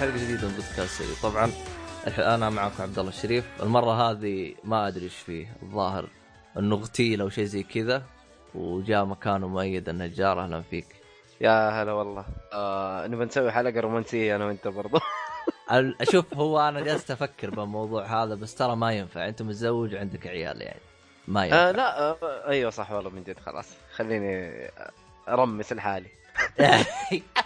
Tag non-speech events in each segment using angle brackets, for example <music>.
حلقة جديدة من بودكاست سري طبعا أنا معكم عبد الله الشريف. المرة هذه ما أدري إيش فيه. الظاهر إنه اغتيل أو شيء زي كذا وجاء مكانه مؤيد النجار. أهلا فيك. يا هلا والله. آه نبى نسوي حلقة رومانسية أنا وأنت برضو. <laughs> ال- شوف هو أنا جالس أفكر بالموضوع هذا بس ترى ما ينفع. أنت متزوج وعندك عيال يعني. ما ينفع. آه لا آه أيوه صح والله من جد خلاص. خليني أرمس لحالي <laughs>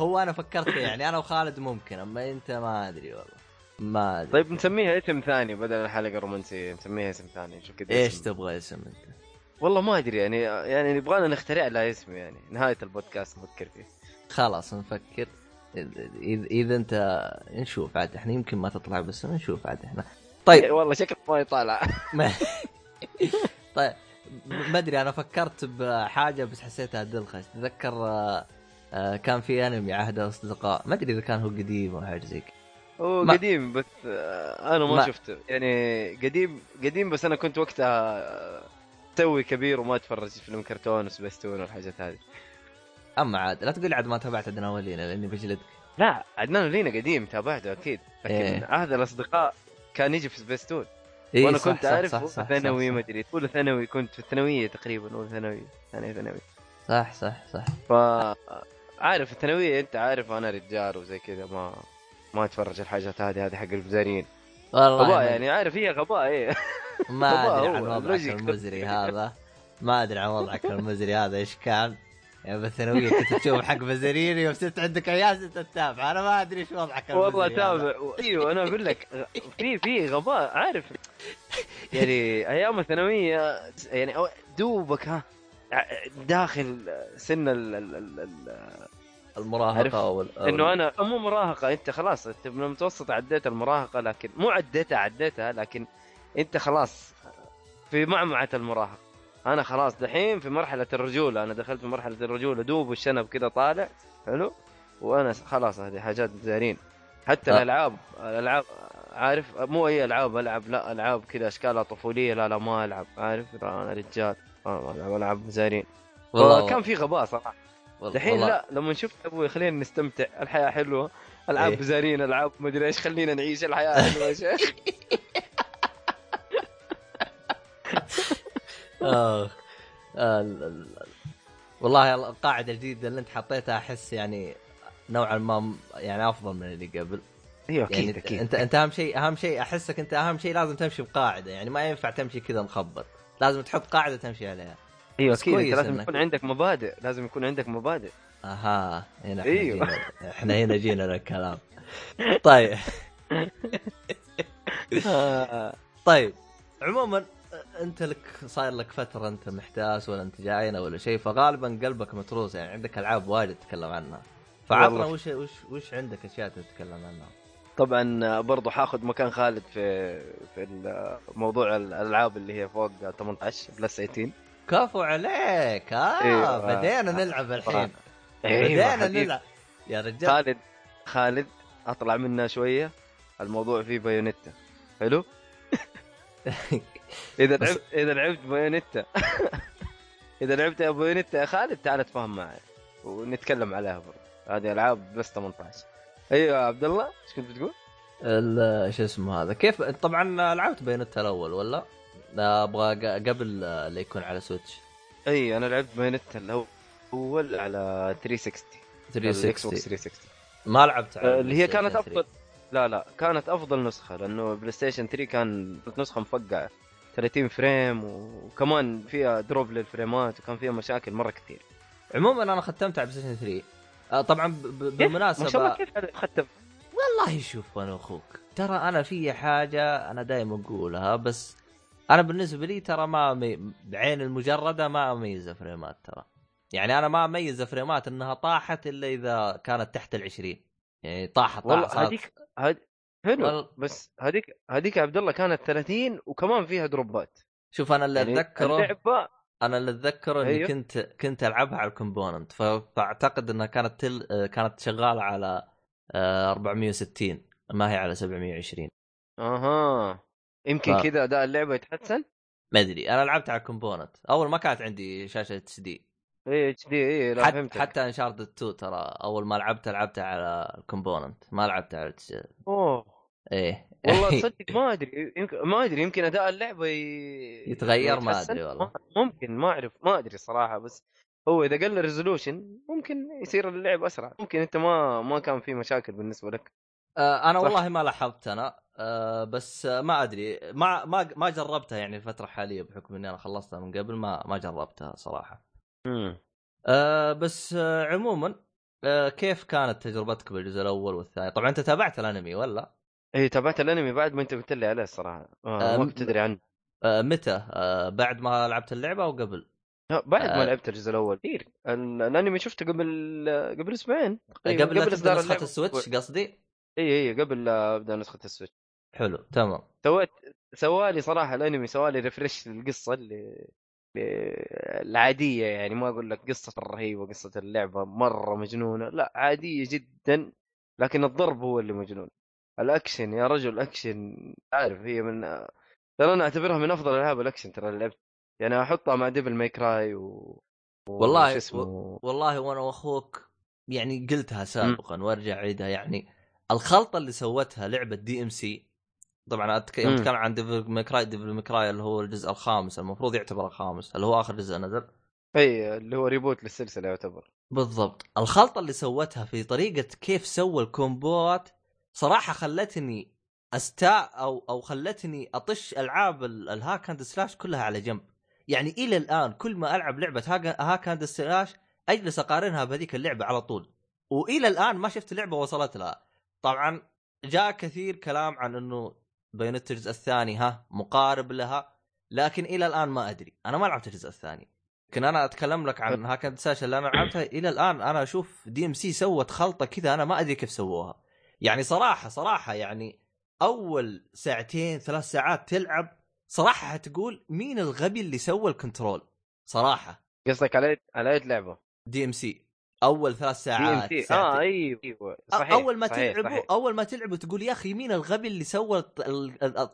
هو أنا فكرت فيه، يعني أنا وخالد ممكن أما أنت ما أدري والله. ما أدري. طيب نسميها اسم ثاني بدل الحلقة الرومانسية نسميها اسم ثاني. نشوف كذا إيش. تبغى اسم أنت؟ والله ما أدري يعني يعني نبغانا نخترع لها اسم يعني. نهاية البودكاست نفكر فيه. خلاص نفكر. اذا اذا أنت نشوف عاد إحنا يمكن ما تطلع بس نشوف عاد إحنا. طيب. والله شكله ما يطالع <laughs> طيب ما أدري أنا فكرت بحاجة بس حسيتها دلخش تذكر آه، كان في انمي عهد الاصدقاء ما أدري إذا كان هو قديم أو حاجة زي كذا هو ما- قديم بس آه أنا ما, ما- شفته. يعني قديم قديم بس أنا كنت وقتها آه، توي كبير وما أتفرج فيلم كرتون وسبيستون والحاجات هذه. أما عاد لا تقول عاد ما تابعت عدنا اولين لأني بجلدك لا عدنان لينا قديم تابعته أكيد. لكن إيه. عهد الأصدقاء كان يجي في سبيستون. إيه وأنا صح، كنت أعرف ثانوي ما أدري اولى ثانوي كنت في الثانوية تقريبا اولى ثانوي ثانية ثانوي. صح صح صح. ف عارف الثانوية أنت عارف أنا رجال وزي كذا ما ما أتفرج الحاجات هذه هذه حق الفزارين والله غباء ما- يعني عارف هي غباء إيه. <laughs> ما <laughs> أدري عن وضعك. المزري هذا. ما أدري عن وضعك المزري هذا إيش كان. يعني بالثانويه كنت تشوف حق بزريني يوم صرت عندك عيال صرت تتابع أنا ما أدري إيش وضعك والله. تابع. إيوه أنا أقول لك في في غباء عارف. <laughs> يعني أيام الثانوية يعني دوبك ها. داخل سن ال ال ال؟ المراهقة وال... إنه أنا مو مراهقة أنت خلاص أنت من المتوسط عديت المراهقة لكن مو عديتها عديتها لكن أنت خلاص في معمعة المراهقة. أنا خلاص دحين في مرحلة الرجولة أنا دخلت في مرحلة الرجولة دوب الشنب كذا طالع حلو؟ وأنا خلاص هذه حاجات زارين. حتى آه. الألعاب الألعاب عارف؟ مو أي ألعاب ألعب لا ألعاب كذا أشكالها طفولية لا لا ما ألعب عارف؟ أنا رجال. ما العب العاب زارين. والله كان في غباء صراحة. والله- والله- لا لما شفت أبوي خلينا نستمتع. الحياة حلوة ألعاب إيه. بزارين ألعاب مدري إيش خلينا نعيش الحياة حلوة يا شيخ. <laughs> آه. آه، ال- ال- والله القاعدة الجديدة اللي انت حطيتها أحس يعني نوعا ما يعني أفضل من اللي قبل. أيوه يعني أكيد أكيد أنت أنت أهم شيء أهم شيء أحسك أنت أهم شيء لازم تمشي بقاعدة. يعني ما ينفع تمشي كذا مخبط. لازم تحط قاعدة تمشي عليها. إيوه أكيد انت لازم إنك- يكون عندك مبادئ لازم يكون عندك مبادئ. أها هنا إحنا. جينا إحنا هنا جينا للكلام. طيب. <laughs> طيب عموما أنت لك صاير لك فترة أنت محتاس ولا أنت جاينا ولا شيء فغالبا قلبك متروس يعني عندك ألعاب واجد تتكلم عنها. فعطنا. وش وش وش عندك أشياء تتكلم عنها؟ طبعا برضو حاخذ مكان خالد في في موضوع الألعاب اللي هي فوق 18 بلس 18 كفو عليك. آه إيوه. بدينا نلعب الحين. أيوه بدينا. نلعب. يا رجال. خالد خالد أطلع منها شوية. الموضوع فيه بايونيتا. حلو؟ <laughs> إذا بس- لعبت إذا لعبت بايونيتا. <laughs> إذا لعبت بايونيتا يا خالد تعال اتفاهم معي. ونتكلم عليها برضه هذه ألعاب بلس 18 أيوه يا عبد الله إيش كنت بتقول؟ ال- شو اسمه هذا؟ كيف طبعا لعبت بايونيتا الأول ولا؟ لا أبغى ق- قبل اللي يكون على سويتش أي أنا لعبت بايونيتا الأول على 360 الإكس بوكس 360 360 ما لعبت على آه، اللي هي كانت 3. أفضل لا لا كانت أفضل نسخة لأنه بلاي ستيشن 3 كان نسخة مفقعة. 30 frame وكمان فيها drop للفريمات وكان فيها مشاكل مرة كثير. عموما أنا ختمت على بلاي ستيشن 3 آه، طبعا ب- ب- ما شاء الله بالمناسبه كيف اخذت والله شوف أنا أخوك ترى أنا في حاجة أنا دائما أقولها بس أنا بالنسبة لي ترى ما مي... بعين المجردة ما أميز فريمات ترى. يعني أنا ما أميز فريمات إنها طاحت إلا إذا كانت تحت العشرين. يعني طاحت والله هذيك هذ حلو وال- بس هذيك هذيك عبد الله كانت 30 وكمان فيها دروبات. شوف أنا اللي يعني اتذكره اللعبة أنا اللي أتذكره إني أيوه. كنت كنت ألعبها على الكومبوننت. فأعتقد إنها كانت تل... آه، كانت شغالة على آه، 460 ما هي على 720 أها. يمكن ف- كذا أداء اللعبة يتحسن؟ ما أدري. أنا لعبت على ال component. أول ما كانت عندي شاشة إتش دي. اي إتش دي اي لا حتى فهمتك. حتى انشارتد 2 ترى أول ما لعبتها لعبتها على ال component. ما لعبتها على. أوه. إيه والله <laughs> تصدق ما أدري يمكن ما أدري يمكن أداء اللعبة ي... يتغير ما؟ أدري والله. ممكن ما اعرف ما أدري صراحة بس هو إذا قل ال resolution ممكن يصير اللعب أسرع ممكن أنت ما ما كان في مشاكل بالنسبة لك آه أنا صح. والله ما لاحظت أنا آه بس ما أدري ما ما ما جربتها يعني الفترة الحاليه بحكم إني أنا خلصتها من قبل ما ما جربتها صراحة امم آه بس آه عموما آه كيف كانت تجربتك بالجزء الأول والثاني؟ طبعا أنت تابعت الأنمي ولا؟ اي تابعت الأنمي بعد ما أنت قلت لي عليه الصراحة آه آه، ما م- كنت ادري عنه آه متى؟ آه بعد ما لعبت اللعبة أو قبل؟ لا، بعد ما آه. لعبت الجزء الأول كثير ال- الأنمي شفته قبل قبل أسبوعين آه قبل لا تبدأ إصدار نسخة السويتش. قصدي؟ اي اي قبل لا أبدأ نسخة السويتش حلو تمام سويت سوالي صراحة الأنمي سوالي refresh للقصة اللي اللي- العادية يعني ما أقول لك قصة رهيبة قصة اللعبة مرة مجنونة لا عادية جدا لكن الضرب هو اللي مجنون الأكشن يا رجل أكشن. عارف هي من ترى أنا أعتبرها من أفضل ألعاب الأكشن ترى اللي لعبت يعني أحطها مع ديفل ماي كراي و... والله اسمه والله وأنا وأخوك يعني قلتها سابقا وأرجع أعيدها. يعني الخلطة اللي سوتها لعبة دي ام سي طبعا. أتكلم عن ديفل ماي كراي ديفل ماي كراي اللي هو الجزء الخامس المفروض يعتبر الخامس اللي هو آخر جزء نزل. أي اللي هو reboot للسلسلة يعتبر. بالضبط. الخلطة اللي سوتها في طريقة كيف سوى ال combo ات صراحة خلتني أستاء أو أو خلتني أطش ألعاب ال- ال hack and slash كلها على جنب. يعني إلى الآن كل ما ألعب لعبة hack- and slash أجلس أقارنها بهذيك اللعبة على طول. وإلى الآن ما شفت لعبة وصلت لها. طبعا جاء كثير كلام عن إنه بايونيتا الجزء الثاني ها مقارب لها لكن إلى الآن ما أدري. أنا ما لعبت الجزء الثاني. لكن أنا أتكلم لك عن hack and slash اللي أنا لعبتها. إلى الآن أنا أشوف دي ام سي سوت خلطة كذا أنا ما أدري كيف سووها. يعني صراحة صراحة يعني أول ساعتين ثلاث ساعات تلعب صراحة حتقول مين الغبي اللي سوى ال control صراحة قصدك على على لعبة؟ دي ام سي أول ثلاث دي ام ساعات سي. آه أيوه أيوه صحيح أول ما صحيح تلعبوا صحيح. أول ما تلعبوا تقول يا أخي مين الغبي اللي سوى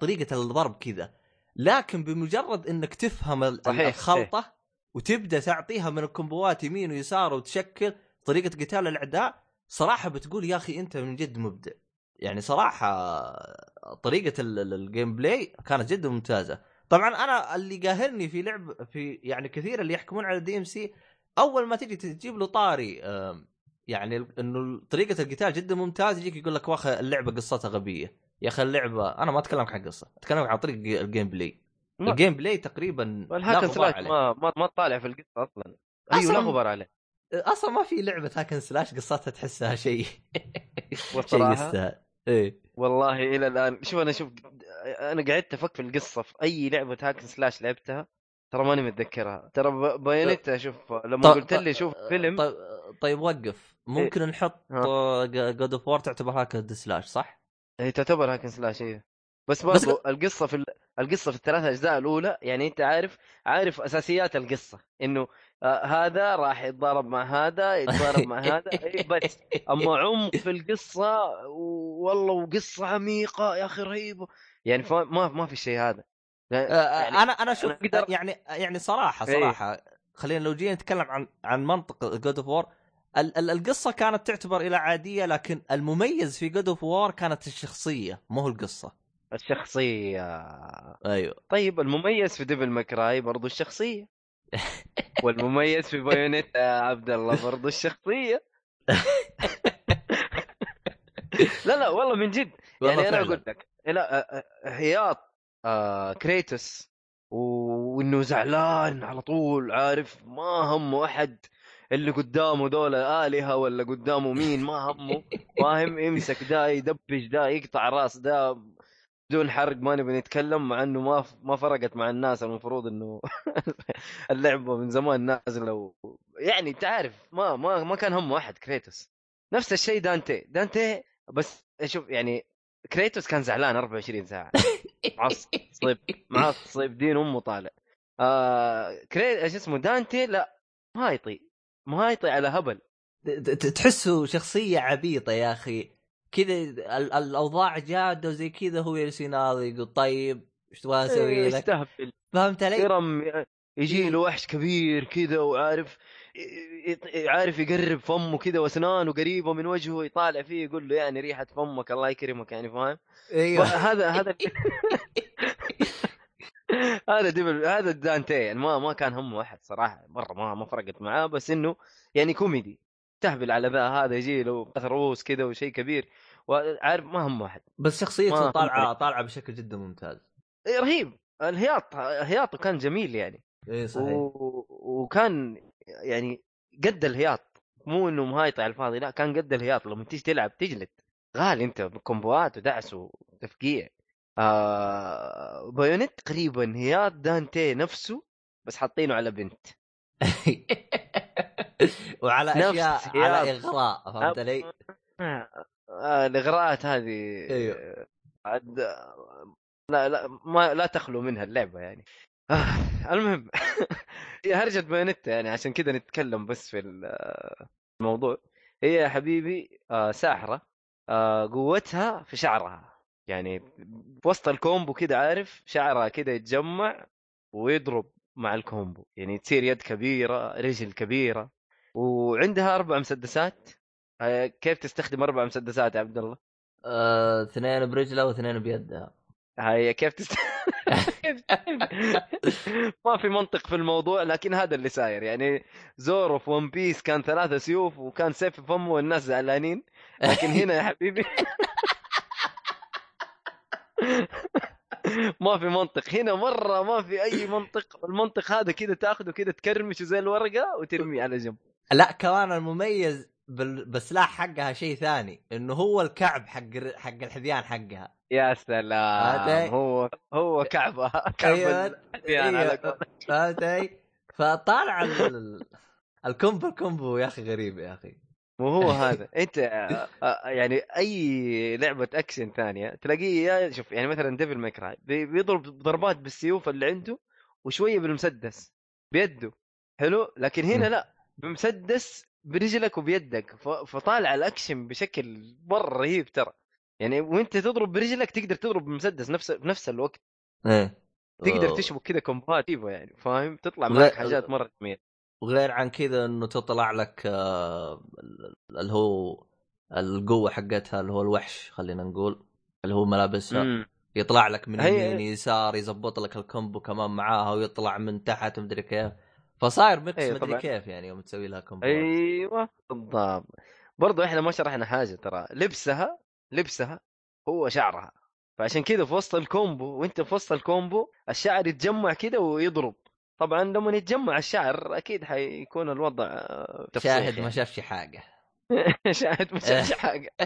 طريقة الضرب كذا لكن بمجرد إنك تفهم صحيح، الخلطة وتبدأ تعطيها من ال combo ات يمين ويسار وتشكل طريقة قتال الأعداء صراحة بتقول يا أخي أنت من جد مبدع. يعني صراحة طريقة ال- ال- ال gameplay كانت جدا ممتازة. طبعا أنا اللي قاهرني في لعب في يعني كثير اللي يحكمون على الدي ام سي أول ما تجي تجيب له طاري يعني إنه طريقة القتال جدا ممتاز يجيك يقول لك يا أخي اللعبة قصتها غبية. يا أخي اللعبة أنا ما أتكلم عن قصة أتكلم عن طريق ال gameplay ال gameplay تقريبا ال hack and slash ما ما ما تطالع في القصة أصلا. أيوه لا غبار عليه. أصلا ما في لعبة hack and slash قصتها تحسها شيء. <laughs> شيء يستاهل. إيه. والله إلى الآن شوف أنا شوف أنا قعدت افك في القصة في أي لعبة hack and slash لعبتها ترى ماني متذكرها. ترى بايونيتا شوف لما طب- قلت لي شوف فيلم. طيب طيب وقف. ممكن نحط ها. جود اوف وور تعتبر hack and slash صح؟ هي تعتبر hack and slash هي بس بس برضو القصة في ال- القصة في الثلاث اجزاء الأولى يعني أنت عارف عارف أساسيات القصة. إنه آه هذا راح يتضارب مع هذا يتضارب مع هذا. <laughs> إيه بس أما عمق في القصة والله وقصة عميقة يا أخي رهيبة. يعني ما ما في الشيء هذا. آه، يعني أنا أنا أشوف أنا يعني يعني صراحة إيه. صراحة خلينا لو جينا نتكلم عن عن منطق جود اوف وور القصة كانت تعتبر إلى عادية لكن المميز في جود اوف وور كانت الشخصية مو هو القصة. الشخصية. أيوه. طيب المميز في ديفل ماي كراي برضو الشخصية. <laughs> والمميز في بايونيتا يا عبد الله برضو الشخصية. <laughs> لا لا والله من جد. يعني أنا. أقول لك لا هياط آه كريتوس وإنه زعلان على طول عارف ما همه أحد اللي قدامه دول آلهة ولا قدامه مين ما همه. فاهم يمسك دا يدبش دا يقطع رأس دا بدون حرق ما نبي نتكلم مع إنه ما ما فرقت مع الناس. المفروض إنه <laughs> اللعبة من زمان نازلة و... يعني انت عارف ما ما ما كان همه احد كريتوس نفس الشيء دانتي. دانتي بس شوف يعني كريتوس كان زعلان 24 ساعة. معصب معصب دين أمه طالع. آه كري إيش اسمه دانتي؟ لا ما يطي ما يطي على هبل. تحسه شخصية عبيطة يا أخي. كذا ال- الأوضاع جاده وزي كذا هو يجلس يناظر يقول طيب إيش تبغى أسوي إيه، لك؟ يستهبل. فهمت علي؟ يرم يجي له وحش كبير كذا وعارف عارف يقرب فمه كده وأسنانه قريبة من وجهه يطالع فيه يقول له يعني ريحة فمك الله يكرمك يعني فاهم؟ أيوه. <laughs> هذا هذا <laughs> هذا Devil هذا دانتي يعني ما ما كان همه احد صراحة مرة ما ما فرقت معاه بس إنه يعني كوميدي. تهبل على ذا هذا يجي له رؤوس كذا وشيء كبير. وعارف ما همه احد بس شخصيته طالعة طالعة بشكل جدا ممتاز. إيه، رهيب. الهياط هياطه كان جميل يعني. اي صحيح. و... وكان يعني قد الهياط. مو إنه مهايط على الفاضي لا كان قد الهياط. لما تيجي تلعب تجلد. غالي أنت ب combo ات ودعس وتفقيع. آه... Bayonetta تقريبا هياط دانتي نفسه بس حاطينه على بنت. <laughs> <laughs> وعلى اشياء على إغراء فهمت علي؟ آه... الإغراءات هذه أيوه. عد... لا لا ما لا تخلو منها اللعبة يعني. آه المهم <laughs> هي هرجة Bayonetta يعني عشان كذا نتكلم بس في ال- الموضوع. هي يا حبيبي آه ساحرة آه قوتها في شعرها. يعني في وسط ال combo كذا عارف؟ شعرها كذا يتجمع ويضرب. مع ال combo يعني تصير يد كبيرة رجل كبيرة. وعندها أربع مسدسات. آه كيف تستخدم أربع مسدسات يا عبد الله؟ آه، اثنين برجله واثنين بيدها. هاي كيف تست... <laughs> ما في منطق في الموضوع لكن هذا اللي صاير. يعني زورو في One Piece كان ثلاثة سيوف وكان سيف في فمه والناس زعلانين. لكن هنا يا حبيبي <laughs> <laughs> ما في منطق. هنا مرة ما في أي منطق. المنطق هذا كذا تاخذه كذا تكرمشه زي الورقة وترميه على جنب. لا كمان المميز بال- بالسلاح حقها شيء ثاني. إنه هو الكعب حق حق الحذيان حقها. يا سلام. هو هو كعبة كعبة أيوة. الحذيان أيوة. فهمت علي؟ فطالع ال- ال combo ال combo يا أخي غريب يا أخي. وهو هذا. انت آه، آه، يعني أي لعبة أكشن ثانية تلاقيه يا شوف يعني مثلا Devil May Cry بيضرب ضربات بالسيوف اللي عنده وشوية بالمسدس بيده. حلو؟ لكن هنا. لا بمسدس برجلك وبيدك فطالع الأكشن بشكل مرة رهيب ترى. يعني وأنت تضرب برجلك تقدر تضرب بالمسدس نفس بنفس الوقت. إيه. تقدر. تشبك كذا combo ات يعني فاهم؟ تطلع معك حاجات مرة جميلة. وغير عن كذا إنه تطلع لك آه، اللي هو القوة حقتها اللي هو الوحش خلينا نقول اللي هو ملابسها. مم. يطلع لك من يمين يسار يزبط لك ال combo كمان معاها ويطلع من تحت مدري كيف. فصاير mix أيوة مدري. كيف يعني يوم تسوي لها combo أيوه بالضبط. برضو إحنا ما شرحنا حاجة ترى. لبسها لبسها هو شعرها. فعشان كذا في وسط ال combo وأنت في وسط ال combo الشعر يتجمع كذا ويضرب. طبعا لما يتجمع الشعر أكيد حيكون الوضع تفسيخ شاهد يعني. ما شافش حاجة. <laughs> شاهد ما شافش حاجة. <laughs>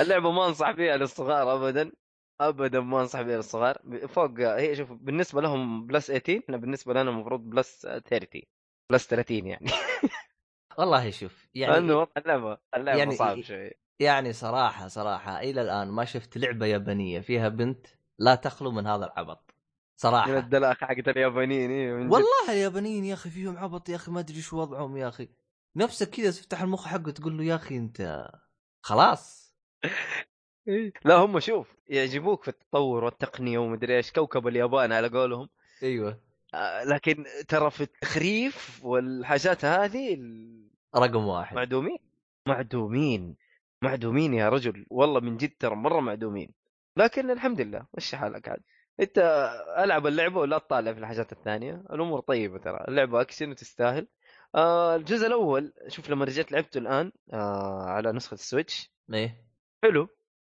اللعبة ما أنصح فيها للصغار ابدا. ابدا ما أنصح فيها للصغار. فوق هي شوف بالنسبة لهم plus 18 إحنا بالنسبة لنا المفروض plus 30 بلس 30 يعني. <laughs> والله شوف يعني اللعبة اللعبة يعني- صعب شوي. يعني صراحة صراحة إلى الآن ما شفت لعبة يابانية فيها بنت لا تخلو من هذا العبط. صراحة. الدلاخ حقت اليابانيين إيه من. والله اليابانيين يا أخي فيهم عبط يا أخي ما أدري شو وضعهم يا أخي. نفسك كذا تفتح المخ حقه تقول له يا أخي أنت خلاص. <laughs> لا هم شوف يعجبوك في التطور والتقنية ومدري إيش كوكب اليابان على قولهم. أيوه. آه، لكن ترى في التخريف والحاجات هذه رقم واحد. معدومين معدومين معدومين يا رجل. والله من جد ترى مرة معدومين. لكن الحمد لله مشي حالك عاد. انت العب اللعبة ولا تطالع في الحاجات الثانية؟ الأمور طيبة ترى. اللعبة اكشن وتستاهل. آه الجزء الأول شوف لما رجعت لعبته الان آه على نسخة ال Switch. إيه. حلو.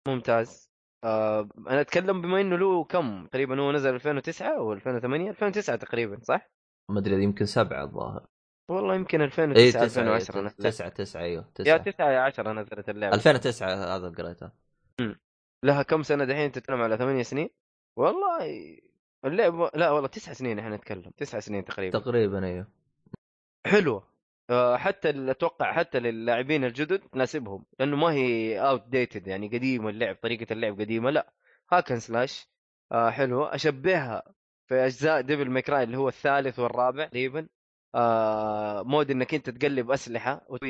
ممتاز. آه أنا اتكلم بما انه له كم؟ تقريبا هو نزل 2009 أو 2008 2009 تقريبا صح؟ ما أدري يمكن سبعة الظاهر. والله يمكن اي 2009 تسعة 2010 إيه، نزلت. تسعة تسعة أيوه يا تسعة. 9 يا 10 نزلت اللعبة. 2009 هذا قريته. لها كم سنة دحين تتكلم على ثمانية سنين؟ والله اللعبه لا والله تسع سنين إحنا نتكلم تسع سنين تقريبا. تقريبا أيوه. حلوة. آه، حتى أتوقع حتى للاعبين الجدد تناسبهم لأنه ما هي outdated يعني قديمة اللعب طريقة اللعب قديمة لا. hack and slash آه حلوة. أشبهها في أجزاء Devil May Cry اللي هو الثالث والرابع تقريبا. آه mode إنك أنت تقلب أسلحة وفي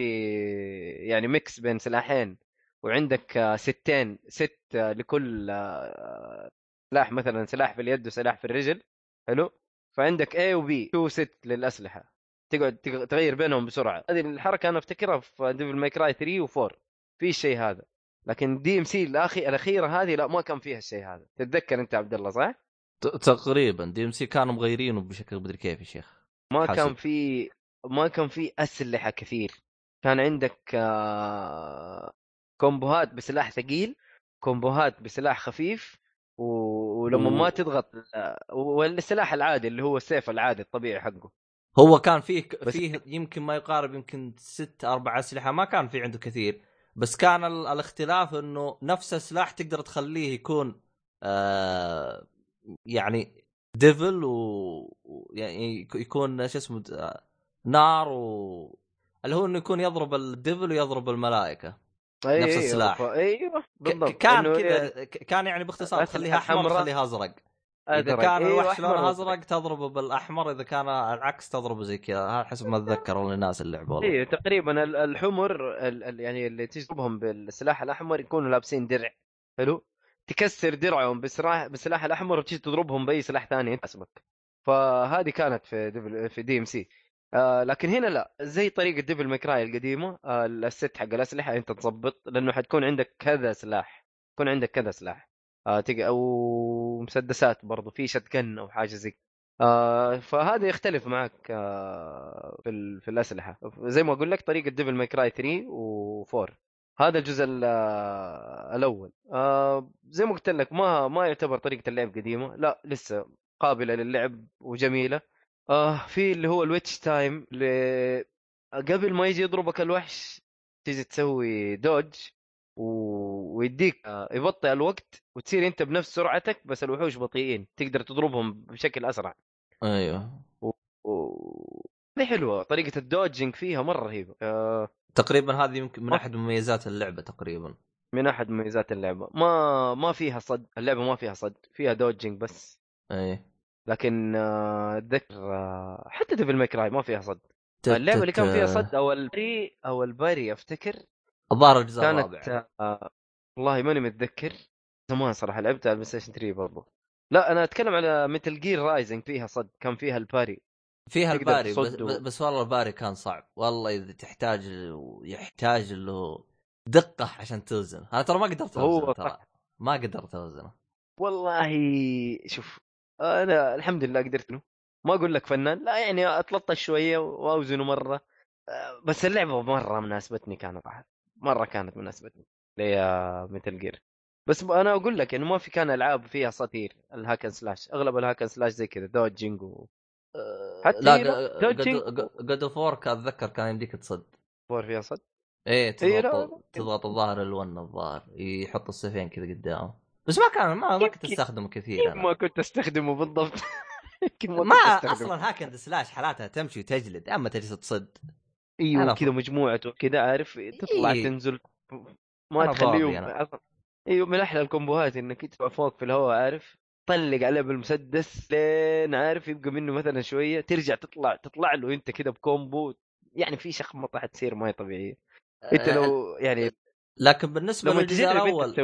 يعني mix بين سلاحين وعندك آه set ين set آه لكل آه سلاح مثلا سلاح في اليد وسلاح في الرجل حلو؟ فعندك A و B two set للأسلحة. تقعد تغ- تغير بينهم بسرعة. هذه الحركة أنا أفتكرها في Devil May Cry 3 و4 في الشيء هذا. لكن DMC الاخي الأخيرة هذه لا ما كان فيها الشيء هذا. تتذكر أنت عبد الله صح؟ تقريبا. DMC كانوا مغيرينه بشكل مدري كيف يا شيخ. ما حسب. كان في ما كان في أسلحة كثير. كان عندك آه، combo هات بسلاح ثقيل combo هات بسلاح خفيف. ولما ما تضغط والسلاح العادي اللي هو السيف العادي الطبيعي حقه. هو كان فيه فيه يمكن ما يقارب يمكن ست أربع أسلحة ما كان في عنده كثير. بس كان ال- الاختلاف إنه نفس السلاح تقدر تخليه يكون آه يعني devil و يعني يك- يكون شو اسمه آه، نار و اللي هو إنه يكون يضرب ال devil ويضرب الملائكة. نفس أيوه، السلاح. ف- أيوه بالضبط كان كذا ك- كان يعني باختصار تخليها أحمر. تخليها أزرق إذا. كان أيوه، الوحش لونه. أزرق تضربه بالأحمر إذا كان العكس تضربه زي كذا حسب ما أتذكر الناس اللي لعبوا. أيوه تقريبا ال- الحمر ال- يعني اللي تجربهم بالسلاح الأحمر يكونوا لابسين درع حلو تكسر درعهم بسلاح بالسلاح الأحمر وتجي تضربهم بأي سلاح ثاني أنت حسبك فهذه كانت في في DMC آه لكن هنا لا. زي طريقة Devil May Cry القديمة آه ال set حق الأسلحة أنت تظبط لأنه حتكون عندك كذا سلاح يكون عندك كذا سلاح. آه تق... أو مسدسات برضو في shotgun أو حاجة زي. آه فهذا يختلف معك آه في ال... في الأسلحة. زي ما أقول لك طريقة Devil May Cry 3 و4 هذا الجزء ال- الأول. آه زي ما قلت لك ما ما يعتبر طريقة اللعب قديمة. لا لسه قابلة للعب وجميلة. آه في اللي هو ال Witch Time اللي قبل ما يجي يضربك الوحش تيجي تسوي dodge و... ويديك آه، يبطئ الوقت وتصير أنت بنفس سرعتك بس الوحوش بطيئين تقدر تضربهم بشكل أسرع. أيوه. و... دي حلوة طريقة ال dodging فيها مرة رهيبة آه. تقريبا هذه يمكن من أحد مميزات اللعبة تقريبا. من أحد مميزات اللعبة. ما ما فيها صد اللعبة ما فيها صد فيها dodging بس. أي. لكن آه، اتذكر آه، حتى Devil May Cry ما فيها صد. اللعبة اللي كان فيها صد أو ال parry أو ال parry أفتكر الظاهر الجزء الرابع. كانت آه والله ماني متذكر. زمان صراحة لعبتها على ال PlayStation 3 برضو. لا أنا أتكلم على Metal Gear Rising فيها صد كان فيها ال parry فيها ال parry بس, و- بس, والله ال parry كان صعب. والله إذا تحتاج يحتاج له دقة عشان توزن أنا ترى ما قدرت هو اوزنه ترى. ما قدرت اوزنه والله شوف أنا الحمد لله قدرت له ما أقول لك فنان لا يعني اتلطش شوية وأوزنه مرة آه، بس اللعبة مرة مناسبتني كانت مرة كانت مناسبتني ليا متل جير بس أنا أقول لك إنه ما في كان ألعاب فيها ساتير الهاكن سلاش أغلب الهاكن سلاش زي كذا دوجينج و... حتى لا. جود اوف وور أتذكر كان يمديك تصد فور فيها صد إيه إيه، تضغط. تضغط الظاهر الون الظاهر يحط السيفين كذا قدامه بس ما كان ما, ما كنت أستخدمه كثير ما كنت أستخدمه بالضبط. <laughs> ما. أصلا hack and slash حالاتها تمشي وتجلد أما تجلس تصد. إيوه كذا مجموعة كذا عارف؟ تطلع إيه. تنزل ما تخليهم. إيوه من أحلى الكومبوهات إنك تبقى فوق في الهواء عارف؟ طلق عليه بالمسدس لين عارف؟ يبقى منه مثلا شوية ترجع تطلع تطلع له أنت كذا ب combo. يعني في شخمطه حتصير ما هي طبيعية. أنت لو يعني لكن بالنسبة للجزء الأول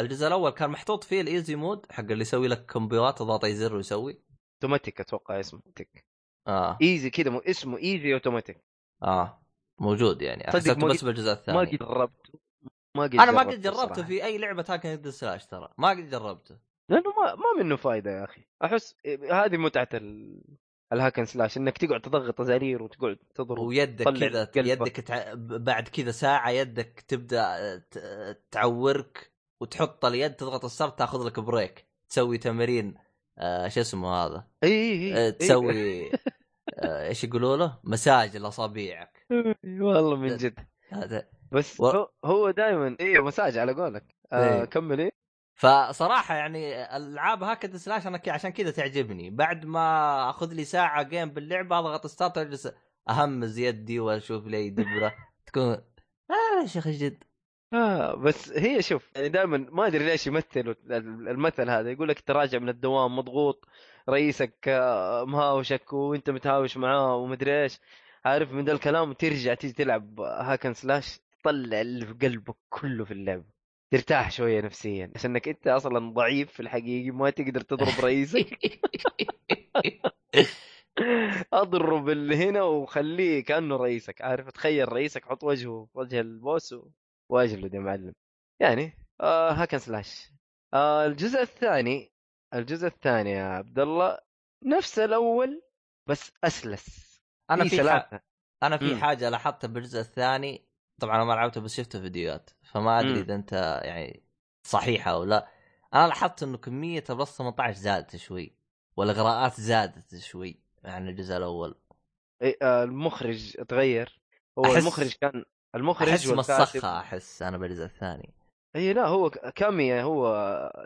الجزء الأول كان محطوط فيه ال easy mode حق اللي يسوي لك كومبوهات تضغط أي زر ويسوي. اوتوماتيك أتوقع اسمه تك آه. easy كذا اسمه easy automatic آه. موجود يعني ما بس بالجزء الثاني. ما قد جربته. ما قد أنا ما قد جربته صراحة. في أي لعبة hack and slash ترى. ما قد جربته. لأنه ما ما منه فايدة يا أخي. أحس هذه متعة ال... ال hack and slash إنك تقعد تضغط زرير وتقعد تضرب ويدك كذا. يدك تع... بعد كذا ساعة يدك تبدأ ت- تعورك. وتحط اليد تضغط ال start تاخذ لك break. تسوي تمارين آه شو اسمه هذا؟ إي إي آه تسوي <laughs> آه إيش يقولوا له؟ مساج لأصابيعك. والله من جد. هذا. بس و- هو, هو دائما أيوه مساج على قولك. آه إيه. كمل إيه فصراحة يعني العاب hack slash أنا عشان كذا تعجبني. بعد ما أخذ لي ساعة game باللعبة أضغط start وأجلس. أهمز يدي وأشوف لي دبرة. تكون آه يا شيخ جد آه بس هي شوف يعني دائما ما أدري ليش يمثلوا المثل هذا. يقول لك تراجع من الدوام مضغوط رئيسك آه، مهاوشك وأنت متهاوش معاه ومدري إيش. عارف من ذا الكلام وترجع تيجي تلعب هاكن سلاش تطلع اللي في قلبك كله في اللعبه ترتاح شوية نفسيا عشان إنك أنت أصلا ضعيف في الحقيقة ما تقدر تضرب رئيسك. <laughs> أضرب اللي هنا وخليه كأنه رئيسك عارف؟ تخيل رئيسك حط وجهه في وجه ال boss واجلد يا معلم. يعني آه hack and slash. آه الجزء الثاني الجزء الثاني يا عبد الله نفس الأول بس أسلس. أنا في ح... أنا في مم. حاجة لاحظتها بالجزء الثاني. طبعا أنا ما لعبته بس شفته فيديوهات فما أدري. إذا أنت يعني صحيحه أو لا. أنا لاحظت إنه كمية ال plus 18 زادت شوي والإغراءات زادت شوي عن الجزء الأول. آه المخرج تغير. هو أحس- المخرج كان المخرج أحس والكاتب مسخه أحس أنا بالجزء الثاني. إي لا هو كاميا هو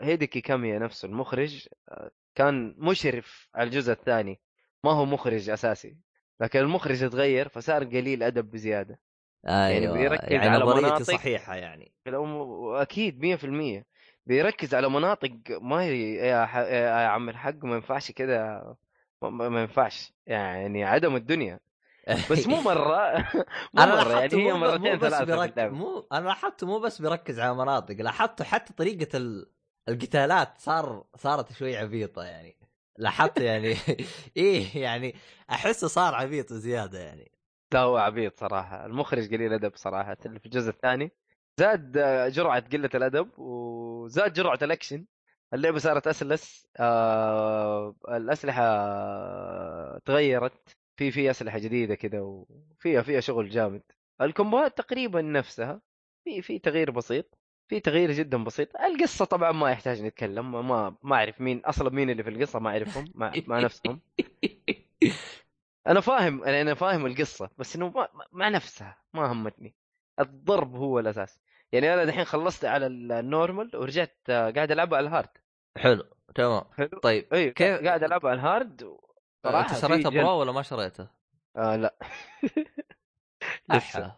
هيديكي كاميا نفسه المخرج آه، كان مشرف على الجزء الثاني. ما هو مخرج أساسي. لكن المخرج تغير فصار قليل أدب بزيادة. أيوه بيركز يعني على مناطق- صحيحة يعني. أكيد 100% بيركز على مناطق ما هي يا, ح... يا عم الحق ما ينفعش كده ما ينفعش. يعني عدم الدنيا. <laughs> بس مو مرة. <laughs> مو أنا مرة يعني هي مرتين ثلاثة. اللعبة. مو أنا لاحظت مو بس بيركز على مناطق لاحظت حتى طريقة ال... القتالات صار صارت شوي عبيطة يعني. لاحظت يعني. <laughs> إيه يعني أحسه صار عبيط زيادة يعني. لا هو عبيط صراحة. المخرج قليل أدب صراحة. اللي في الجزء الثاني زاد آه، جرعة قلة الأدب وزاد جرعة الأكشن. اللعبة صارت أسلس آه الأسلحة تغيرت. في في أسلحة جديدة كده وفيها فيها شغل جامد. الكومبوهات تقريبا نفسها في في تغيير بسيط في تغيير جدا بسيط. القصة طبعا ما يحتاج نتكلم ما- ما ما أعرف مين أصلا مين اللي في القصة ما أعرفهم مع, مع نفسهم. أنا فاهم أنا فاهم القصة بس إنه ما مع نفسها ما همتني. الضرب هو الأساس. يعني أنا دحين خلصت على ال normal ورجعت قاعد العبها على ال hard. حلو تمام. حلو. طيب اي كيف- قاعد العبها على ال hard صراحة أنت شريته جن- Pro ولا ما شريته؟ آه لا <laughs> لسه.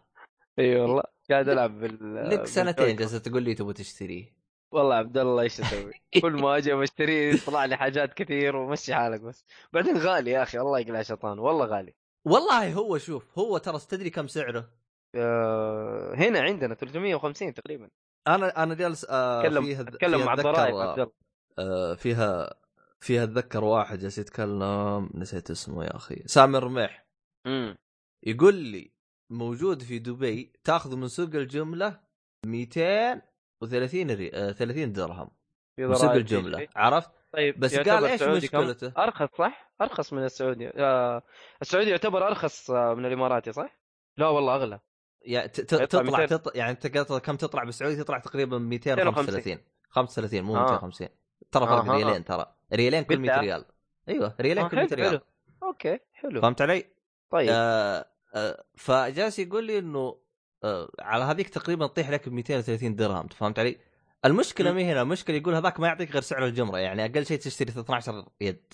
إي والله قاعد ألعب بال لك سنتين. جالس تقول لي تبغى تشتريه والله عبد الله إيش أسوي؟ كل ما أجي بشتري يطلع لي حاجات كثير ومشي حالك بس بعدين غالي يا أخي الله يقلع شيطان والله غالي والله هو شوف هو ترى تدري كم سعره؟ آه هنا عندنا 350 تقريبا أنا أنا جالس آه أتكلم أتكلم مع الضرائب عبد الله آه، فيها فيها اتذكر واحد جالس يتكلم نسيت اسمه يا أخي سامي الرميح امم يقول لي موجود في دبي تاخذه من سوق الجملة 230 ري... آه 30 درهم في من سوق الجملة شيء. عرفت طيب بس قال إيش؟ مشكلته؟ أرخص صح؟ أرخص من السعودي آه السعودي يعتبر أرخص آه، من الاماراتي صح؟ لا والله أغلى يعني تطلع 200. تطلع يعني أنت كم تطلع بالسعودي تطلع تقريبا 235 35 مو آه. 250 ترى فرق. ريالين ترى ريالين كل 100 بالله. ريال أيوه ريالين آه كل 100 حلو ريال حلو أوكي حلو فهمت علي؟ طيب آه آه فجالس يقول لي إنه آه على هذيك تقريبا تطيح لك ب 230 درهم فهمت علي؟ المشكلة. مي هنا المشكلة يقول هذاك ما يعطيك غير سعر الجمرة يعني أقل شيء تشتري 12 يد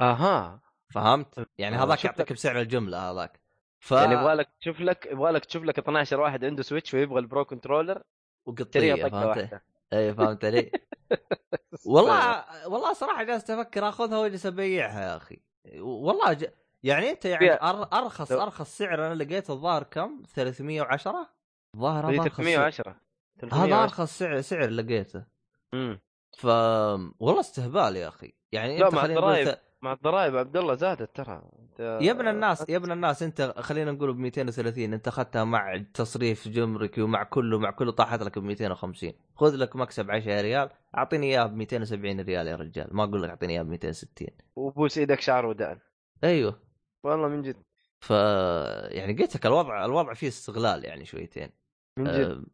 أها فهمت؟ يعني آه، هذاك يعطيك. بسعر الجملة هذاك ف يعني يبغى لك تشوف لك يبغى لك تشوف لك 12 واحد عنده Switch ويبغى ال Pro Controller وقطية فهمت؟ واحدة اي فهمت علي؟ <laughs> والله والله صراحة جالس أفكر آخذها واجلس ابيعها يا أخي والله ج... يعني أنت يعني. أرخص أرخص سعر أنا لقيته الظاهر كم؟ 310 الظاهر أرخص سعر 310 هذا أرخص سعر سعر لقيته امم ف والله استهبال يا أخي يعني لا، أنت مع نقول الضرايب. ت- مع الضرائب عبد الله زادت ترى يا ابن الناس يا ابن الناس انت خلينا نقول ب 230 انت اخذتها مع تصريف جمركي ومع كله مع كله طاحت لك ب 250 خذ لك مكسب 10 ريال اعطيني اياه ب 270 ريال يا رجال. ما أقول لك اعطيني اياه ب 260 وبوس إيدك شعر ودقن. أيوه. والله من جد. ف يعني قلت لك الوضع الوضع فيه استغلال يعني شويتين. من جد. أه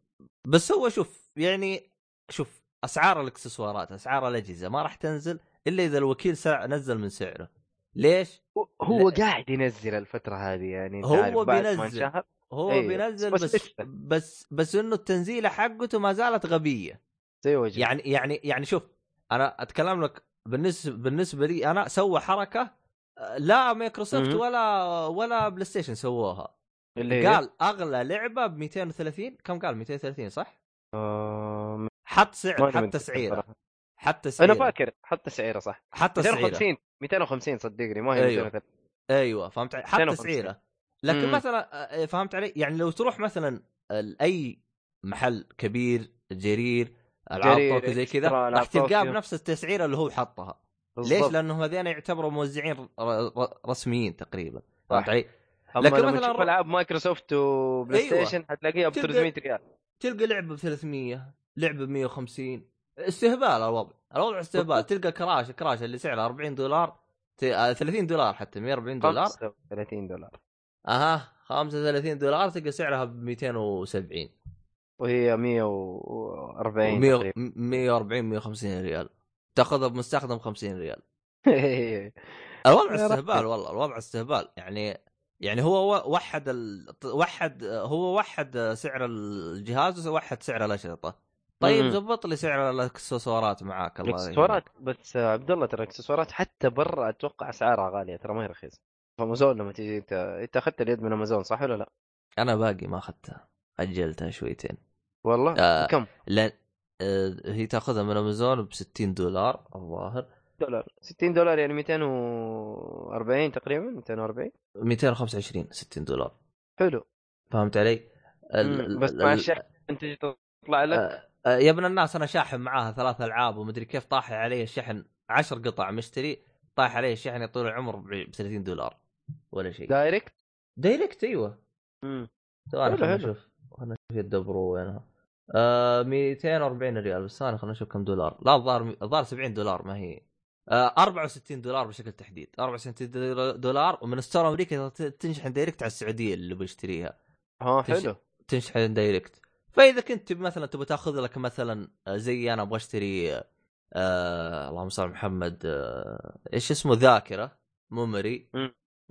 بس هو شوف يعني شوف أسعار الإكسسوارات أسعار الأجهزة ما راح تنزل إلا إذا الوكيل سع... نزل من سعره. ليش؟ هو لا. قاعد ينزل الفترة هذه يعني هو بينزل. هو أيوه. بينزل بس بس. بس بس إنه التنزيله حقته ما زالت غبية زي وجه يعني يعني يعني شوف أنا أتكلم لك بالنسبة بالنسبة لي أنا سوى حركة آه، لا مايكروسوفت. ولا ولا بلاي ستيشن سووها اللي هي قال أغلى لعبة ب 230 كم قال 230 صح؟ آه... حط سعر ماني حتى متذكر سعيره صراحة. حتى سعيرة أنا فاكر حتى سعيرة صح حتى سعيرة 250 250 صدقني ما هي أيوه. 230 أيوه فهمت علي؟ حتى 250. سعيرة لكن مم. مثلا آه، فهمت علي؟ يعني لو تروح مثلا أي محل كبير جرير العاب طوكيو زي كذا راح تلقاه. بنفس التسعيرة اللي هو حطها ليش؟ بالضبط. لأنهم هذين يعتبروا موزعين رسميين تقريبا. فهمت علي؟ لكن مثلاً ألعاب مايكروسوفت وبلاي أيوة. ستيشن حتلاقيها ب تلقى- 300 ريال تلقى لعبة ب 300 لعبة ب 150 استهبال الوضع. الوضع استهبال. تلقى كراش كراش اللي سعرها 40 دولار ت- آه، 30 دولار حتى 140 دولار. 35 دولار. أها 35 دولار تلقى سعرها ب 270 وهي 140 100 تقريبا. 140 150 ريال. تاخذها بمستخدم 50 ريال. <laughs> الوضع استهبال والله الوضع استهبال. يعني يعني هو وحد ال... وحد هو وحد سعر الجهاز ووحد سعر الأشرطة. طيب. زبط لي سعر الإكسسوارات معاك الله الإكسسوارات؟ بس عبد الله ترى الإكسسوارات حتى برا أتوقع اسعارها غالية ترى ما هي رخيصة. فامازون لما تيجي أنت أنت أخذت اليد من أمازون صح ولا لا؟ أنا باقي ما أخذتها أجلتها شويتين. والله؟ آه. كم لأن آه، هي تأخذها من أمازون ب 60 دولار الظاهر. دولار. 60 دولار يعني 240 تقريبا 240 225 60 دولار. حلو. فهمت علي؟ ال- بس مع الشحن تجي تطلع لك؟ آه، يا ابن الناس أنا شاحن معاها ثلاث ألعاب ومدري كيف طاح علي الشحن عشر قطع مشتري طاح علي الشحن طول العمر ب 30 دولار ولا شيء. دايركت؟ direct أيوه. مم. ثواني حلو. نشوف خلينا نشوف يد Pro وينها. آه 240 ريال بس ثاني خلينا نشوف كم دولار. لا الظاهر الظاهر 70 دولار ما هي. آه 64 دولار بشكل تحديد. 64 دولار ومن store أمريكا تنشحن direct على السعودية اللي بشتريها ها تش- حلو. تنشحن direct. فإذا كنت مثلا تبغى تأخذ لك مثلا آه، زي أنا أبغى أشتري آه اللهم صل محمد آه إيش اسمه ذاكرة memory.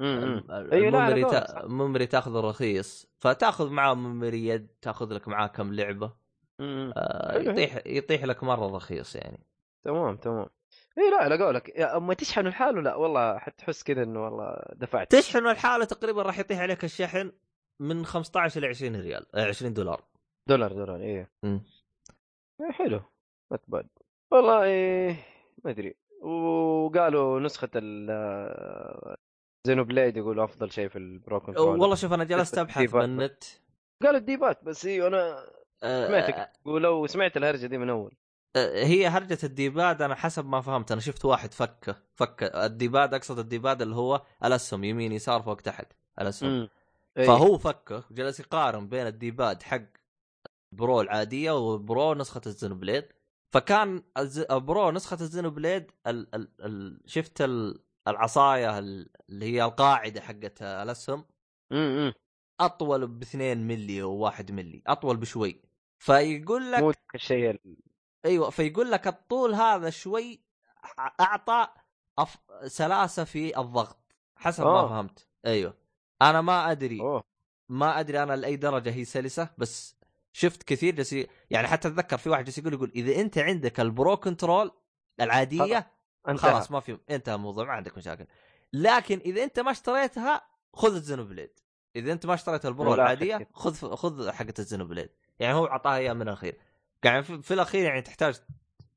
أيوة، تا... صح. memory تأخذ رخيص فتأخذ معاه memory يد تأخذ لك معاه كم لعبة. آه. يطيح يطيح لك مرة رخيص يعني. تمام تمام. اي لا على قولك أما تشحن لحاله لا والله حتحس كذا إنه والله دفعت. تشحن الحالة تقريبا راح يطيح عليك الشحن من 15 ل 20 ريال آه 20 دولار. دولار دولار إيه. مم. إيه، حلو. bad والله إيه ما أدري. وقالوا نسخة ال زينو بليد يقولوا أفضل شيء في ال Pro Control والله شوف أنا جلست أبحث. بالنت. قالوا ال D-pad بس أيوه أنا آه، سمعتك. ولو سمعت الهرجة دي من أول. آه، هي هرجة ال D-pad أنا حسب ما فهمت. أنا شفت واحد فكه فك ال D-pad أقصد ال D-pad اللي هو الاسهم يمين يسار فوق تحت الاسهم مم. إيه. فهو فكه جلس يقارن بين ال D-pad حق Pro العادية و Pro نسخة الزينو بليد فكان. Pro نسخة الزينو بليد ال... ال... ال... شفت ال... العصاية ال- اللي هي القاعدة حقت الأسهم. أطول ب 2 ملي أو 1 ملي أطول بشوي فيقول لك مو الشيء ال- أيوه فيقول لك الطول هذا شوي أعطى أف... سلاسة في الضغط حسب ما آه. فهمت أيوه أنا ما أدري أوه ما أدري أنا لأي درجة هي سلسة بس شفت كثير جالس يعني حتى أتذكر في واحد جالس يقول يقول إذا أنت عندك ال Pro Control العادية خلاص ما في انتهى الموضوع ما عندك مشاكل. لكن إذا أنت ما اشتريتها خذ الزينو بليد إذا أنت ما اشتريت ال Pro العادية. خذ خذ حقة الزينو بليد يعني هو أعطاها اياه من الأخير. يعني في, في الأخير يعني تحتاج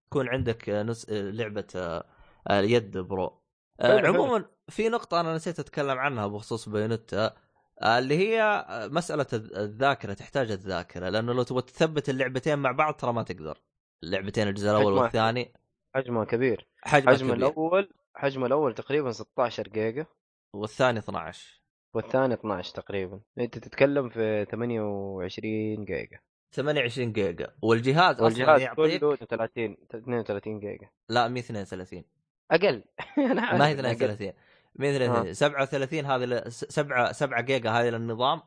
تكون عندك آه، نس... آه، لعبة آه، آه، يد Pro. عموما في نقطة أنا نسيت أتكلم عنها بخصوص بايونيتا آه، اللي هي آه، مسألة الذ- الذاكرة تحتاج الذاكرة لأنه لو تبغى تثبت اللعبتين مع بعض ترى ما تقدر. اللعبتين الجزء الأول حجمها والثاني. حجمه كبير. حجمه حجم كبير. الأول حجم الأول تقريبا 16 جيجا. والثاني 12 والثاني 12 تقريبا. أنت تتكلم في 28 جيجا. 28 جيجا. والجهاز أصلا والجهاز يعطيك كله 30 32 جيجا. لا 132 أقل. <laughs> أنا عارف ما هي إنه أقل. 32 132 37 هذه ل- س- 7 7 جيجا هذه للنظام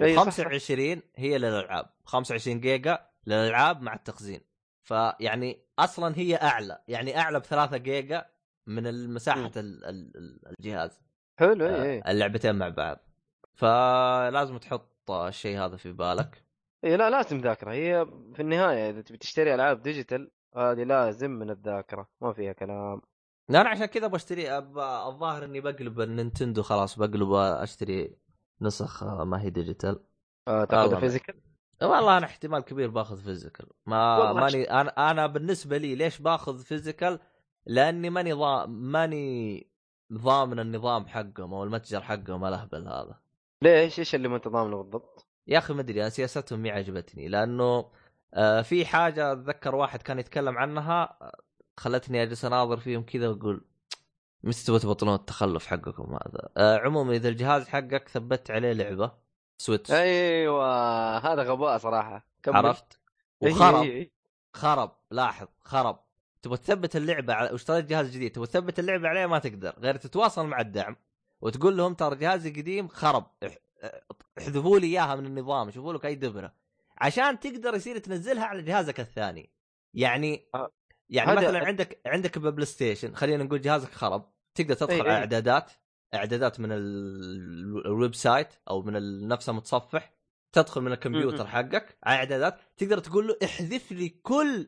أي صح، صح. و25 هي للألعاب. 25 جيجا للألعاب مع التخزين. فيعني أصلا هي أعلى يعني أعلى ب 3 جيجا من مساحه الجهاز. حلو آه، إي. اي اللعبتين مع بعض. فلازم تحط الشيء هذا في بالك. إيه لا لازم ذاكرة. هي في النهاية إذا تبي تشتري ألعاب digital هذه لازم من الذاكرة. ما فيها كلام. لا أنا عشان كذا بشتري أب- الظاهر إني بقلب النينتندو خلاص بقلب أشتري نسخ آه، ما هي digital آه تاخذ physical والله. أنا احتمال كبير باخذ physical ما ماني أنا أنا بالنسبة لي ليش باخذ physical لأني ماني ضا... ماني ضامن النظام حقهم أو المتجر حقهم الاهبل هذا. ليش؟ إيش اللي ما أنت ضامنه بالضبط؟ يا أخي ما أدري سياستهم مي عجبتني لأنه آه، في حاجة أتذكر واحد كان يتكلم عنها خلتني أجلس أناظر فيهم كذا وأقول متى تبغى تبطلون التخلف حقكم هذا؟ آه عموما إذا الجهاز حقك ثبت عليه لعبة سويتش. أيوه هذا غباء صراحة. كمل. عرفت؟ إيه، وخرب. إيه، إيه. خرب. لاحظ خرب. تبغى تثبت اللعبة على واشتريت جهاز جديد تبغى تثبت اللعبة عليه ما تقدر. غير تتواصل مع الدعم وتقول لهم ترى جهازي قديم خرب. اح- احذفوا لي إياها من النظام شوفوا لك أي دبرة. عشان تقدر يصير تنزلها على جهازك الثاني. يعني آه. يعني مثلا عندك عندك ببلاي ستيشن خلينا نقول جهازك خرب تقدر تدخل إي على إي. إعدادات إعدادات من ال- ال website أو من نفس المتصفح تدخل من الكمبيوتر. حقك على إعدادات تقدر تقول له احذف لي كل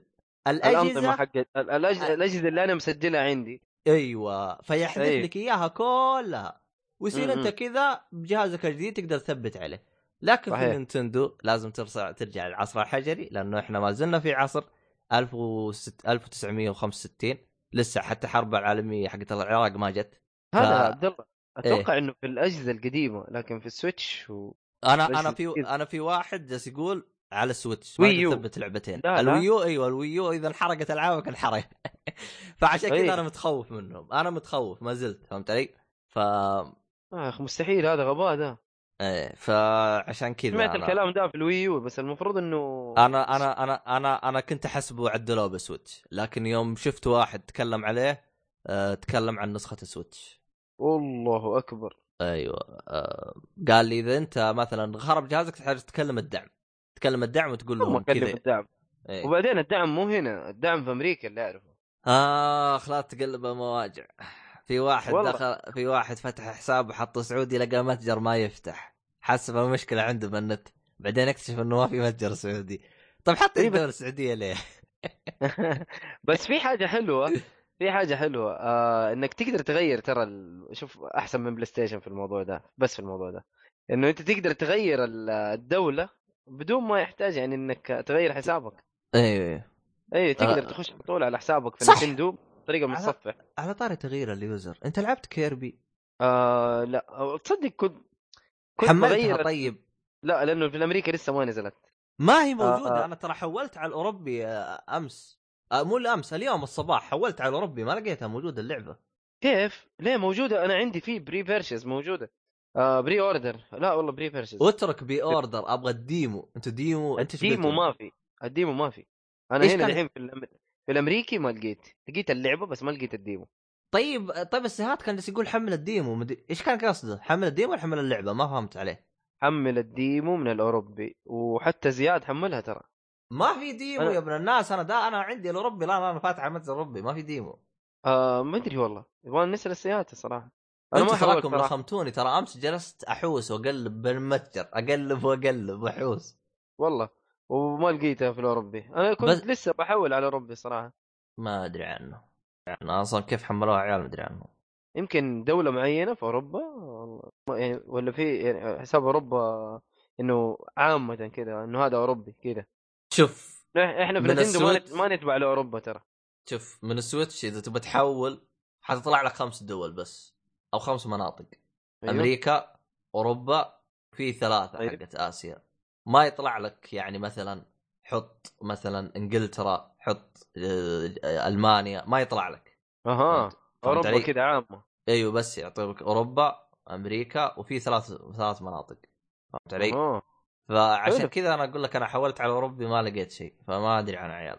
الأنظمة الأجهزة حق الأج- الأجهزة اللي أنا مسجلها عندي أيوه فيحذف أي. لك إياها كلها ويصير أنت. كذا بجهازك الجديد تقدر تثبت عليه لكن صحيح. في نينتندو لازم ترجع ترجع للعصر الحجري لأنه إحنا ما زلنا في عصر 1600 1965 لسه حتى الحرب العالمية حقت العراق ما جت هذا ف- عبد الله أتوقع إنه في الأجهزة القديمة لكن في ال Switch و... أنا أنا في. أنا في واحد جالس يقول على ال Switch ما Wii U. تثبت لعبتين لا، لا. الويو أيوه الويو إذا انحرقت العابك انحرق <laughs> فعشان كذا. أنا متخوف منهم أنا متخوف ما زلت فهمت علي؟ ف آه أخ، مستحيل هذا غباء ده إيه فعشان كذا سمعت أنا... الكلام ده في ال Wii U بس المفروض إنه أنا أنا أنا أنا أنا كنت أحسبه عدلوه ب Switch لكن يوم شفت واحد تكلم عليه آه تكلم عن نسخة Switch والله أكبر. أيوه آه قال لي إذا أنت مثلا خرب جهازك تحتاج تكلم الدعم. تكلم الدعم وتقول هم لهم كذا. الدعم. إيه. وبعدين الدعم مو هنا الدعم في أمريكا اللي أعرفه. اخ لا تقلب المواجع. في واحد والله. دخل في واحد فتح حساب وحط سعودي لقى متجر ما يفتح حسب المشكلة عنده بالنت بعدين اكتشف إنه ما في متجر سعودي طيب حط إيه الدولة السعودية ليه؟ <laughs> بس في حاجة حلوة في حاجة حلوة آه إنك تقدر تغير ترى ال... شوف أحسن من PlayStation في الموضوع ده بس في الموضوع ده إنه أنت تقدر تغير ال- الدولة بدون ما يحتاج يعني إنك تغير حسابك أيوه اي تقدر آه. تخش بطول على حسابك في. نتندو بطريقه على- متصفح على طاري تغيير ال user أنت لعبت كيربي؟ آه لا تصدق كنت كنت حملتها طيب؟ لا لأنه في أمريكا لسه ما نزلت. ما هي موجودة. آه. أنا ترى حولت على الأوروبي آه، أمس. آه، مو الامس اليوم الصباح حولت على الأوروبي ما لقيتها موجودة اللعبة. كيف؟ ليه موجودة؟ أنا عندي في pre-purchase موجودة. آه pre-order لا والله pre-purchase اترك pre-order أبغى ال demo. أنت demo أنت ال demo قلت؟ ما في. ال demo ما في. أنا هنا الحين في الأم... في الأمريكي ما لقيت لقيت اللعبة بس ما لقيت ال demo طيب طيب السيهاتي كان جالس يقول حمل ال demo مدري إيش كان قصده؟ حمل ال demo ولا حمل اللعبة؟ ما فهمت عليه. حمل ال demo من الأوروبي وحتى زياد حملها ترى ما في demo أنا- يا ابن الناس أنا دا أنا عندي الأوروبي لا أنا فاتح متجر الاوروبي ما في demo. آه ما أدري والله يبغى نسأل السيات الصراحه أنا ما تراكم صراحة لخمتوني ترى أمس جلست أحوس وأقلب بالمتجر أقلب وأقلب وأحوس. والله وما لقيتها في الأوروبي أنا كنت بس- لسه بحول على الاوروبي صراحة ما أدري عنه. يعني أصلا كيف حملوها عيال ما أدري عنه. يمكن دولة معينة في أوروبا يعني ولا في يعني حساب أوروبا إنه عامه كذا إنه هذا أوروبي كذا شوف إحنا في نتندو نت... ما نتبع لأوروبا ترى شوف من السويتش إذا تبى تحول حتطلع لك خمس دول بس أو خمس مناطق. أيوه. أمريكا أوروبا في ثلاثة طيب. حقت آسيا ما يطلع لك يعني مثلا حط مثلا إنجلترا حط آه، ألمانيا ما يطلع لك. أها أوروبا؟ كذا عامة. أيوه بس يعطيك أوروبا أمريكا وفي ثلاث ثلاث مناطق. فهمت علي؟ فعشان. كذا أنا أقول لك أنا حولت على أوروبي ما لقيت شيء فما أدري عن عيال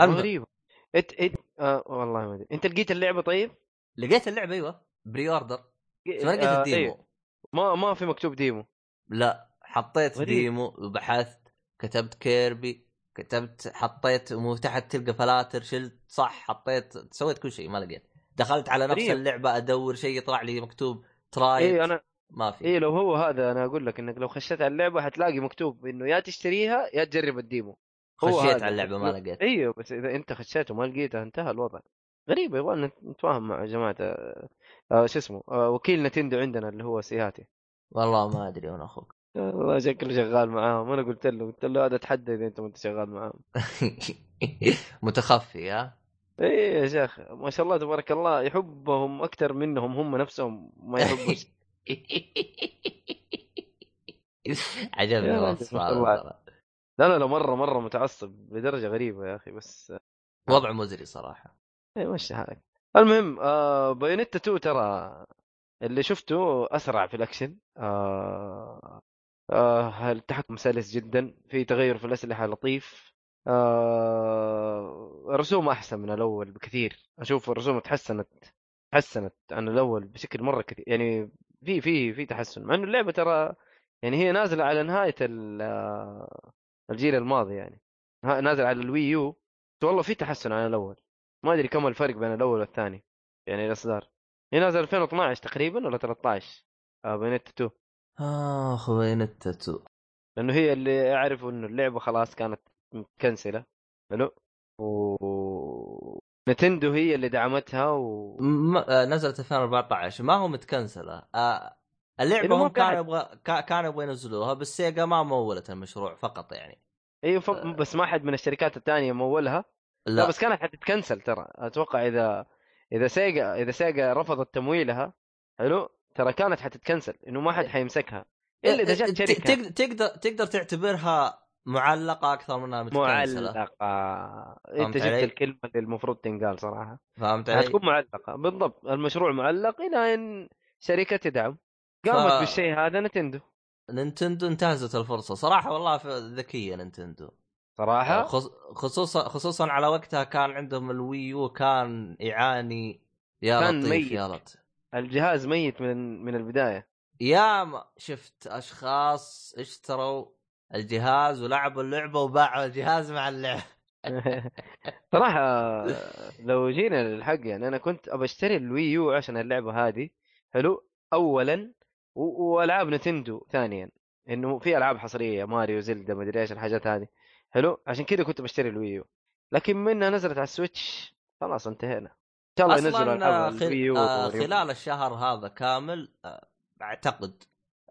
غريبة. انت انت آه والله ما أدري. أنت لقيت اللعبة طيب؟ لقيت اللعبة أيوه. pre-order. ما لقيت آه، ال demo؟ أيوه. ما ما في مكتوب demo. لا. حطيت غريب. demo وبحثت كتبت كيربي كتبت حطيت وتحت تلقى فلاتر شلت صح حطيت سويت كل شيء ما لقيت. دخلت على نفس غريب. اللعبة أدور شيء يطلع لي مكتوب try اي أنا ما في. اي لو هو هذا أنا أقول لك إنك لو خشيت على اللعبة حتلاقي مكتوب إنه يا تشتريها يا تجرب ال demo. هو خشيت هذا. على اللعبة ما لقيت. أيوه بس إذا أنت خشيت وما لقيتها انتهى الوضع. غريبة يبغى نتفاهم مع جماعة آه، آه، شو اسمه آه، وكيل نتندو عندنا اللي هو سيهاتي والله ما أدري أنا أخوك. والله شكله شغال معاهم. أنا قلت له قلت له هذا تحدى إذا أنت ما أنت شغال معاهم. <laughs> متخفي ها؟ إيه يا شيخ ما شاء الله تبارك الله يحبهم أكثر منهم هم نفسهم ما يحبوا <laughs> عجبني يا الوصف رجل، ما شاء هذا الله. ترى. لا لا لا مرة مرة متعصب بدرجة غريبة يا أخي بس. وضع مزري صراحة. إيه مشي حالك. المهم آه بايونيتا 2 ترى اللي شفته أسرع في الأكشن. آه آه التحكم سلس جدا في تغير في الأسلحة لطيف. آه رسوم أحسن من الأول بكثير. أشوف الرسوم تحسنت تحسنت عن الأول بشكل مرة كثير يعني في في في تحسن مع إنه اللعبة ترى يعني هي نازلة على نهاية آه، الجيل الماضي يعني. ها- نازل على الوي يو والله في تحسن عن الأول. ما أدري كم الفرق بين الأول والثاني يعني الأصدار. هي نازل 2012 تقريبا ولا 13 آه بينت 2 اخ بينتا 2 لأنه هي اللي اعرف إنه اللعبة خلاص كانت متكنسله حلو؟ و نتندو هي اللي دعمتها و م- آه، نزلت 2014 ما هو متكنسلة. آه، اللعبة هم كانوا يبغى كا- كانوا يبغوا ينزلوها بس سيجا ما مولت المشروع فقط يعني. أيوه ف... بس ما حد من الشركات الثانية مولها. لا, بس كانت حتتكنسل ترى. أتوقع إذا إذا سيجا إذا سيجا رفضت تمويلها حلو؟ ترى كانت حتتكنسل إنه ما حد حيمسكها. إلا إذا جت ت- شركة. تقدر تقدر تعتبرها معلقة أكثر منها متكنسلة. معلقة. أنت جبت؟ الكلمة اللي المفروض تنقال صراحة. فهمت علي؟ حتكون معلقة. بالضبط. المشروع معلق إلى أن شركة تدعم. قامت ف- بالشيء هذا نتندو. نينتندو انتهزت الفرصة. صراحة والله ذكية نينتندو صراحة؟ خص- خصوصا خصوصا على وقتها كان عندهم ال Wii U كان يعاني يا كان لطيف ميت. يا لطيف. الجهاز ميت من من البداية. يا ما شفت أشخاص اشتروا الجهاز ولعبوا اللعبة وباعوا الجهاز مع اللعبة. <laughs> صراحة لو جينا للحق يعني أنا كنت ابى أشتري ال Wii U عشان اللعبة هذه. حلو. اولا وألعاب نتندو ثانيا. إنه في ألعاب حصرية ماريو زلدا مدري إيش الحاجات هذه. حلو. عشان كذا كنت بشتري ال Wii U. لكن منها نزلت على ال Switch خلاص انتهينا. ان شاء الله أصلا العاب خل... آه خلال الشهر هذا كامل آه أعتقد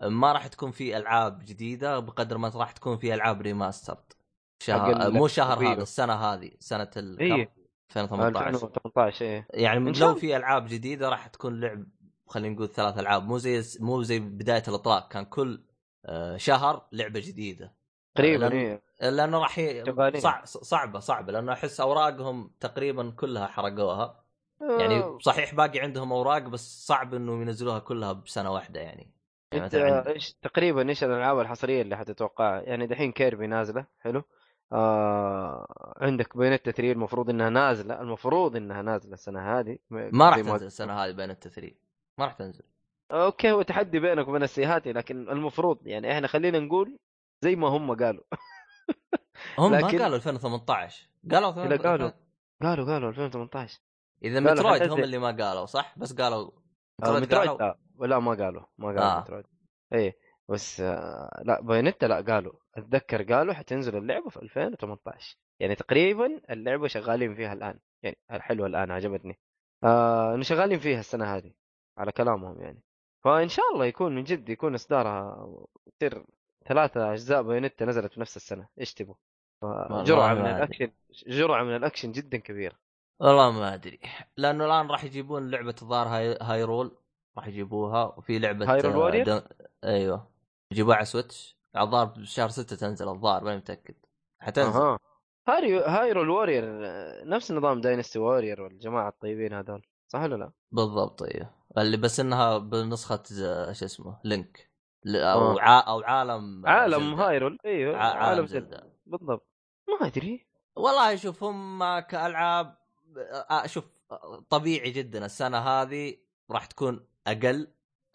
ما راح تكون في ألعاب جديدة بقدر ما راح تكون في ألعاب remastered شهر آه مو شهر. هذا السنة هذه سنة ال إيه. 2018 2018 إيه. يعني لو. في ألعاب جديدة راح تكون لعب خلينا نقول ثلاث ألعاب. مو زي مو زي بداية الإطلاق كان كل آه، شهر لعبة جديدة. تقريبا لأن- إيه. لأنه راح ي... شغالين. صع... صعبة صعبة لأنه أحس أوراقهم تقريبا كلها حرقوها. يعني صحيح باقي عندهم أوراق بس صعب انه ينزلوها كلها بسنة واحدة يعني, يعني إنت عند... إيش تقريبا إيش الألعاب الحصرية اللي حتتوقعها يعني دحين كيربي نازلة حلو. آه عندك بايونيتا 3 المفروض إنها نازلة المفروض إنها نازلة السنة هذه ما راح تنزل السنة هذه بايونيتا three ما راح تنزل. أوكي هو تحدي بينك وبين السيهاتي لكن المفروض يعني إحنا خلينا نقول زي ما هم قالوا. هم لكن- ما قالوا 2018 قالوا إذا قالوا. قالوا قالوا 2018 إذا مترويد هم. اللي ما قالوا صح؟ بس قالوا آه مترويد قالوا. لا لا ما قالوا ما قالوا آه. آه. مترويد. إيه بس آه لا بايونيتا لا قالوا. أتذكر قالوا حتنزل اللعبة في 2018 يعني تقريبا اللعبة شغالين فيها الآن. يعني حلوة الآن عجبتني. آه إنه شغالين فيها السنة هذه على كلامهم يعني. فإن شاء الله يكون من جد يكون إصدارها يصير ثلاثة أجزاء بايونيتا نزلت في نفس السنة. إيش تبغوا جرعة من. الأكشن جرعة من الأكشن جدا كبيرة. والله ما أدري. لأنه الآن راح يجيبون لعبة الظاهر هاي... هايرول راح يجيبوها. وفي لعبة هايرول آه، warrior؟ دن... أيوه. يجيبوها على سويتش. الظاهر بشهر 6 تنزل الظاهر ماني متأكد. حتنزل. أها. هايرو هايرو الوارير نفس نظام داينستي واريرز والجماعة الطيبين هذول. صح ولا لا؟ بالضبط أيوه. اللي بس إنها بنسخة ز- شو اسمه لينك. أو آه. ع... أو عالم عالم زلدة. هايرول. أيوه ع... عالم زلدة. زلدة. بالضبط. ما أدري. والله شوف هم كألعاب آه، شوف آه، طبيعي جدا السنة هذه راح تكون أقل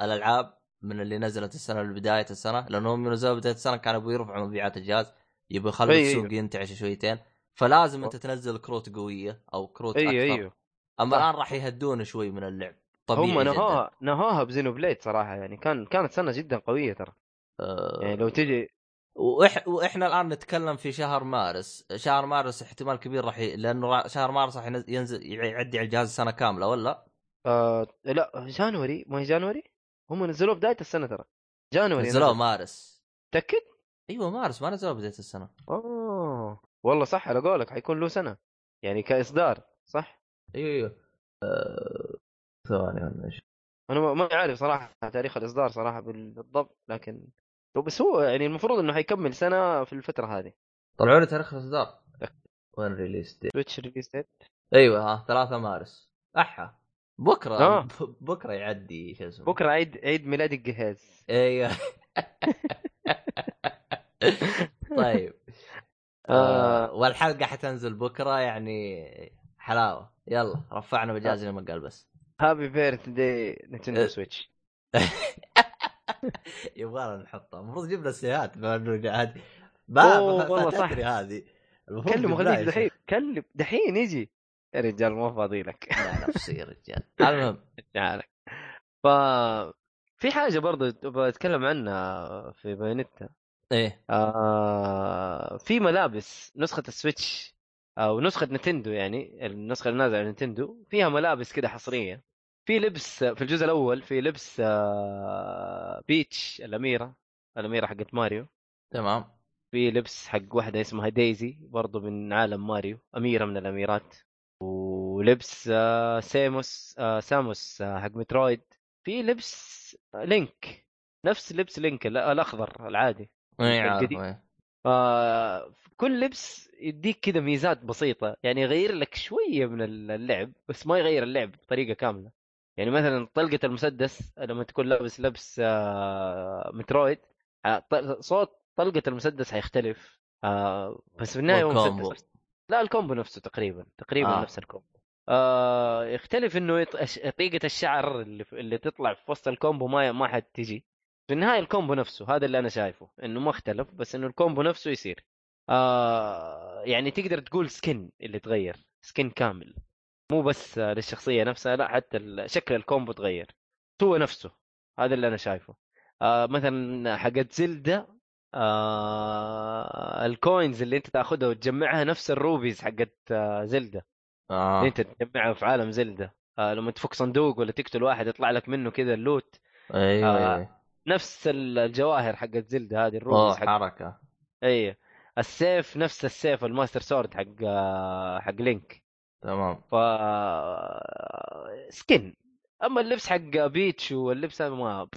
الألعاب من اللي نزلت السنة بداية السنة لأنهم من نزلوا بداية السنة كانوا يبغوا يرفعوا مبيعات الجهاز يبغوا يخلوا أي- السوق ينتعش شويتين. فلازم أنت تنزل كروت قوية أو كروت أيوه أكثر. أيوه. أما. الآن راح يهدون شوي من اللعب طبيعي هم جداً. نهاها نهاها بزينو بليد صراحة يعني كان كانت سنة جدا قوية ترى. آه، يعني لو تجي وإح... وإحنا الآن نتكلم في شهر مارس، شهر مارس احتمال كبير راح ي... لأنه شهر مارس راح ينزل يعدي على الجهاز سنه كاملة ولا؟ آه لا جانوري. ما هي جانوري؟ هم نزلوه بداية السنة ترى. جانوري نزلوه نزل. مارس. تاكد؟ أيوه مارس. ما نزلوه بداية السنة. آه. والله صح على قولك حيكون له سنة. يعني كإصدار صح؟ أيوه أيوه. آه، ثواني إيش؟ أنا ما- عارف صراحة تاريخ الإصدار صراحة بال- بالضبط لكن بس هو يعني المفروض إنه حيكمل سنة في الفترة هذه. طلعوا لي تاريخ الاصدار when release the switch release date أيوه ها 3 مارس. أحا. بكرة آه. بكرة يعدي شو اسمه. بكرة عيد عيد ميلاد الجهاز. أيوه. <laughs> طيب. <laughs> آه. آه. والحلقة حتنزل بكرة يعني حلاوة. يلا رفعنا مجازي لما قال بس. هابي بيرث داي نتندو. سويتش <laughs> يبغى نحطها المفروض جبنا سيئات بما انه هذه أوه، والله ما صح. هذه. كلم يا دحين. كلم دحين يجي. يا رجال ما فاضي لك. لا نفسي يا <laughs> رجال. المهم. جعلك ف في حاجة برضه أبغى اتكلم عنها في بايونيتا. إيه. آه في ملابس نسخة السويتش أو نسخة نتندو يعني النسخة اللي نازلة على نتندو فيها ملابس كده حصرية. في لبس في الجزء الأول في لبس آه بيتش الأميرة الأميرة حقت ماريو. تمام. في لبس حق واحدة اسمها دايزي برضو من عالم ماريو أميرة من الأميرات. ولبس آه سيموس آه ساموس حق مترويد. في لبس لينك. نفس لبس لينك ال- الأخضر العادي. آه كل لبس يديك كذا ميزات بسيطة. يعني يغير لك شوية من اللعب بس ما يغير اللعب بطريقة كاملة. يعني مثلا طلقة المسدس لما تكون لابس لبس آه مترويد آه صوت طلقة المسدس حيختلف آه بس في النهاية هو. مسدس لا ال combo نفسه تقريبا تقريبا آه. نفس ال combo آه يختلف إنه طريقه الشعر اللي. اللي تطلع في وسط ال combo ما ما حد تجي في النهاية ال combo نفسه هذا اللي أنا شايفه إنه ما اختلف بس إنه ال combo نفسه يصير آه يعني تقدر تقول skin اللي تغير skin كامل مو بس آه، للشخصية نفسها لا حتى شكل ال combo تغير. هو نفسه هذا اللي أنا شايفه. آه مثلا حقت زلدة آه ال coins اللي أنت تأخذها وتجمعها نفس ال rupees حقت آه زلدة. آه. اللي أنت تجمعها في عالم زلدة. آه لما تفك صندوق ولا تقتل واحد يطلع لك منه كذا ال loot. أيوه آه، أيوه. نفس ال- الجواهر حقت زلدة هذه ال rupees حق حركة. اي السيف نفس السيف ال master sword حق آه، حق لينك. تمام. ف skin. أما اللبس حق بيتش واللبس هذا ما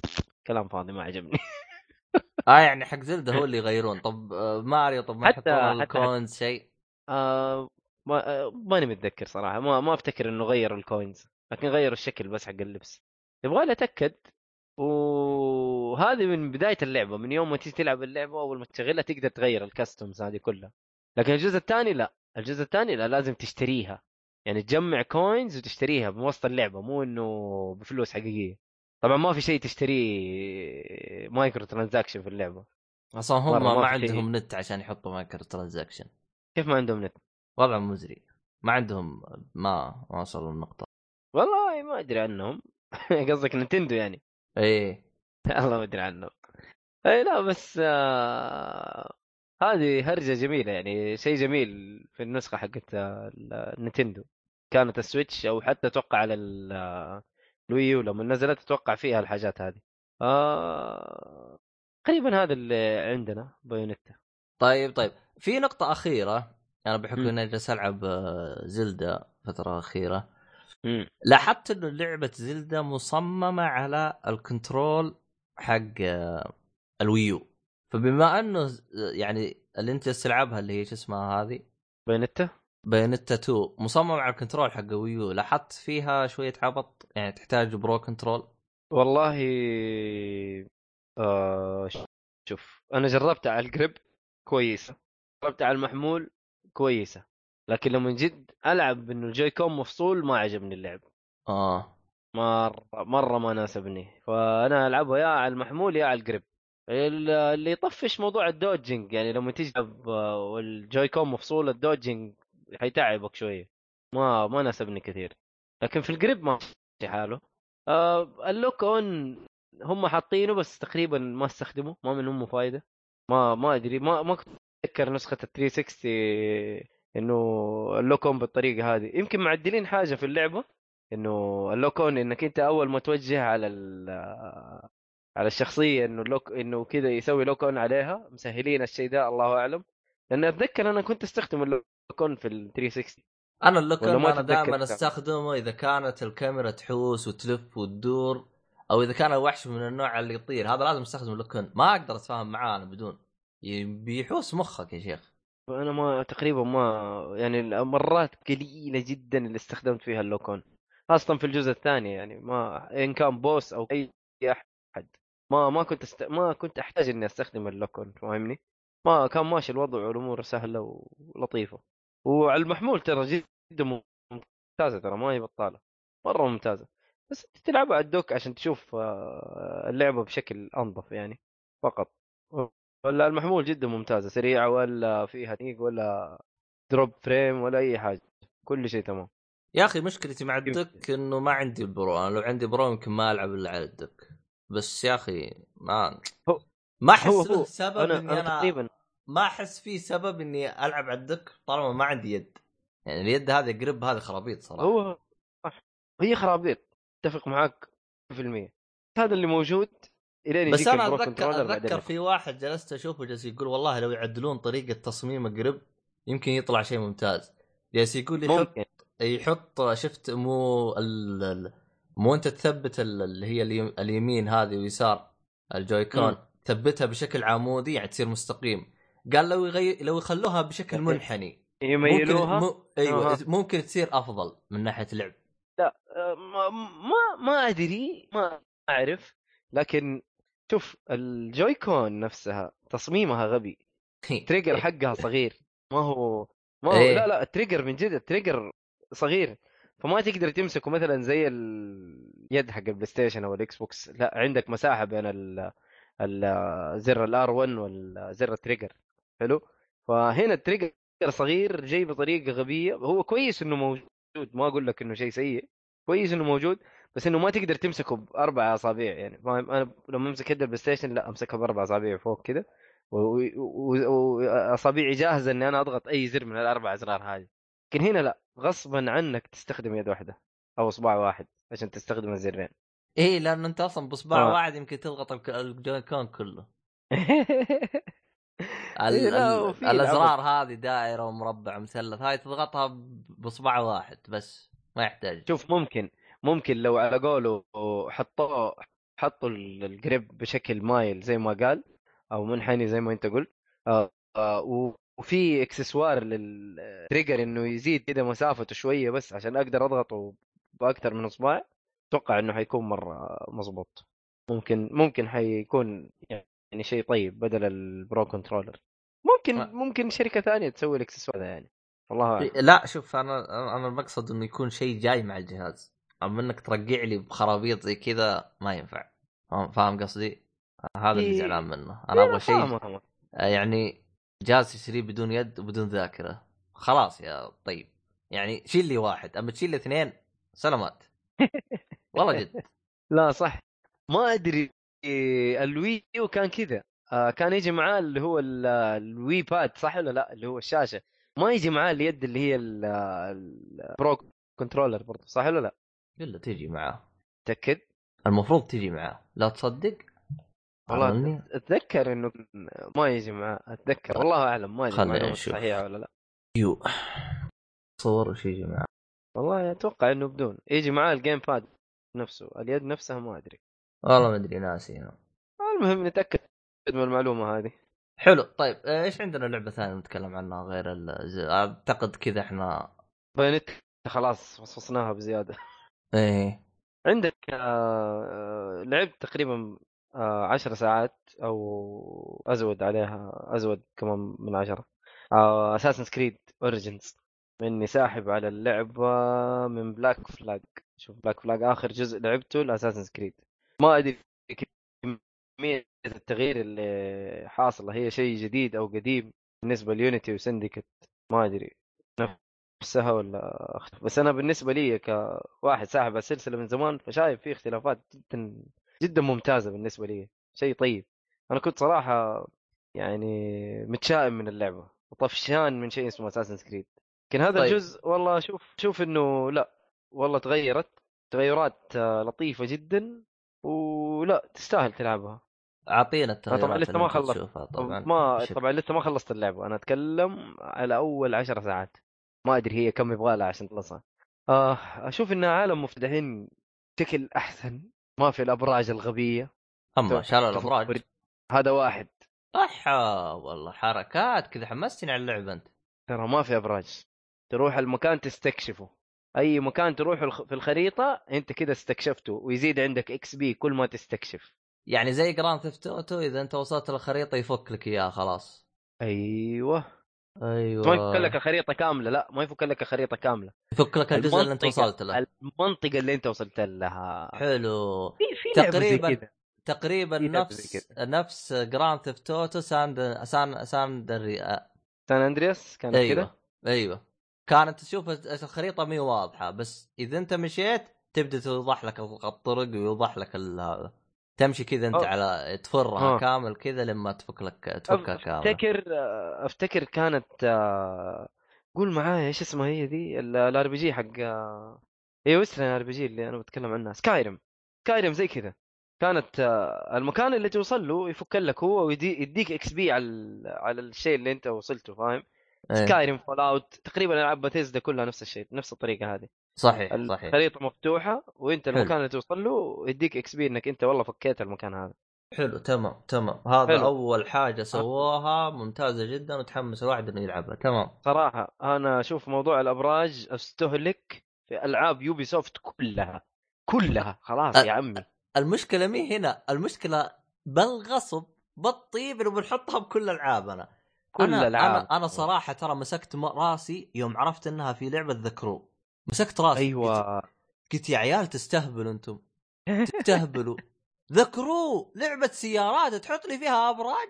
كلام فاضي ما عجبني. <laughs> آه يعني حق زلدة هو اللي يغيرون. طب آه، ماريو طب ما يحطون ال coins شيء؟ آه ما آه ماني متذكر صراحة. ما ما أفتكر إنه غيروا ال coins لكن غيروا الشكل بس حق اللبس. يبغى لي اتاكد وهذه من بداية اللعبة. من يوم ما تيجي تلعب اللعبة أول ما تشغلها تقدر تغير ال costumes هذه كلها. لكن الجزء الثاني لا. الجزء الثاني لا لازم تشتريها. يعني تجمع coins وتشتريها بوسط اللعبة مو إنه بفلوس حقيقية. طبعا ما في شيء تشتريه micro transaction في اللعبة. أصلا هم ما, ما. عندهم نت عشان يحطوا micro transaction كيف ما عندهم نت وضع مزري. ما عندهم ما ما وصلوا النقطة. والله ما أدري عنهم. <laughs> قصدك نينتندو يعني. إيه. <laughs> الله ما أدري عنه اي لا بس آه هذه هرجة جميلة يعني شيء جميل في النسخة حقت آه، النينتندو كانت السويتش أو حتى أتوقع على ال- الويو لما نزلت أتوقع فيها الحاجات هذه. آه تقريبا هذا اللي عندنا بايونيتا. طيب طيب. في نقطة أخيرة أنا بحكم. إني جالس ألعب آه، زلدة فترة أخيرة. لاحظت إنه لعبة زلدة مصممة على ال control حق آه، الويو. فبما إنه يعني اللي أنت تلعبها اللي هي شو اسمها هذه؟ بايونيتا؟ بايونيتا 2 مصمم على ال control حق ويو لاحظت فيها شوية عبط؟ يعني تحتاج pro control؟ والله آه شوف أنا جربتها على ال grip كويسة. جربتها على المحمول كويسة. لكن لما جيت ألعب إنه ال Joy-Con مفصول ما عجبني اللعب. آه. مرة مرة ما ناسبني. فأنا ألعبها يا على المحمول يا على ال grip ال- اللي يطفش موضوع ال dodging يعني لما تلعب آه، وال Joy-Con مفصول ال dodging حيتعبك شوية. ما ما ناسبني كثير. لكن في ال grip ما حاله. آه ال lock on هم حاطينه بس تقريبا ما استخدمه. ما من أمه فايدة. ما ما أدري. ما ما كنت أتذكر نسخة ال 360 إنه ال lock on بالطريقة هذه. يمكن معدلين حاجة في اللعبة إنه ال lock on إنك أنت أول ما توجه على على الشخصية إنه ال lock إنه كذا يسوي lock on عليها. مسهلين الشيء ده الله أعلم. لأن أتذكر أنا كنت أستخدم on في ال 360 أنا ال lock أنا دائما؟ أستخدمه إذا كانت الكاميرا تحوس وتلف وتدور أو إذا كان الوحش من النوع اللي يطير هذا لازم أستخدم ال lock. ما أقدر أتفاهم معاه أنا بدون بيحوس مخك يا شيخ أنا ما تقريبا ما يعني مرات قليلة جدا اللي استخدمت فيها ال lock on خاصة في الجزء الثاني يعني ما إن كان boss أو أي أحد ما ما كنت است... ما كنت أحتاج إني أستخدم ال lock on فاهمني؟ ما كان ماشي الوضع والأمور سهلة ولطيفة وعلى المحمول ترى جدا ممتازة ترى ما هي بطالة مرة ممتازة. بس أنت تلعبها على ال dock عشان تشوف آه، اللعبة بشكل أنظف يعني فقط. ولا المحمول جدا ممتازة سريعة ولا فيها تعنيق ولا drop frame ولا أي حاجة كل شيء تمام. يا أخي مشكلتي مع ال dock إنه ما عندي ال Pro أنا لو عندي Pro يمكن ما ألعب إلا على ال dock بس يا أخي ما هو ما احس هو له هو سبب أنا إني أنا أنا تقريبا ما أحس في سبب إني ألعب على الدك طالما ما عندي يد. يعني اليد هذه قرب هذه خرابيط صراحة. هو صح. هي خرابيط. أتفق معاك 100% هذا اللي موجود الين بس أنا اتذكر أتذكر في واحد جلست أشوفه جالس يقول والله لو يعدلون طريقة تصميم قرب يمكن يطلع شيء ممتاز. جالس يقول لي يحط يحط شفت مو ال... ال- مو أنت تثبت ال- اللي هي اليم... اليمين هذه ويسار ال Joy-Con. مم. تثبتها بشكل عمودي يعني تصير مستقيم. قال لو يغير لو يخلوها بشكل منحني يميلوها؟ ممكن م... أيوه. ممكن تصير أفضل من ناحية لعب لا آه، ما ما, أدري ما أعرف. لكن شوف ال Joy-Con نفسها تصميمها غبي. ال trigger حقها صغير. ما هو ما هو إيه. لا لا ال trigger من جد ال trigger صغير. فما تقدر تمسكه مثلا زي اليد حق ال PlayStation أو ال Xbox. لا عندك مساحة بين ال ال- زر ال R 1 والزر ال trigger. حلو. فهنا ال trigger صغير جاي بطريقة غبية. هو كويس إنه موجود ما أقول لك إنه شيء سيء كويس إنه موجود بس إنه ما تقدر تمسكه بأربع أصابع يعني. فاهم أنا لما امسك يد ال PlayStation لا أمسكها بأربع أصابع فوق كذا واصابعي جاهزة إني أنا أضغط أي زر من الأربع أزرار هذه. لكن هنا لا غصبا عنك تستخدم يد واحدة أو إصبع واحد عشان تستخدم الزرين. إيه لأنه أنت أصلا بإصبع آه. واحد يمكن تضغط الجويكون كله. <laughs> الأزرار هذه دائرة ومربع ومثلث هاي تضغطها باصبع واحد بس ما يحتاج. شوف ممكن ممكن لو على قوله حطوا حطوا ال- الجريب بشكل مايل زي ما قال أو منحني زي ما أنت قلت. آه آه وفي إكسسوار لل trigger إنه يزيد كذا مسافته شوية بس عشان أقدر أضغطه بأكثر من اصبع أتوقع إنه حيكون مرة مظبوط ممكن ممكن حيكون يعني شيء طيب بدل ال Pro Controller ممكن ما- ممكن شركة ثانية تسوي الاكسسوار ده يعني. والله أعلم. إيه، لا شوف أنا أنا المقصد إنه يكون شيء جاي مع الجهاز. أما إنك ترقع لي بخرابيط زي كذا ما ينفع. فاهم- قصدي؟ هذا اللي إيه. زعلان منه. أنا أبغى شيء. آه، يعني جهاز تشتريه بدون يد وبدون ذاكرة. خلاص يا طيب. يعني شيل لي واحد. أما تشيل لي اثنين سلامات. والله جد. <laughs> لا صح. ما أدري ال Wii كان كذا. آه، كان يجي معاه اللي هو ال- ال Wii pad صح ولا لا؟ اللي هو الشاشة. ما يجي معاه اليد اللي هي ال- ال Pro Controller برضه صح ولا لا؟ الا تجي معاه. تأكد؟ المفروض تجي معاه. لا تصدق؟ والله عملني. أتذكر إنه ما يجي معاه أتذكر. والله أعلم ما المعلومه نشوف. صحيحه ولا لا. يو. صور وش يجي معاه. والله أتوقع إنه بدون. يجي معاه ال GamePad نفسه اليد نفسها ما أدري. والله ما أدري ناسي. المهم نتأكد من المعلومة هذه. حلو طيب آه، إيش عندنا لعبة ثانية نتكلم عنها غير ال- أعتقد كذا إحنا Bayonetta خلاص فصفصناها بزيادة. إيه. عندك آه، لعبت تقريبا آه، عشر ساعات أو أزود عليها أزود كمان من عشرة. Assassin's Creed Origins اني ساحب على اللعبة من Black Flag شوف Black Flag آخر جزء لعبته ل Assassin's Creed ما أدري كمية التغيير اللي حاصلة. هي شيء جديد أو قديم بالنسبة ليونيتي وسندكت ما أدري نفسها ولا اختلف بس أنا بالنسبة لي كواحد ساحب السلسلة من زمان فشايف في اختلافات جدا جدا ممتازة بالنسبة لي. شيء طيب. أنا كنت صراحة يعني متشائم من اللعبة وطفشان من شيء اسمه اساسن كريد لكن هذا طيب. الجزء والله شوف شوف إنه لا والله تغيرت. تغيرات لطيفة جدا. ولا تستاهل تلعبها. أعطينا التغييرات طبعا لسه ما خلصت. طبعا. ما <laughs> طبعا لسه ما خلصت اللعبة. أنا أتكلم على أول عشر ساعات. ما أدري هي كم يبغى لها عشان تخلصها. آه أشوف انها عالم مفتوح بشكل أحسن. ما في الأبراج الغبية. اما تضرب الأبراج. هذا واحد. صح والله حركات كذا حمستني على اللعبة أنت. ترى ما في أبراج. تروح المكان تستكشفه. أي مكان تروح الخ- في الخريطة أنت كذا استكشفته ويزيد عندك XP كل ما تستكشف. يعني زي جراند ثيفت أوتو إذا أنت وصلت الخريطة يفك لك إياها خلاص. أيوه. أيوه. ما يفك لك الخريطة كاملة لا ما يفك لك الخريطة كاملة. يفك لك الجزء اللي أنت وصلت له. المنطقة اللي أنت وصلت لها. حلو. في في تقريباً كذا. تقريبا في لعبة زي نفس نفس Grand Theft Auto ساند سان ساند San Andreas كانت أيوه كذا أيوه. كانت تشوف الخريطة مي واضحة بس إذا أنت مشيت تبدأ توضح لك الطرق ويوضح لك ال- هذا تمشي كذا أنت أه. على تفرها آه. كامل كذا لما تفك لك تفكها كامل أفتكر أفتكر كانت قول معايا إيش اسمها هي دي ال RPG حق أيوه Western RPG اللي أنا بتكلم عنها Skyrim Skyrim زي كذا كانت المكان اللي توصل له يفك لك هو ويديك XP على على الشيء اللي أنت وصلته فاهم؟ Skyrim فول اوت تقريبا ألعاب باتيزدا كلها نفس الشيء نفس الطريقة هذه. صحيح صحيح. الخريطه مفتوحة وأنت حلو. المكان اللي توصل له يديك XP إنك أنت والله فكيت المكان هذا. حلو تمام تمام. هذا حلو. أول حاجة سووها ممتازة جدا وتحمس الواحد إنه يلعبها. تمام. صراحة أنا أشوف موضوع الأبراج أستهلك في ألعاب Ubisoft كلها كلها. خلاص أ- يا عمي. المشكلة مي هنا المشكلة بالغصب بالطيب إنه بنحطها بكل العابنا كل أنا العاب أنا أنا صراحة ترى مسكت راسي يوم عرفت إنها في لعبة The Crew. مسكت راسي أيوه. قلت يا عيال تستهبلوا أنتم. <laughs> تستهبلوا. ذكرو! لعبة سيارات تحط لي فيها أبراج؟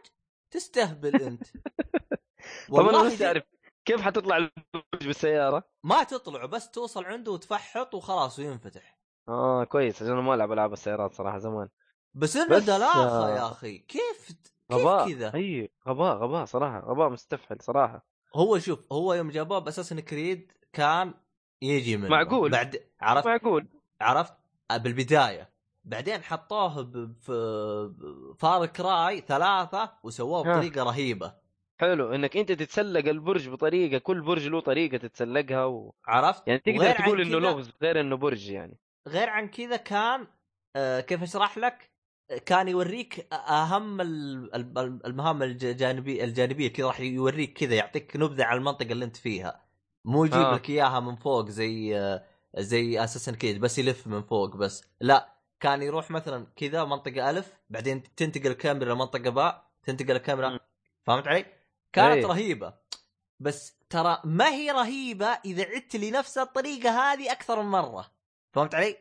تستهبل أنت. <laughs> طب أنا والله بس أعرف كيف حتطلع البرج بالسيارة؟ ما تطلعوا بس توصل عنده وتفحط وخلاص وينفتح. آه كويس عشان أنا ما ألعب ألعاب السيارات صراحة زمان. بس إنه بس، دلاخة آه، يا أخي. كيف غباء. كذا؟ أي غباء غباء صراحة غباء مستفحل صراحة. هو شوف هو يوم جابوه باساسن كريد كان يجي منه. معقول. بعد عرفت معقول. عرفت بالبداية. بعدين حطوه ب- في فار كراي ثلاثة وسووه ها. بطريقة رهيبة. حلو إنك أنت تتسلق البرج بطريقة كل برج له طريقة تتسلقها و... عرفت؟ يعني تقدر تقول إنه لغز غير إنه برج يعني. غير عن كذا كان آه، كيف أشرح لك؟ كان يوريك أهم ال- ال- المهام الجانبيه الجانبية كذا راح يوريك كذا يعطيك نبذة على المنطقة اللي أنت فيها مو يجيب آه. لك إياها من فوق زي زي اساسن كيد بس يلف من فوق بس لا كان يروح مثلا كذا منطقة ألف بعدين تنتقل الكاميرا لمنطقة باء تنتقل الكاميرا. فهمت علي؟ كانت إيه. رهيبة بس ترى ما هي رهيبة إذا عدت لنفس الطريقة هذه أكثر من مرة فهمت علي؟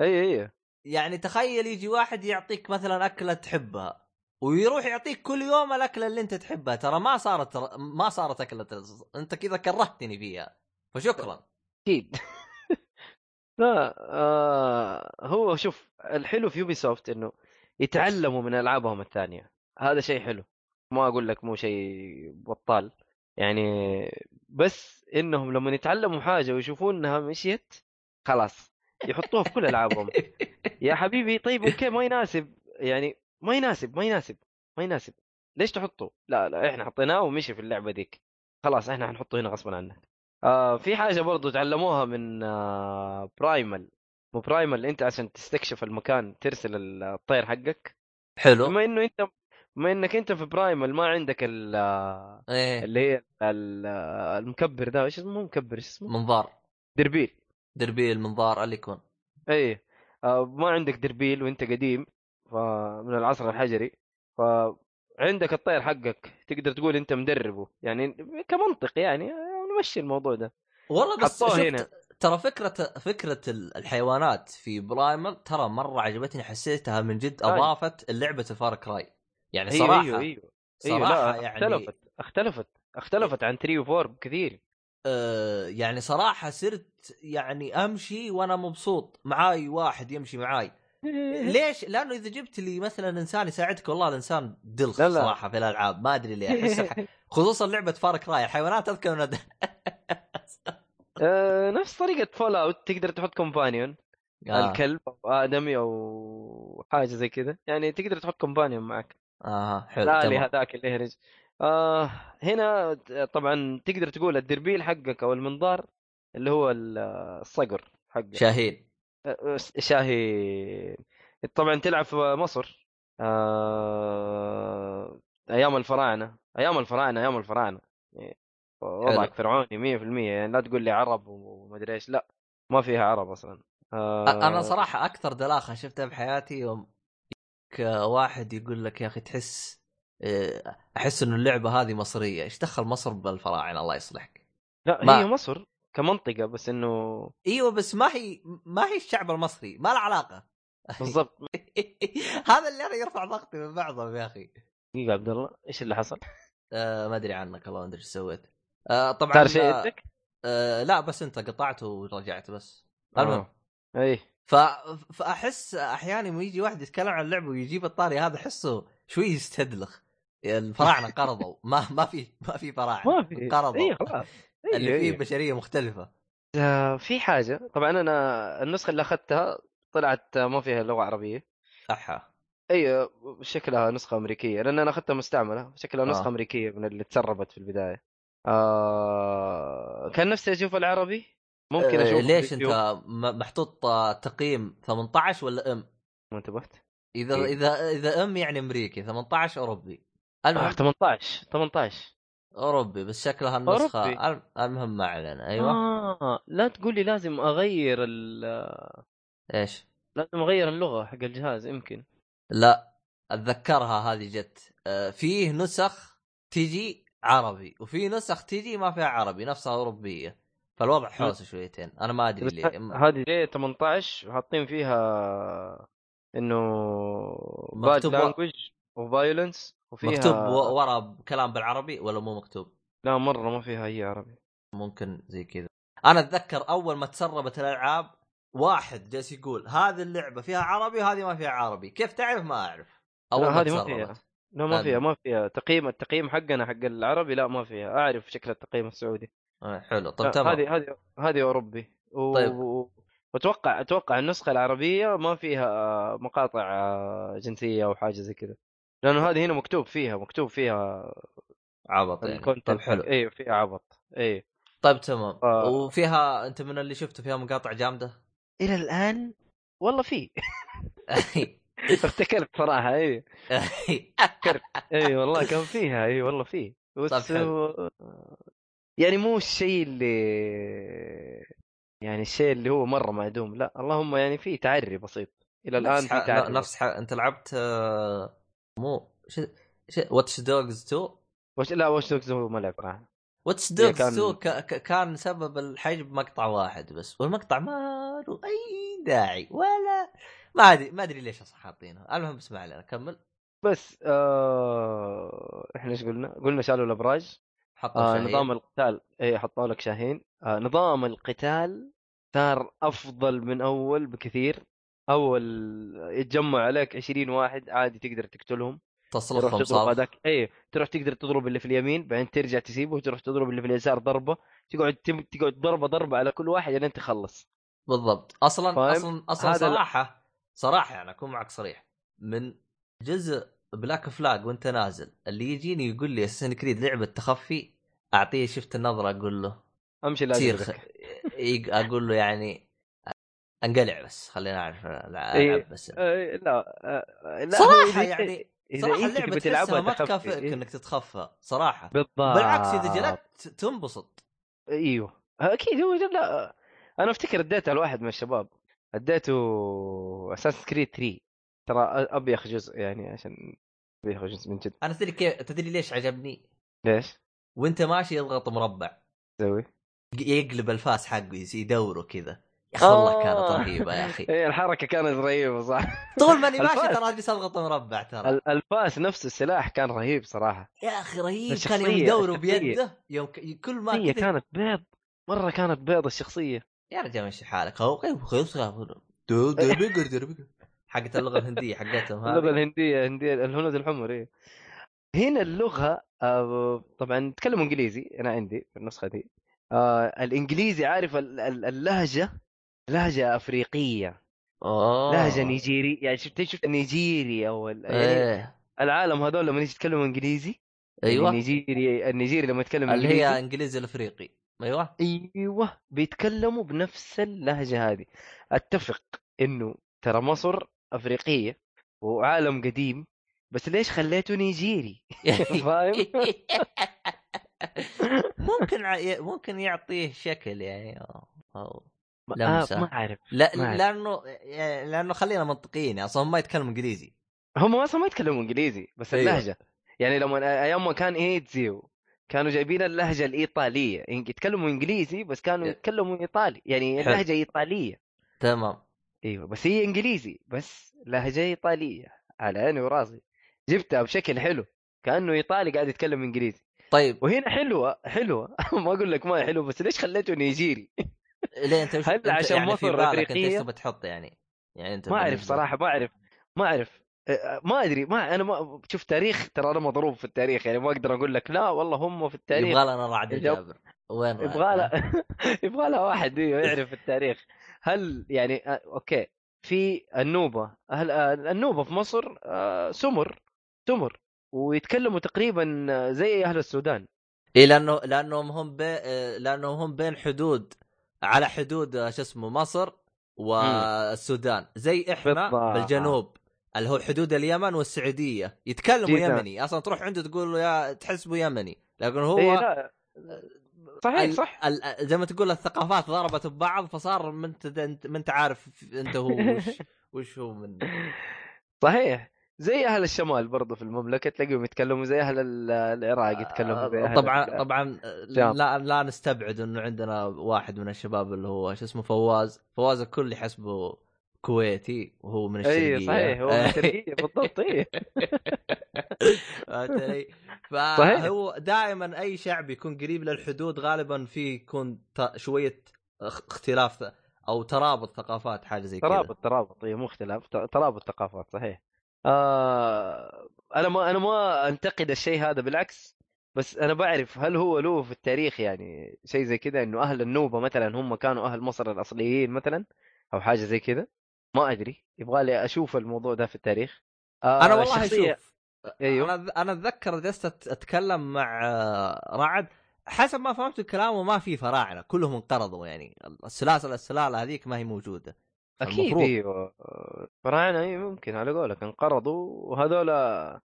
اي اي يعني تخيل يجي واحد يعطيك مثلا أكلة تحبها ويروح يعطيك كل يوم الأكلة اللي أنت تحبها. ترى ما صارت ما صارت أكلة أنت كذا كرهتني فيها. فشكرا. أكيد. <laughs> لا آه هو شوف الحلو في Ubisoft إنه يتعلموا من ألعابهم الثانية. هذا شيء حلو. ما أقول لك مو شيء بطال. يعني بس إنهم لما يتعلموا حاجة ويشوفون إنها مشيت خلاص. يحطوها في كل ألعابهم. يا حبيبي طيب أوكي ما يناسب. يعني ما يناسب ما يناسب ما يناسب. ليش تحطه؟ لا لا إحنا حطيناه ومشي في اللعبة ديك خلاص إحنا حنحطه هنا غصبا عنك. آه في حاجة برضو تعلموها من آه Primal مو Primal أنت عشان تستكشف المكان ترسل الطير حقك. حلو. بما إنه أنت بما إنك أنت في Primal ما عندك ال- آه، إيه. اللي هي آه، المكبر ده. إيش اسمه؟ مو مكبر إيش اسمه؟ منظار. دربيل. دربيل منظار اللي يكون اي آه ما عندك دربيل وأنت قديم فمن العصر الحجري فعندك الطير حقك تقدر تقول أنت مدربه. يعني كمنطق يعني نمشي الموضوع ده. والله بس شفت هنا. ترى فكرة فكرة ال- الحيوانات في برايمال ترى مرة عجبتني حسيتها من جد أي. أضافت اللعبه فار كراي. يعني أيوه صراحة أيوه. أيوه أيوه صراحة لا يعني اختلفت اختلفت اختلفت عن 3 و 4 بكثير. يعني صراحة صرت يعني أمشي وأنا مبسوط. معاي واحد يمشي معاي. <laughs> ليش؟ لأنه إذا جبت لي مثلا إنسان يساعدك والله الإنسان دلخ لا لا. صراحة في الألعاب. ما أدري ليه. أحس الح... <laughs> خصوصا لعبة Far Cry. الحيوانات أذكر انها د- <laughs> آه نفس طريقة Fallout تقدر تحط companion آه. الكلب أو آدمي أو حاجة زي كذا. يعني تقدر تحط companion معك. أها حلو. لا هذاك اللي يهرج. آه هنا طبعا تقدر تقول الدربيل حقك أو المنظار اللي هو ال- الصقر حقك. شاهين. آه، شاهي طبعا تلعب في مصر. آه... أيام الفراعنة. أيام الفراعنة أيام الفراعنة. يعني وضعك فرعوني 100% يعني لا تقول لي عرب وما أدري إيش. لا ما فيها عرب أصلا. آه أنا صراحة أكثر دلاخة شفتها بحياتي يوم واحد يقول لك يا أخي تحس أحس إنه اللعبة هذه مصرية. إيش دخل مصر بالفراعنة؟ الله يصلحك. لا ما- هي مصر كمنطقة بس إنه إيوه بس ما هي ما هي الشعب المصري ما له علاقة. بالضبط. <laughs> هذا اللي أنا يرفع ضغطي من بعضهم يا أخي. دقيقة عبد الله إيش اللي حصل؟ آه ما أدري عنك الله ما أدري إيش سويت. آه طبعا صار شيء آه عندك؟ آه لا بس أنت قطعت ورجعت بس. المهم. آه. اي ف... فأحس أحيانا لما يجي واحد يتكلم عن اللعبة ويجيب الطاري هذا أحسه شوي يستدلخ. الفراعنه قرضوا. ما ما في ما في فراعنة. ما في. قرضوا. اي خلاص. إيه، اللي إيه. فيه بشرية مختلفة. آه، في حاجة. طبعا أنا النسخة اللي أخذتها طلعت ما فيها لغة عربية. احا إي شكلها نسخة أمريكية لأن أنا أخذتها مستعملة. شكلها نسخة آه. أمريكية من اللي تسربت في البداية. آه... كان نفسي أشوف العربي. ممكن آه، أشوف ليش. أنت محطوط آه، تقييم 18 ولا إم؟ ما انتبهت. إذا إيه. إذا إذا إم يعني أمريكي 18 أوروبي. المهم 18 18 أوروبي بس شكلها النسخة أوروبي. الم- المهم ما علينا أيوه. آه لا تقول لي لازم أغير ال... إيش؟ لازم أغير اللغة حق الجهاز يمكن. لا أتذكرها هذه جت. آه، فيه نسخ تجي عربي وفي نسخ تجي ما فيها عربي نفسها أوروبية. فالوضع حوسه شويتين أنا ما أدري ليه. هذه جاية 18 وحاطين فيها إنه bad language و violence وفيها مكتوب ورا كلام بالعربي ولا مو مكتوب؟ لا مرة ما فيها أي عربي. ممكن زي كذا. أنا أتذكر أول ما تسربت الألعاب واحد جالس يقول هذه اللعبة فيها عربي وهذه ما فيها عربي. كيف تعرف؟ ما أعرف. أول لا، ما هذه ما فيها. لا ما. فيها ما فيها. تقييم التقييم حقنا حق العربي لا ما فيها. أعرف شكل التقييم السعودي. آه، حلو. طب لا، تمام. هذه هذه هذه أوروبي. و... طيب. وأتوقع أتوقع النسخة العربية ما فيها مقاطع آه، جنسية أو حاجة زي كذا. لأنه هذه هنا مكتوب فيها مكتوب فيها عبط يعني. ال content طيب حلو. اي فيها عبط. اي طيب تمام. آه. وفيها أنت من اللي شفته فيها مقاطع جامدة؟ إلى الآن والله في. <laughs> افتكرت صراحة أي. إي والله كان فيها إي والله في. بس طيب حلو. هو- يعني مو الشيء اللي يعني الشيء اللي هو مرة معدوم لا. اللهم يعني في تعري بسيط. إلى الآن نفس في ح... تعري نفس ح... أنت لعبت آه، مو ش... ش... Watch Dogs 2 Watch لا Watch Dogs هو ما لعب معاه Watch Dogs كان- 2 ك... ك... كان سبب الحجب مقطع واحد بس والمقطع ما له أي داعي ولا ما أدري ما أدري ليش أصلا حاطينه. المهم اسمع لنا كمل. بس آه إحنا إيش قلنا؟ قلنا شالوا الأبراج. حطوا آه شاهين. نظام القتال اي حطوا لك شاهين. آه نظام القتال صار أفضل من أول بكثير. أول يتجمع عليك 20 واحد عادي تقدر تقتلهم. تصلخهم تضرب هذاك اي تروح تقدر تضرب اللي في اليمين بعدين ترجع تسيبه وتروح تضرب اللي في اليسار ضربة. تقعد تم... تقعد ضربة ضربة على كل واحد لين تخلص. بالضبط. أصلا فاهم؟ أصلا أصلا هذا صراحة صراحة يعني أكون معك صريح. من جزء بلاك فلاج وأنت نازل اللي يجيني يقول لي اساسن كريد لعبة تخفي أعطيه شفت النظرة أقول له أمشي لا. خ... أقول له يعني انقلع بس خلينا اعرف ألعب إيه. بس. آه، لا آه، لا صراحة يعني إذا صراحة اللعبة تبي تحسها تلعبها ما تكافئك إيه. إنك تتخفى صراحة. بالضبط بالعكس إذا جلدت تنبسط. أيوه. أكيد هو لا أنا أفتكر اديتها لواحد من الشباب أديته Assassin's Creed 3 ترى ابيخ جزء يعني عشان ابيخ جزء من جد. أنا تدري كيف تدري ليش عجبني؟ ليش؟ وأنت ماشي يضغط مربع. تسوي؟ يقلب الفاس حقه يدوره كذا. يا أخي والله كانت آه. رهيبة يا أخي. <laughs> إيه الحركة كانت رهيبة صح. طول ماني <laughs> ماشي الفاس. ترى اجلس اضغط مربع ترى. ال- الفاس نفسه السلاح كان رهيب صراحة. يا أخي رهيب كان يوم يدوره الشخصية. بيده يوم ك... كل ما هي كانت بيض مرة كانت بيض الشخصية. يا رجال مشي حالك. هو. حقت اللغة الهندية حقتهم اللغة هذه الهندية هنديه الهنود الحمر إيه. هنا اللغة آه طبعا نتكلم إنجليزي أنا عندي في النسخة دي. آه الإنجليزي عارف ال- ال- اللهجة لهجة أفريقية اوه لهجه نيجيري يعني شفت شفت النيجيري أو ال- يعني إيه. العالم هذول لما يجي يتكلموا إنجليزي؟ أيوه. النيجيري النيجيري لما يتكلم اللي إنجليزي؟ هي إنجليزي الأفريقي. أيوه. أيوه بيتكلموا بنفس اللهجة هذه. أتفق إنه ترى مصر أفريقية وعالم قديم بس ليش خليته نيجيري؟ <laughs> فاهم؟ <laughs> ممكن ع- ممكن يعطيه شكل يعني أو- أو ما, لمسة. آه ما أعرف لا ما أعرف. لأنه لأنه خلينا منطقيين يعني أصلا هم ما يتكلموا إنجليزي هم أصلا ما يتكلموا إنجليزي بس أيوه. اللهجة يعني لما أيام ما كان ايتزيو كانوا جايبين اللهجة الإيطالية يعني يتكلموا إنجليزي بس كانوا يتكلموا إيطالي يعني. اللهجة إيطالية تمام أيوه بس هي إنجليزي بس لهجة إيطالية على عيني وراسي جبتها بشكل حلو كأنه إيطالي قاعد يتكلم إنجليزي طيب وهنا حلوة حلوة <laughs> ما أقول لك ما حلو بس ليش خليته نيجيري؟ ليه أنت هل أنت عشان يعني مصر بالك أنت إيش؟ تبغى تحط يعني. يعني أنت ما أعرف صراحة ما أعرف ما أعرف. ما أدري ما أنا ما شوف تاريخ ترى أنا مضروب في التاريخ يعني ما أقدر أقول لك لا والله هم في التاريخ. يبغى لنا رعد. جابر. وين؟ يبغى لها <laughs> يبغى لها واحد إيوه يعرف التاريخ. هل يعني أوكي. في النوبة آه، النوبة في مصر سمر سمر. ويتكلموا تقريبا زي أهل السودان. اي لأنه لأنهم هم بي... لأنهم هم بين حدود على حدود آه، شو اسمه مصر والسودان. زي إحنا بالضبط. بالجنوب اللي هو حدود اليمن والسعودية. يتكلموا. يمني. أصلا تروح عنده تقول له يا تحسبه يمني. لكن هو إيه لا. صحيح ال... صح. ال... زي ما تقول الثقافات ضربت ببعض فصار ما أنت ما أنت عارف أنت هو <laughs> وش وش هو من صحيح. زي أهل الشمال برضو في المملكة تلاقيهم يتكلموا زي أهل ال- العراق يتكلموا زي أهل طبعا ال- طبعا شام. لا لا نستبعد إنه عندنا واحد من الشباب اللي هو شو اسمه فواز. فواز الكل يحسبه كويتي وهو من الشرقية. اي صحيح هو من <laughs> الشرقية بالضبط إي. <laughs> فهو دائما أي شعب يكون قريب للحدود غالبا في يكون شوية اخ- اختلاف أو ترابط ثقافات حاجة زي كذا. ترابط ترابط إي مو اختلاف ترابط ثقافات صحيح. آه أنا ما أنا ما أنتقد الشيء هذا بالعكس. بس أنا بعرف هل هو له في التاريخ يعني شيء زي كذا إنه أهل النوبة مثلا هم كانوا أهل مصر الأصليين مثلا أو حاجة زي كذا؟ ما أدري. يبغى لي أشوف الموضوع ده في التاريخ. آه أنا والله الشخصية- شوف أيوه. أنا أنا أتذكر جلست أتكلم مع رعد حسب ما فهمت كلامه ما في فراعنة كلهم انقرضوا يعني. السلاسل السلالة هذيك ما هي موجودة. أكيد المفروض. أيوه فراعنه اي ممكن على قولك انقرضوا وهذول آه،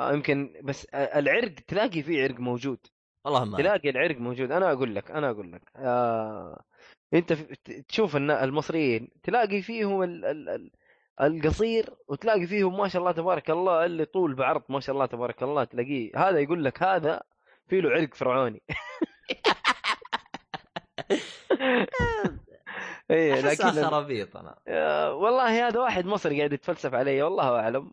يمكن بس العرق تلاقي في عرق موجود. والله ما تلاقي العرق موجود. أنا أقول لك أنا أقول لك آه أنت في تشوف النا- المصريين تلاقي فيهم ال ال ال القصير وتلاقي فيهم ما شاء الله تبارك الله اللي طول بعرض ما شاء الله تبارك الله تلاقيه هذا يقول لك هذا في له عرق فرعوني. <laughs> إيه لكن خرابيط أنا. والله هذا واحد مصري قاعد يتفلسف علي والله أعلم.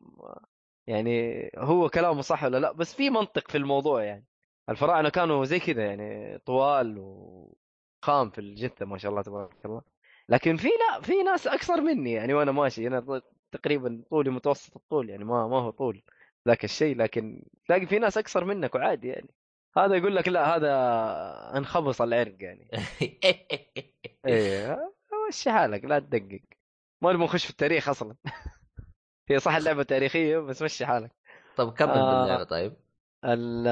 يعني هو كلامه صح ولا لا؟ بس في منطق في الموضوع يعني. الفراعنة كانوا زي كذا يعني طوال وخام في الجثة ما شاء الله تبارك الله. لكن في لا في ناس اقصر مني يعني وأنا ماشي. أنا تقريبا طولي متوسط الطول يعني ما ما هو طول ذاك الشيء. لكن تلاقي في ناس اقصر منك وعادي يعني. هذا يقول لك لا هذا انخبص العرق يعني. <laughs> إيه. مشي حالك لا تدقق. ما نبغى نخش في التاريخ أصلا. <laughs> هي صح اللعبة تاريخية بس مشي حالك. طب كمل آه. باللعبة طيب. ال-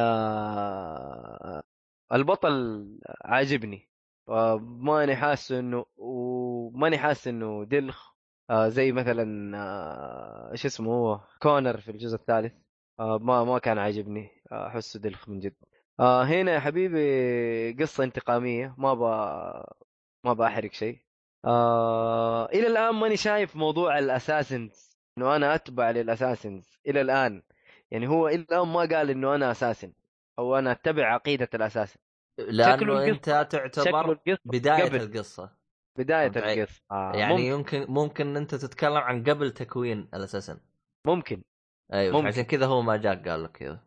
البطل عاجبني. آه، ماني حاسس إنه وماني حاسس إنه دلخ. آه، زي مثلا آه، إيش اسمه هو؟ كونر في الجزء الثالث. آه، ما ما كان عاجبني. آه، أحسه دلخ من جد. آه، هنا يا حبيبي قصة انتقامية. ما با ما بحرق شيء. آه إلى الآن ماني شايف موضوع الأساسنز إنه أنا أتبع للأساسنز إلى الآن يعني هو إلى الآن ما قال إنه أنا أساسن أو أنا أتبع عقيدة الأساسن لأنه القصة- أنت تعتبر القصة بداية قبل. القصة بداية؟ القصة آه يعني ممكن, يمكن ممكن أنت تتكلم عن قبل تكوين الأساسن ممكن. أيوه ممكن. عشان كذا هو ما جاك قال لك كذا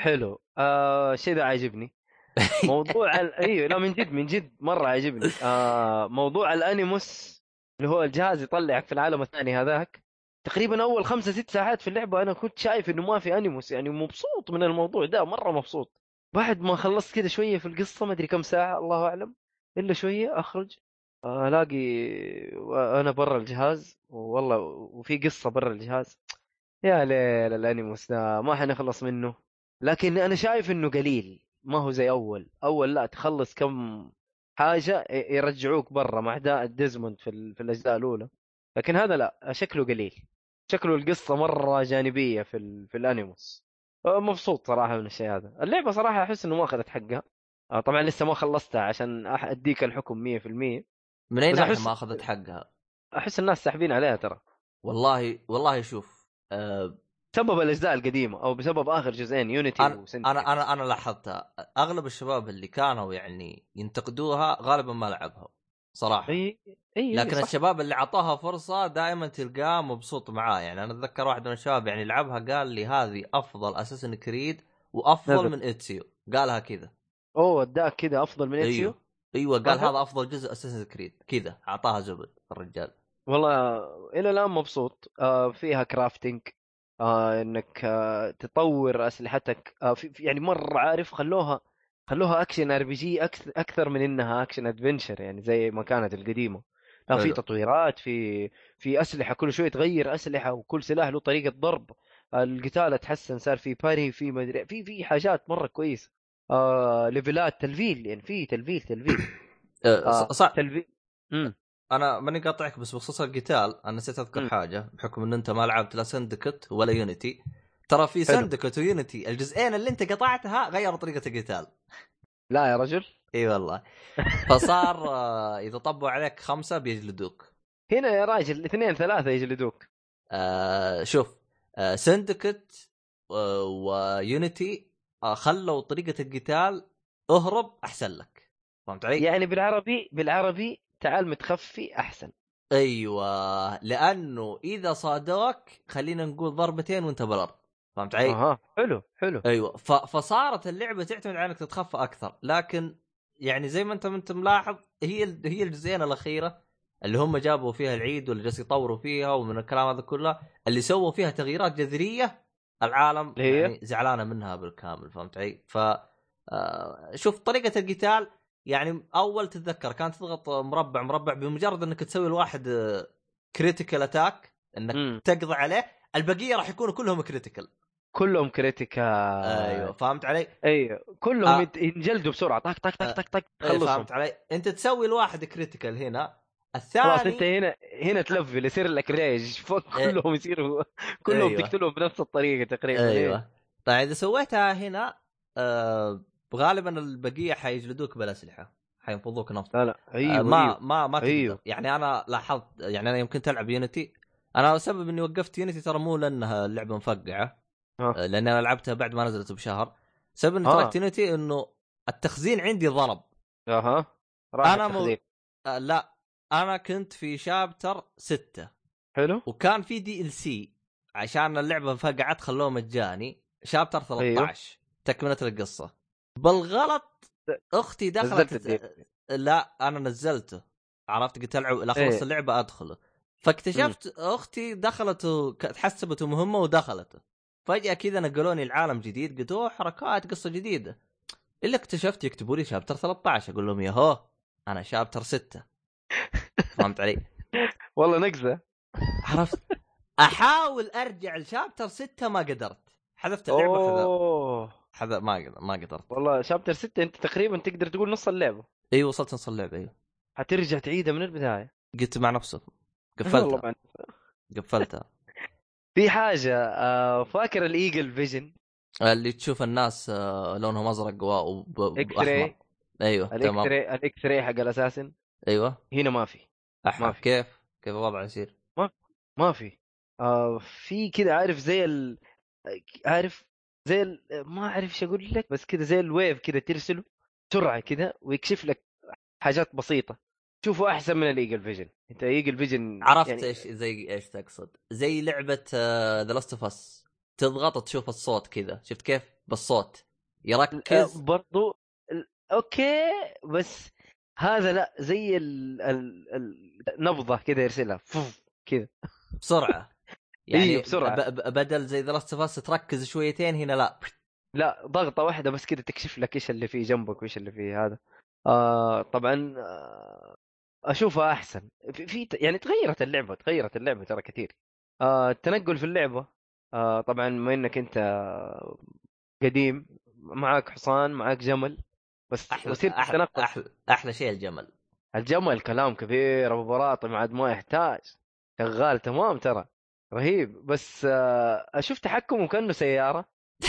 حلو آه الشيء ده عاجبني <laughs> موضوع ال... إيوه لا من جد من جد مرة عاجبني. آه موضوع الأنيموس اللي هو الجهاز يطلعك في العالم الثاني هذاك. تقريبا أول خمسة ست ساعات في اللعبة أنا كنت شايف إنه ما في أنيموس يعني مبسوط من الموضوع ده مرة مبسوط. بعد ما خلصت كده شوية في القصة ما أدري كم ساعة الله أعلم إلا شوية أخرج ألاقي أنا برا الجهاز والله وفي قصة برا الجهاز. يا ليل الأنيموس ده ما حنخلص منه. لكن أنا شايف إنه قليل. ما هو زي أول. أول لا تخلص كم حاجة يرجعوك برا. مع دا ديزموند في, ال- في الأجزاء الأولى. لكن هذا لا شكله قليل. شكله القصة مرة جانبية في ال... في الأنيموس. أه، مبسوط صراحة من الشيء هذا. اللعبة صراحة أحس إنه ما أخذت حقها. آه، طبعا لسه ما خلصتها عشان أديك الحكم 100% من أي ناحية أحس- ما أخذت حقها؟ أحس الناس ساحبين عليها ترى. والله والله شوف آه بسبب الأجزاء القديمة أو بسبب آخر جزئين Unity أنا أنا أنا أنا لاحظتها. أغلب الشباب اللي كانوا يعني ينتقدوها غالبا ما لعبها صراحة. اي إي لكن صح. الشباب اللي أعطوها فرصة دائما تلقاه مبسوط معاه. يعني أنا أتذكر واحد من الشباب يعني لعبها قال لي هذه أفضل Assassin's Creed وأفضل نزل. من Ezio قالها كذا. أوه اداك كذا أفضل من Ezio أيوه. أيوه قال. هذا أفضل جزء Assassin's Creed كذا أعطاها زبد الرجال. والله إلى الآن مبسوط آه فيها crafting آه إنك آه تطور أسلحتك. آه في في- يعني مرة عارف خلوها خلوها action RPG أكثر من إنها action adventure يعني زي ما كانت القديمة. لا في. تطويرات في في أسلحة كل شوي تغير أسلحة وكل سلاح له طريقة ضرب. القتال أتحسن صار في parry في مدري في في حاجات مرة كويسة. آه level ات تلفيل يعني في تلفيل تلفيل. <coughs> آه. صح تلفيل. امم أنا ماني قاطعك بس بخصوص القتال أنا نسيت أذكر مم. حاجة. بحكم إن أنت ما لعبت لا سندكت ولا يونيتي ترى في. سندكت ويونيتي الجزئين اللي أنت قطعتها غيروا طريقة القتال. لا يا رجل. إي والله. فصار آه، إذا طبوا عليك خمسة بيجلدوك. هنا يا راجل اثنين ثلاثة يجلدوك. آه شوف آه سندكت آه ويونيتي آه خلوا طريقة القتال أهرب أحسن لك. فهمت علي؟ يعني بالعربي بالعربي تعال متخفي أحسن أيوه لأنه إذا صادوك خلينا نقول ضربتين وأنت بالأرض فهمت علي؟ أها حلو حلو أيوه ف... فصارت اللعبة تعتمد على إنك تتخفى أكثر لكن يعني زي ما أنت أنت ملاحظ هي هي الجزئين الأخيرة اللي هم جابوا فيها العيد واللي جالس يطوروا فيها ومن الكلام هذا كله اللي سووا فيها تغييرات جذرية العالم هي؟ يعني زعلانة منها بالكامل فهمت علي؟ ف آه، شوف طريقة القتال يعني أول تتذكر كانت تضغط مربع مربع بمجرد إنك تسوي الواحد critical attack إنك مم. تقضي عليه البقية راح يكونوا كلهم critical كلهم critical أيوه فهمت علي؟ أيوه كلهم آه. ينجلدوا بسرعة طق طق طق طق طق إيه، خلصهم فهمت علي؟ أنت تسوي الواحد critical هنا خلاص الثاني أنت هنا هنا تلفل يصير لك rage <laughs> فوق إيه. كلهم يصيروا كلهم أيوة. تقتلهم بنفس الطريقة تقريبا أيوه طيب إذا سويتها هنا آه غالبا البقية حيجلدوك بالاسلحه حينفضوك نفض. لا لا. آه أيوه ما أيوة. ما ما تقدر. أيوه. يعني أنا لاحظت يعني أنا يمكن تلعب يونيتي أنا السبب إني وقفت يونيتي ترى مو لأنها اللعبة مفقعة آه. آه، لاني أنا لعبتها بعد ما نزلت بشهر. سبب إني آه. تركت يونيتي إنه التخزين عندي ضرب. أها. راح أنا مو- التخزين. آه لا. أنا كنت في شابتر ستة. حلو. وكان في دي ال سي عشان اللعبة انفقعت خلوه مجاني. شابتر 13 تكملة القصة. بالغلط أختي دخلت لا أنا نزلته. عرفت؟ قلت ألعب لا خلص إيه. اللعبة أدخله. فاكتشفت أختي دخلت حسبته مهمة ودخلته فجأة كذا نقلوني العالم جديد قلت أوه حركات قصة جديدة. إلا اكتشفت يكتبوا لي شابتر 13 أقول لهم ياهو أنا شابتر 6 فهمت علي؟ <laughs> والله نقزة. عرفت؟ أحاول أرجع لشابتر 6 ما قدرت. حذفت اللعبة حذف حذف ما قدر ما قدرت. والله شابتر 6 أنت تقريبا تقدر تقول نص اللعبة. اي وصلت نص اللعبة أيوه حترجع تعيدها من البداية. قلت مع نفسه. قفلتها. قفلتها. <laughs> في حاجة آه، فاكر ال eagle vision؟ اللي تشوف الناس آه، لونهم أزرق و x-ray. أيوه ال x تمام. ray ال x-ray حق ال assassin. أيوه. هنا ما في. أحمد ما في. كيف؟ كيف الوضع يصير؟ ما في. آه في كذا عارف زي ال عارف زي ال... ما اعرف إيش أقول لك بس كذا زي ال wave كذا ترسله بسرعة كذا ويكشف لك حاجات بسيطة. شوفوا أحسن من ال eagle vision. أنت eagle vision عرفت يعني إيش زي إيش تقصد؟ زي لعبة The Last of Us تضغط تشوف الصوت كذا. شفت كيف؟ بالصوت. يركز. برضو أوكي بس هذا لا زي ال... ال... النبضه كذا يرسلها. كذا. بسرعة. يعني إيه، بسرعة. ب- ب- بدل زي The Last of Us تركز شويتين هنا لا. لا ضغطة واحدة بس كذا تكشف لك إيش اللي فيه جنبك وإيش اللي فيه هذا. آه طبعا آه أشوفها أحسن. في, في يعني تغيرت اللعبة تغيرت اللعبة ترى كثير. آه التنقل في اللعبة آه طبعا بما إنك أنت قديم معاك حصان معاك جمل بس أحلى أحلى أحلى, أحلى شيء الجمل. الجمل كلام كبير أبو براطم عاد ما يحتاج. شغال تمام ترى. رهيب. بس آه أشوف تحكمه كانه سيارة. <laughs>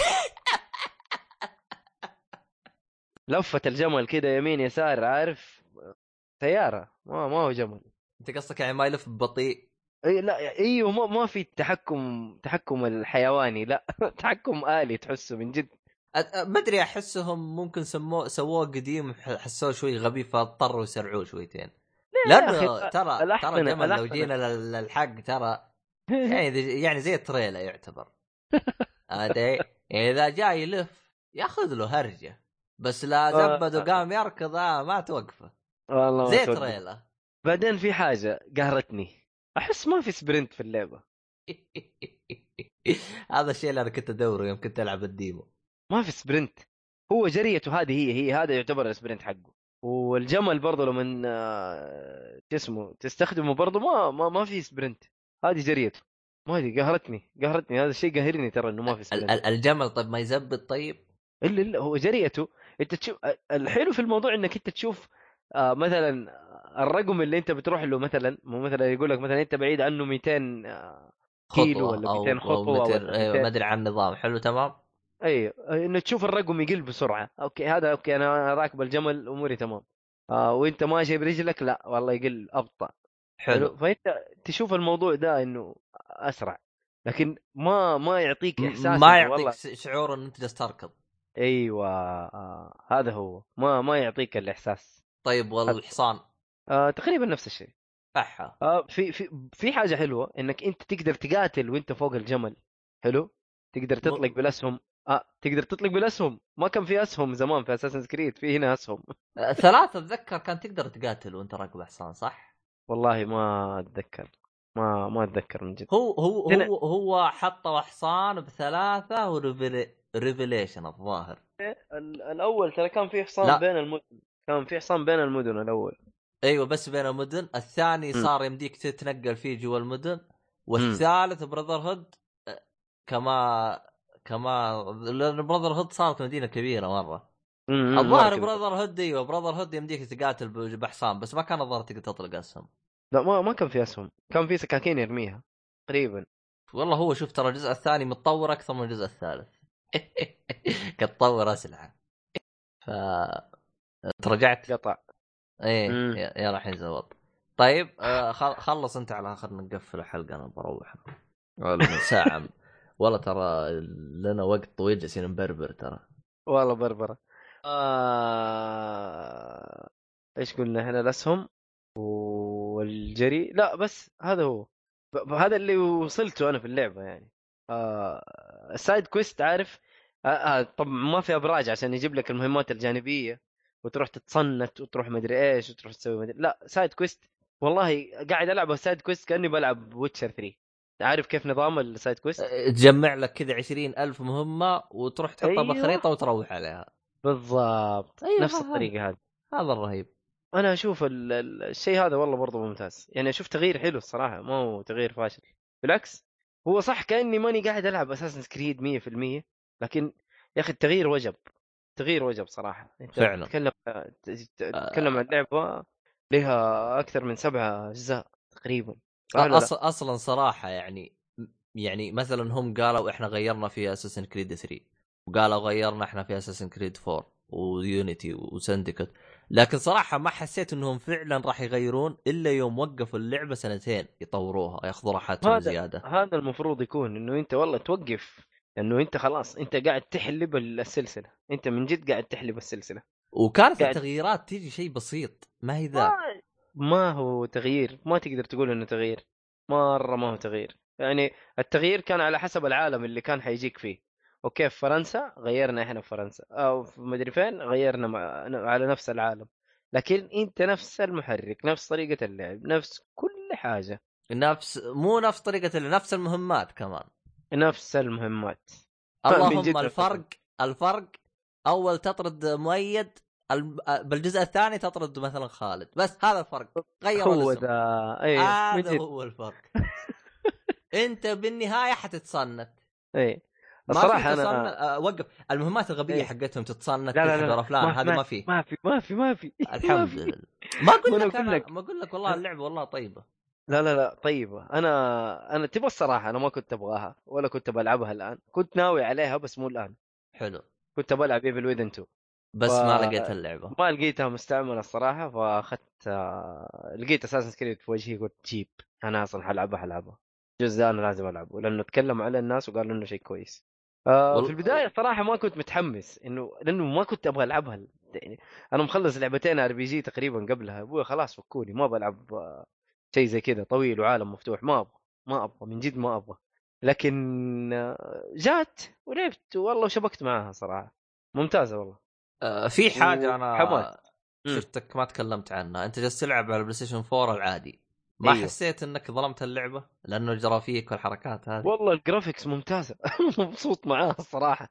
لفة الجمل كده يمين يسار عارف؟ سيارة ما ما هو جمل. أنت قصدك يعني ما يلف ببطيء؟ إي لا أيوه ما, ما في تحكم تحكم الحيواني لا. <laughs> تحكم آلي تحسه من جد. ما أدري أحسهم ممكن سموه سووه قديم حسوه شوي غبي فاضطروا يسرعوه شويتين. لأنه ترى ترى جمل لو. جينا لل- للحق ترى يعني <laughs> يعني زي التريلا يعتبر. <laughs> هذا يعني إذا جاي يلف ياخذ له هرجة بس لا زبد آه. وقام يركض آه ما توقفه. والله زي. تريلا بعدين في حاجة قهرتني. أحس ما في sprint في اللعبة. <laughs> هذا الشيء اللي أنا كنت ادوره يوم كنت ألعب ال demo. ما في sprint. هو جريته هذه هي هي هذا يعتبر ال sprint حقه. والجمل برضه لما آه، شو اسمه تستخدمه برضه ما ما, ما في سبرنت. هذه جريته ما أدري قهرتني قهرتني. هذا الشيء قاهرني ترى إنه ما في ال- الجمل طيب ما يزبد طيب؟ إلا إلا هو جريته. أنت تشوف الحلو في الموضوع إنك أنت تشوف آه مثلا الرقم اللي أنت بتروح له مثلا مو مثلا يقول لك مثلا أنت بعيد عنه 200 آه، كيلو ولا أو 200 خطوة أو 200 ولا أيوة 200 ما أدري عن النظام. حلو تمام؟ أيوه إنه تشوف الرقم يقل بسرعة. أوكي هذا أوكي أنا راكب الجمل أموري تمام. آه وأنت ماشي برجلك لا والله يقل أبطأ. حلو. فأنت تشوف الموضوع ده إنه أسرع. لكن ما ما يعطيك إحساس ما يعطيك والله شعور إن أنت جالس تركض. أيوه. آه هذا هو. ما ما يعطيك الإحساس. طيب والحصان؟ آه تقريبا نفس الشيء. أحا. آه في في في حاجة حلوة إنك أنت تقدر تقاتل وأنت فوق الجمل. حلو. تقدر تطلق بالأسهم. آه تقدر تطلق بالأسهم. ما كان في أسهم زمان في اساسن كريد في هنا أسهم. آه، ثلاثة أتذكر كان تقدر تقاتل وأنت راكب حصان صح؟ والله ما أتذكر ما ما أتذكر من جد. هو هو هنا- هو هو حطوا حصان بثلاثة وريفيليشن الظاهر. ال- الأول ترى كان في لا. حصان بين المدن كان في حصان بين المدن الأول. أيوه بس بين المدن، الثاني م. صار يمديك تتنقل فيه جوا المدن، والثالث Brotherhood كما كما لأن Brotherhood صارت مدينة كبيرة مرة. الظاهر. Brother hood أيوه Brotherhood يمديك تقاتل بحصان بس ما كان الظاهر تقدر تطلق اسهم. لا ما ما كان في اسهم. كان في سكاكين يرميها تقريبا والله هو شوف ترى الجزء الثاني متطور أكثر من الجزء الثالث. <laughs> قد طور أسلحة. ف تراجعت. قطع. إيه. يا راح ينزبط. طيب آه خل- خلص أنت على خلنا نقفل الحلقة أنا بروح. والله ساعة. والله ترى لنا وقت طويل جالسين نبربر ترى. والله بربرة. آه... إيش قلنا إحنا؟ الأسهم والجري. لا بس هذا هو. هذا اللي وصلته أنا في اللعبة يعني. آه... السايد كويست عارف؟ آه... آه... طبعا ما في أبراج عشان يجيب لك المهمات الجانبية وتروح تتصنت وتروح مدري إيش وتروح تسوي مدري. لا side quest والله قاعد ألعب ال side quest كأني بلعب Witcher 3 عارف كيف نظام ال side quest؟ تجمع لك كذا عشرين ألف مهمة وتروح تحطها أيوة. بخريطة وتروح عليها. بالضبط. أيوة، نفس هذا. الطريقة هذه. هذا الرهيب. أنا أشوف ال- ال- الشيء هذا والله برضه ممتاز. يعني أشوف تغيير حلو الصراحة ما هو تغيير فاشل. بالعكس هو صح كأني ماني قاعد ألعب Assassin's Creed 100% لكن يا أخي التغيير وجب. تغيير وجب صراحة. أنت فعلا. تتكلم تتكلم عن لعبة لها أكثر من سبعة أجزاء تقريبا. صح ولا لا؟ أص... أصلا صراحة يعني يعني مثلا هم قالوا إحنا غيرنا في اساسن كريد 3 وقالوا غيرنا إحنا في اساسن كريد 4 ويونيتي وسندكت لكن صراحة ما حسيت إنهم فعلا راح يغيرون إلا يوم وقفوا اللعبة سنتين يطوروها يأخذوا راحتهم هذا- زيادة. هذا المفروض يكون إنه أنت والله توقف إنه أنت خلاص أنت قاعد تحلب السلسلة. أنت من جد قاعد تحلب السلسلة. وكانت قاعد- التغييرات تيجي شيء بسيط ما هي ذا؟ ما- ما هو تغيير. ما تقدر تقول إنه تغيير. مرة ما هو تغيير. يعني التغيير كان على حسب العالم اللي كان حيجيك فيه. أوكي في فرنسا غيرنا إحنا في فرنسا. أو في مدري فين غيرنا مع... على نفس العالم. لكن أنت نفس المحرك نفس طريقة اللعب نفس كل حاجة. نفس مو نفس طريقة اللي نفس المهمات كمان. نفس المهمات. جد اللهم الفرق الفرق أول تطرد مؤيد بالجزء الثاني تطرد مثلا خالد. بس هذا الفرق غير هو الاسم. اي من هذا جد. هو الفرق. <laughs> أنت بالنهاية حتتصنت اي ما الصراحه أنا وقف. المهمات الغبية إيه. حقتهم تتصنت لا لا لا أفلام هذه ما في ما في ما في ما في. <laughs> ما الحمد. لله. ما أقول لك لك. ما أقول لك والله اللعبة والله طيبة. لا لا لا طيبة. أنا أنا تبغى الصراحة أنا ما كنت أبغاها ولا كنت بلعبها الآن. كنت ناوي عليها بس مو الآن. حلو. كنت بلعب ايفل ويدن 2 بس ف- ما لقيت اللعبة. ما لقيتها مستعملة الصراحة فأخذت آه، لقيت اساسن كريد في وجهي قلت جيب. أنا أصلا حلعبها حلعبها. الجزء ده أنا لازم ألعبه لأنه تكلم على الناس وقالوا إنه شيء كويس. آه في البداية صراحة ما كنت متحمس إنه لأنه ما كنت أبغى ألعبها. يعني أنا مخلص لعبتين RPG تقريبا قبلها. أبوي خلاص فكوني ما بلعب شيء زي كذا طويل وعالم مفتوح. ما أبغى ما أبغى من جد ما أبغى. لكن آه، جات ولعبت والله وشبكت معاها صراحة. ممتازة والله. آه، في حاجة أنا. مم. شفتك ما تكلمت عنها. أنت جالس تلعب على ال PlayStation 4 العادي. ما أيوه. حسيت إنك ظلمت اللعبة؟ لأنه الجرافيك والحركات هذه. والله ال graphics ممتازة. <laughs> مبسوط معاها الصراحه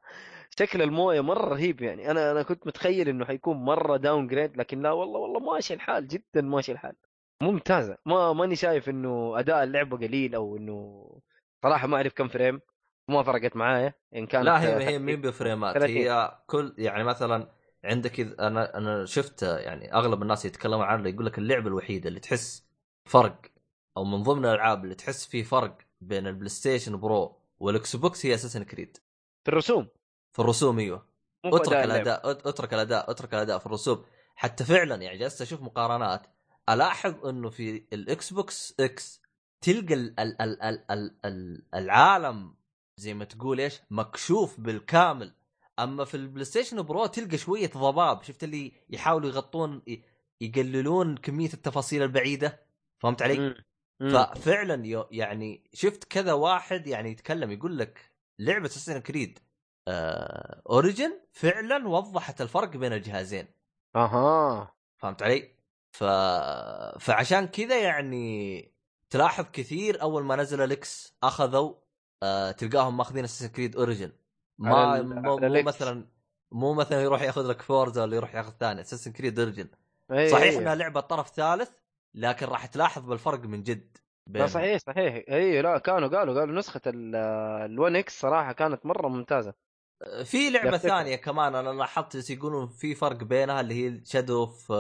شكل الموية مرة رهيب يعني. أنا أنا كنت متخيل إنه حيكون مرة downgrade لكن لا والله والله ماشي الحال جدا ماشي الحال. ممتازة. ما ماني شايف إنه أداء اللعبة قليل أو إنه صراحة ما أعرف كم frame. ما فرقت معايا. إن كانت لا هي هي 30. مين بفريمات؟ 30. هي كل يعني مثلا عندك أنا أنا شفت يعني أغلب الناس يتكلمون عنها يقول لك اللعبة الوحيدة اللي تحس فرق أو من ضمن الألعاب اللي تحس في فرق بين ال PlayStation Pro وال Xbox هي Assassin's Creed في الرسوم. في الرسوم أيوه. أترك. الأداء أت- أترك الأداء أترك الأداء في الرسوم. حتى فعلا يعني جلست أشوف مقارنات. ألاحظ إنه في ال Xbox X تلقى ال ال ال ال ال ال العالم زي ما تقول إيش مكشوف بالكامل. أما في ال PlayStation Pro تلقى شوية ضباب. شفت اللي يحاولوا يغطون يقللون كمية التفاصيل البعيدة؟ فهمت علي؟ مم. مم. ففعلا يعني شفت كذا واحد يعني يتكلم يقول لك لعبة Assassin's Creed آه Origins فعلا وضحت الفرق بين الجهازين أها فهمت علي؟ ف... فعشان كذا يعني تلاحظ كثير أول ما نزل ال X أخذوا آه تلقاهم ماخذين Assassin's Creed Origins ما على مو, على مو. مثلا مو مثلا يروح ياخذ لك Forza ولا يروح ياخذ ثاني Assassin's Creed Origins صحيح إيه. إنها لعبة طرف ثالث لكن راح تلاحظ بالفرق من جد لا. صحيح صحيح إي لا كانوا قالوا قالوا نسخة ال One X صراحة كانت مرة ممتازة في لعبة يفتكر. ثانية كمان أنا لاحظت يقولون في فرق بينها اللي هي Shadow of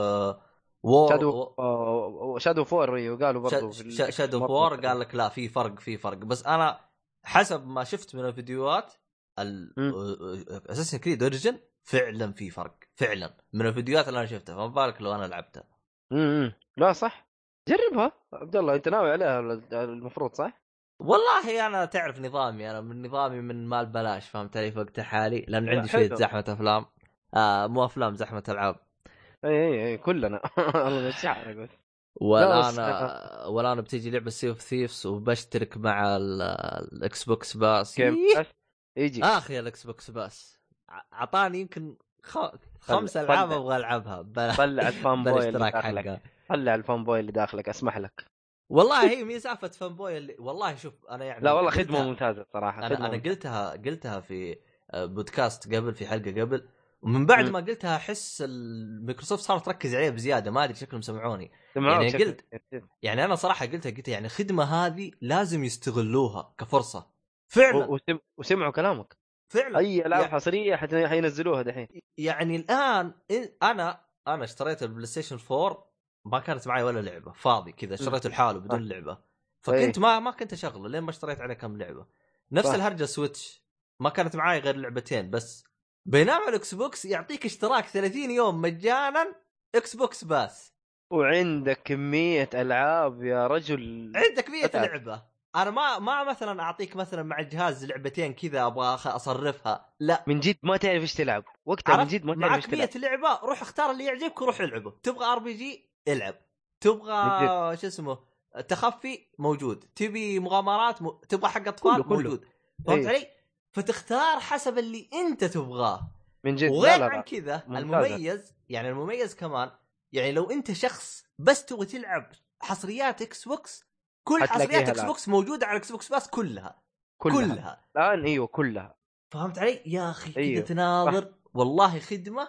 War Shadow Shadow of War أيوه قالوا ال- Shadow of War ممتازة. قال لك لا في فرق في فرق بس أنا حسب ما شفت من الفيديوهات اساسن كريد اوريجن فعلا في فرق فعلا من الفيديوهات اللي أنا شفتها فما بالك لو أنا لعبتها امم لا صح جربها. عبد الله أنت ناوي عليها المفروض صح؟ والله أنا تعرف نظامي أنا من نظامي من مال بلاش فهمت علي؟ في وقت حالي لأن لا، عندي شوية. زحمة أفلام. آه مو أفلام زحمة ألعاب. إي إي إي كلنا. <laughs> الله يمسحها بس. والان بس- والان بتيجي لعبة Sea of Thieves وبشترك مع ال- ال Xbox Pass كيف يجي أخي ال Xbox Pass. اعطاني يمكن خ... خمس ألعاب. أبغى ألعبها بلا طلع ال fanboy اللي بالاشتراك داخلك حقه طلع ال fanboy اللي داخلك اسمح لك. والله هي مي سالفة fanboy اللي والله شوف أنا يعني لا والله خدمة ممتازة صراحة أنا أنا ممتازة. قلتها قلتها في آه، بودكاست قبل في حلقة قبل ومن بعد مم. ما قلتها أحس الميكروسوفت صارت تركز عليه بزيادة ما أدري شكلهم سمعوني. يعني شكلك. قلت- يعني أنا صراحة قلتها قلت يعني الخدمه هذه لازم يستغلوها كفرصة. فعلا. و- وسم- وسمعوا كلامك. فعلا. أي العاب يعني- حصرية حينزلوها دحين. يعني الآن أنا أنا اشتريت ال PlayStation 4 ما كانت معي ولا لعبة فاضي كذا اشتريته لحاله بدون صح. لعبة. فكنت ما ما كنت أشغله لين ما اشتريت عليه كم لعبة. نفس صح. الهرجة Switch ما كانت معي غير لعبتين بس. بينما ال Xbox يعطيك اشتراك 30 يوم مجانا Xbox Pass وعندك كمية ألعاب يا رجل. عندك 100 أتعب. لعبة. أنا ما ما مثلا أعطيك مثلا مع الجهاز لعبتين كذا أبغى أصرفها. لا. من جد ما تعرف إيش تلعب. وقتها من؟ جد ما تعرف إيش معك تلعب. 100 لعبة روح اختار اللي يعجبك وروح العبه. تبغى RPG العب. تبغى شو اسمه تخفي؟ موجود. تبي مغامرات؟ م... تبغى حق أطفال؟ كله- كله. موجود. فهمت إيه. علي؟ فتختار حسب اللي أنت تبغاه. من جد. وغير عن كذا. المميز يعني المميز كمان يعني لو أنت شخص بس تبغى تلعب حصريات Xbox كل حصريات X. box موجودة على Xbox Pass كلها. كلها, كلها. الآن أيوه كلها. فهمت علي؟ يا أخي كذا أيوه. تناظر. والله خدمة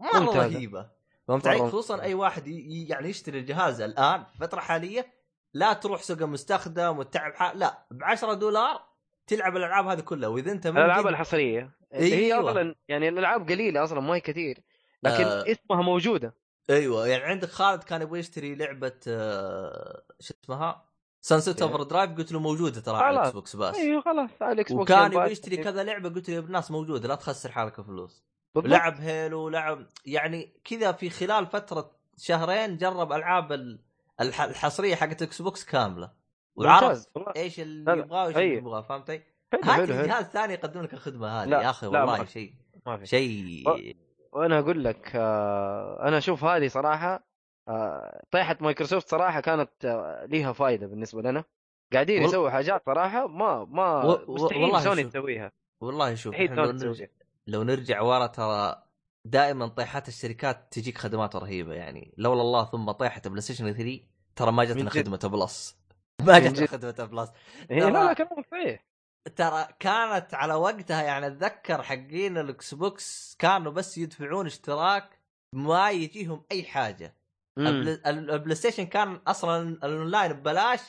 مرة. رهيبة. فهمت مرة علي؟ خصوصا أي واحد يعني يشتري الجهاز الآن في فترة حالية لا تروح سوق المستخدم وتتعب حال لا ب 10 دولار تلعب الألعاب هذه كلها وإذا أنت من الألعاب الحصرية اللي هي أيوة. أصلا يعني الألعاب قليلة أصلا ما هي كثير لكن آه. اسمها موجودة إيوه يعني عندك خالد كان يبغى يشتري لعبة آه، شو اسمها؟ Sunset إيه. Overdrive قلت له موجودة ترى على. ال Xbox Pass أيوه خلاص على ال Xbox وكان يبغى. يشتري كذا لعبة قلت له يا ابن الناس موجودة لا تخسر حالك فلوس بالضبط. لعب Halo لعب يعني كذا في خلال فترة شهرين جرب ألعاب ال- الح- الحصرية حقت Xbox كامله وعرف إيش اللي. يبغاه وإيش اللي أي. يبغاه فهمت علي؟ حلو هات جهاز ثاني يقدم لك الخدمة هذه يا أخي والله شيء شيء. وأنا أقول لك آه، أنا أشوف هذه صراحة آه، طيحة مايكروسوفت صراحة كانت آه، ليها فائده بالنسبة لنا. قاعدين يسووا حاجات صراحة ما ما و- مستحيل والله سوني. تسويها. والله شوف لو نرجع ورا ترى دائما طيحات الشركات تجيك خدمات رهيبة يعني. لولا الله ثم طيحة PlayStation 3 ترى ما جتنا. خدمة Plus. <laughs> ما جتنا. خدمة Plus. هي ترى- لا لا كلامك صحيح. ترى كانت على وقتها يعني أتذكر حقين ال Xbox كانوا بس يدفعون اشتراك ما يجيهم أي حاجة. ال Play ال- ال PlayStation كان أصلا الأونلاين ببلاش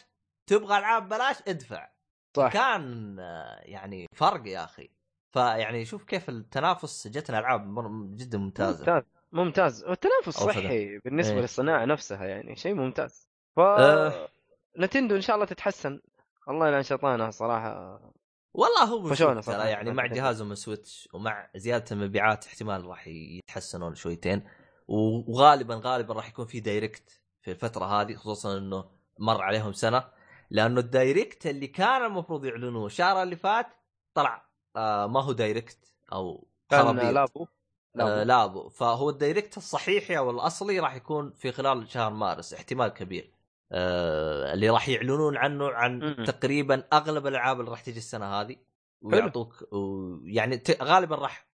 تبغى ألعاب ببلاش ادفع. صح. كان يعني فرق يا أخي. فيعني شوف كيف التنافس جتنا العاب جدا ممتازة. ممتاز. ممتاز. والتنافس صحي بالنسبة إيه. للصناعة نفسها يعني شيء ممتاز. ف أه. نتندو إن شاء الله تتحسن. الله يلعن شيطانها صراحة. والله هو فشونا. ترى يعني مع جهازهم Switch ومع زيادة المبيعات احتمال راح يتحسنون شويتين. وغالبا غالبا راح يكون في Direct في الفترة هذه خصوصا إنه مر عليهم سنة. لأنه ال Direct اللي كان المفروض يعلنوه الشهر اللي فات طلع. آه ما هو Direct أو خرابيط. لابو آه لابو لابو فهو الدايركت الصحيحي أو الاصلي راح يكون في خلال شهر مارس احتمال كبير. آه اللي راح يعلنون عنه عن مم. تقريبا أغلب الألعاب اللي راح تجي السنة هذه. ويعطوك و- يعني ت- غالبا راح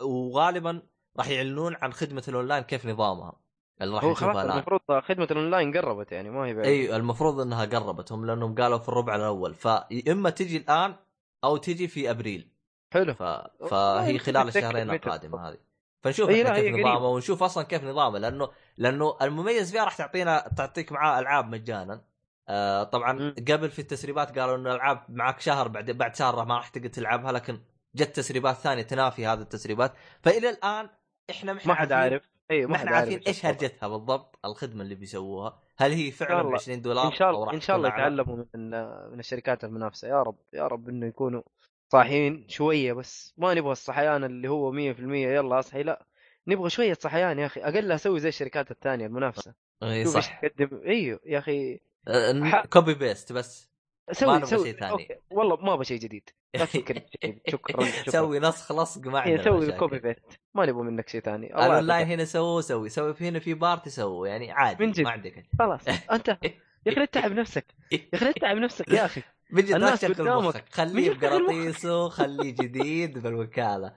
وغالبا راح يعلنون عن خدمة الأونلاين كيف نظامها. اللي راح خلاص الآن. المفروض خدمة الأونلاين قربت يعني ما هي بعيد اي المفروض إنها قربتهم لأنهم قالوا في الربع الأول. فاما تجي الآن أو تجي في أبريل. حلو ف... فهي خلال الشهرين القادمة هذه فنشوف إي إحنا لا، هي كيف. نظامه ونشوف أصلا كيف نظامه لأنه لأنه المميز فيها راح تعطينا تعطيك معاه ألعاب مجانا آه طبعا مم. قبل في التسريبات قالوا انه الألعاب معك شهر بعد بعد شهر ما راح تقدر تلعبها لكن جت تسريبات ثانية تنافي هذه التسريبات فإلى الآن إحنا ما حد عارف إي ما إحنا عارفين إيش. هرجتها بالضبط الخدمة اللي بيسووها هل هي فعلا شاء ب الله. 20 دولار إن شاء الله إن شاء الله؟ يتعلموا من من الشركات المنافسة يا رب يا رب إنه يكونوا صاحيين شوية بس. ما نبغى الصحيان اللي هو 100% يلا أصحي. لا نبغى شوية صحيان يا أخي. أقل أسوي زي الشركات الثانية المنافسة. اي صح. تقدم إيوه يا أخي. ح- copy paste بس. سوي سوي. شيء ثاني. أوكي. والله ما أبغى شيء جديد. لا <laughs> تفكر. شكرا شكرا. سوي نسخ لصق ما عندنا سوي. copy paste ما نبغى منك شيء ثاني. الله الاونلاين. هنا سووا سوي. سوي في هنا في party سووا يعني عادي من جد. ما عندك. خلاص. أنت <laughs> يا أخي لا تتعب نفسك. يا أخي لا تتعب نفسك يا أخي. لا الناس تشغل. مخك خليه. بقراطيسه خليه جديد بالوكالة.